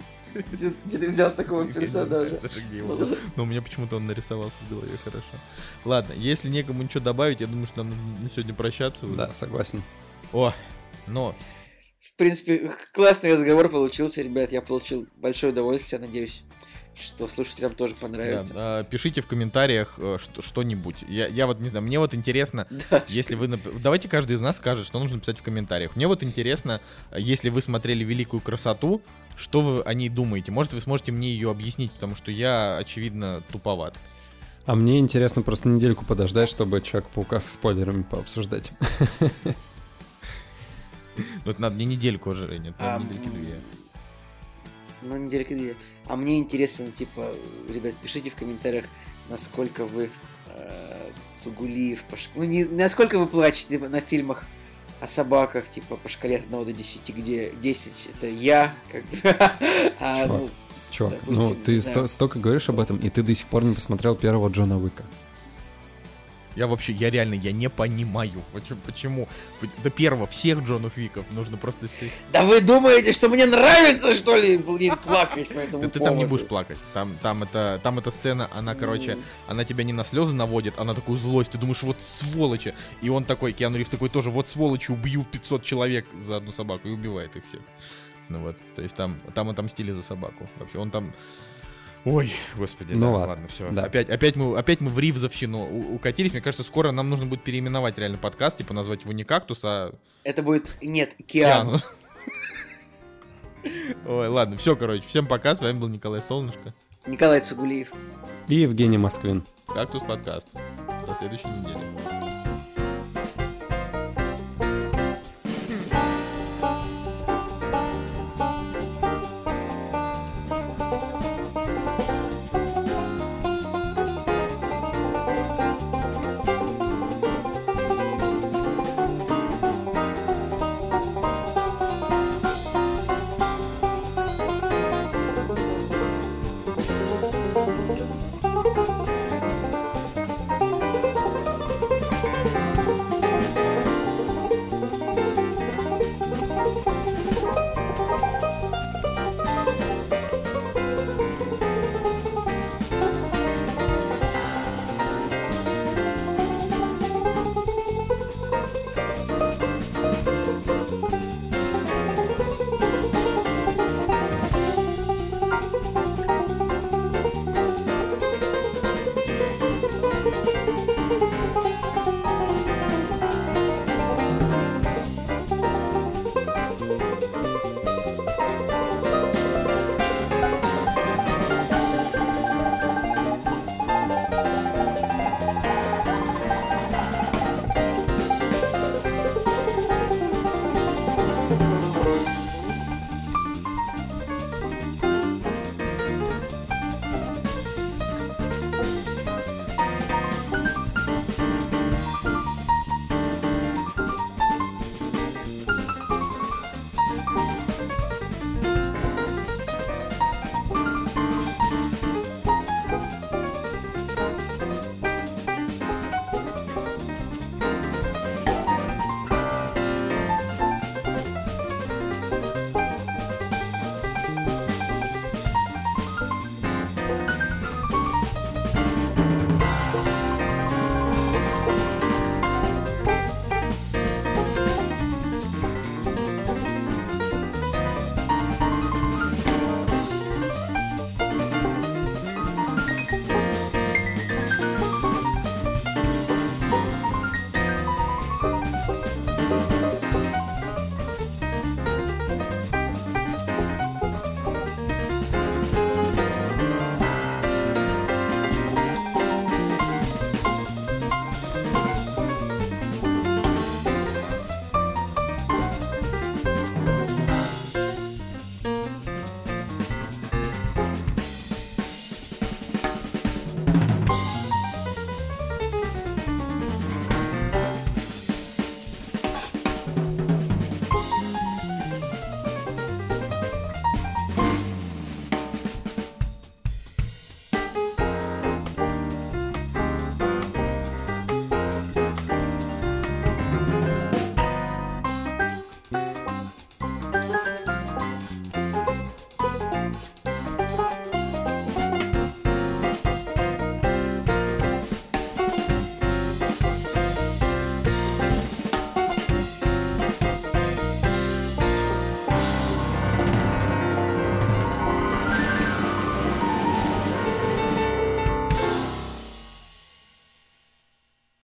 Где, где ты взял такого персонажа? Взял. Но у меня почему-то он нарисовался в голове хорошо. Ладно, если некому ничего добавить, я думаю, что нам на сегодня прощаться. Да, согласен. О, но В принципе, классный разговор получился, ребят. Я получил большое удовольствие, надеюсь, что слушателям тоже Да, понравится. а, пишите в комментариях э, что- что-нибудь. Я, я вот не знаю, мне вот интересно, Да. если вы... Давайте каждый из нас скажет, что нужно писать в комментариях. Мне вот интересно, если вы смотрели «Великую красоту», что вы о ней думаете? Может, вы сможете мне ее объяснить, потому что я, очевидно, туповат. А мне интересно просто недельку подождать, чтобы Человек-паука с спойлерами пообсуждать. Но это надо не недельку уже, нет, А, недельки две. Ну, неделька две. А мне интересно, типа, ребят, пишите в комментариях, насколько вы э, Сугулиев, по ш- ну, не, насколько вы плачете на фильмах о собаках, типа, по шкале от 1 до 10, где 10 это я, как бы, а, Чувак. ну, Чувак, Допустим, ну ты сто- столько говоришь об этом, и ты до сих пор не посмотрел первого Джона Уика. Я вообще, я реально, я не понимаю, почему. До первого всех Джонов Виков нужно просто сесть. Да вы думаете, что мне нравится, что ли, блин, плакать по этому Да ты там не будешь плакать. Там, там, это, там эта сцена, она, короче, она тебя не на слезы наводит, она такую злость. Ты думаешь, вот сволочи. И он такой, Киану Ривз такой тоже, вот сволочи, убью 500 человек за одну собаку и убивает их всех. Ну вот, то есть там, там отомстили за собаку. Вообще, он там... Ой, господи, Ну да, ладно, ладно, все. да. Опять, опять, мы, опять мы в Ривзовщину укатились. Мне кажется, скоро нам нужно будет переименовать реально подкаст, типа назвать его не кактус, а Это будет, нет, Киану. Киану. Ой, ладно, все, короче, всем пока. С вами был Николай Солнышко. Николай Цугулиев. И Евгений Москвин. Кактус подкаст. До следующей недели.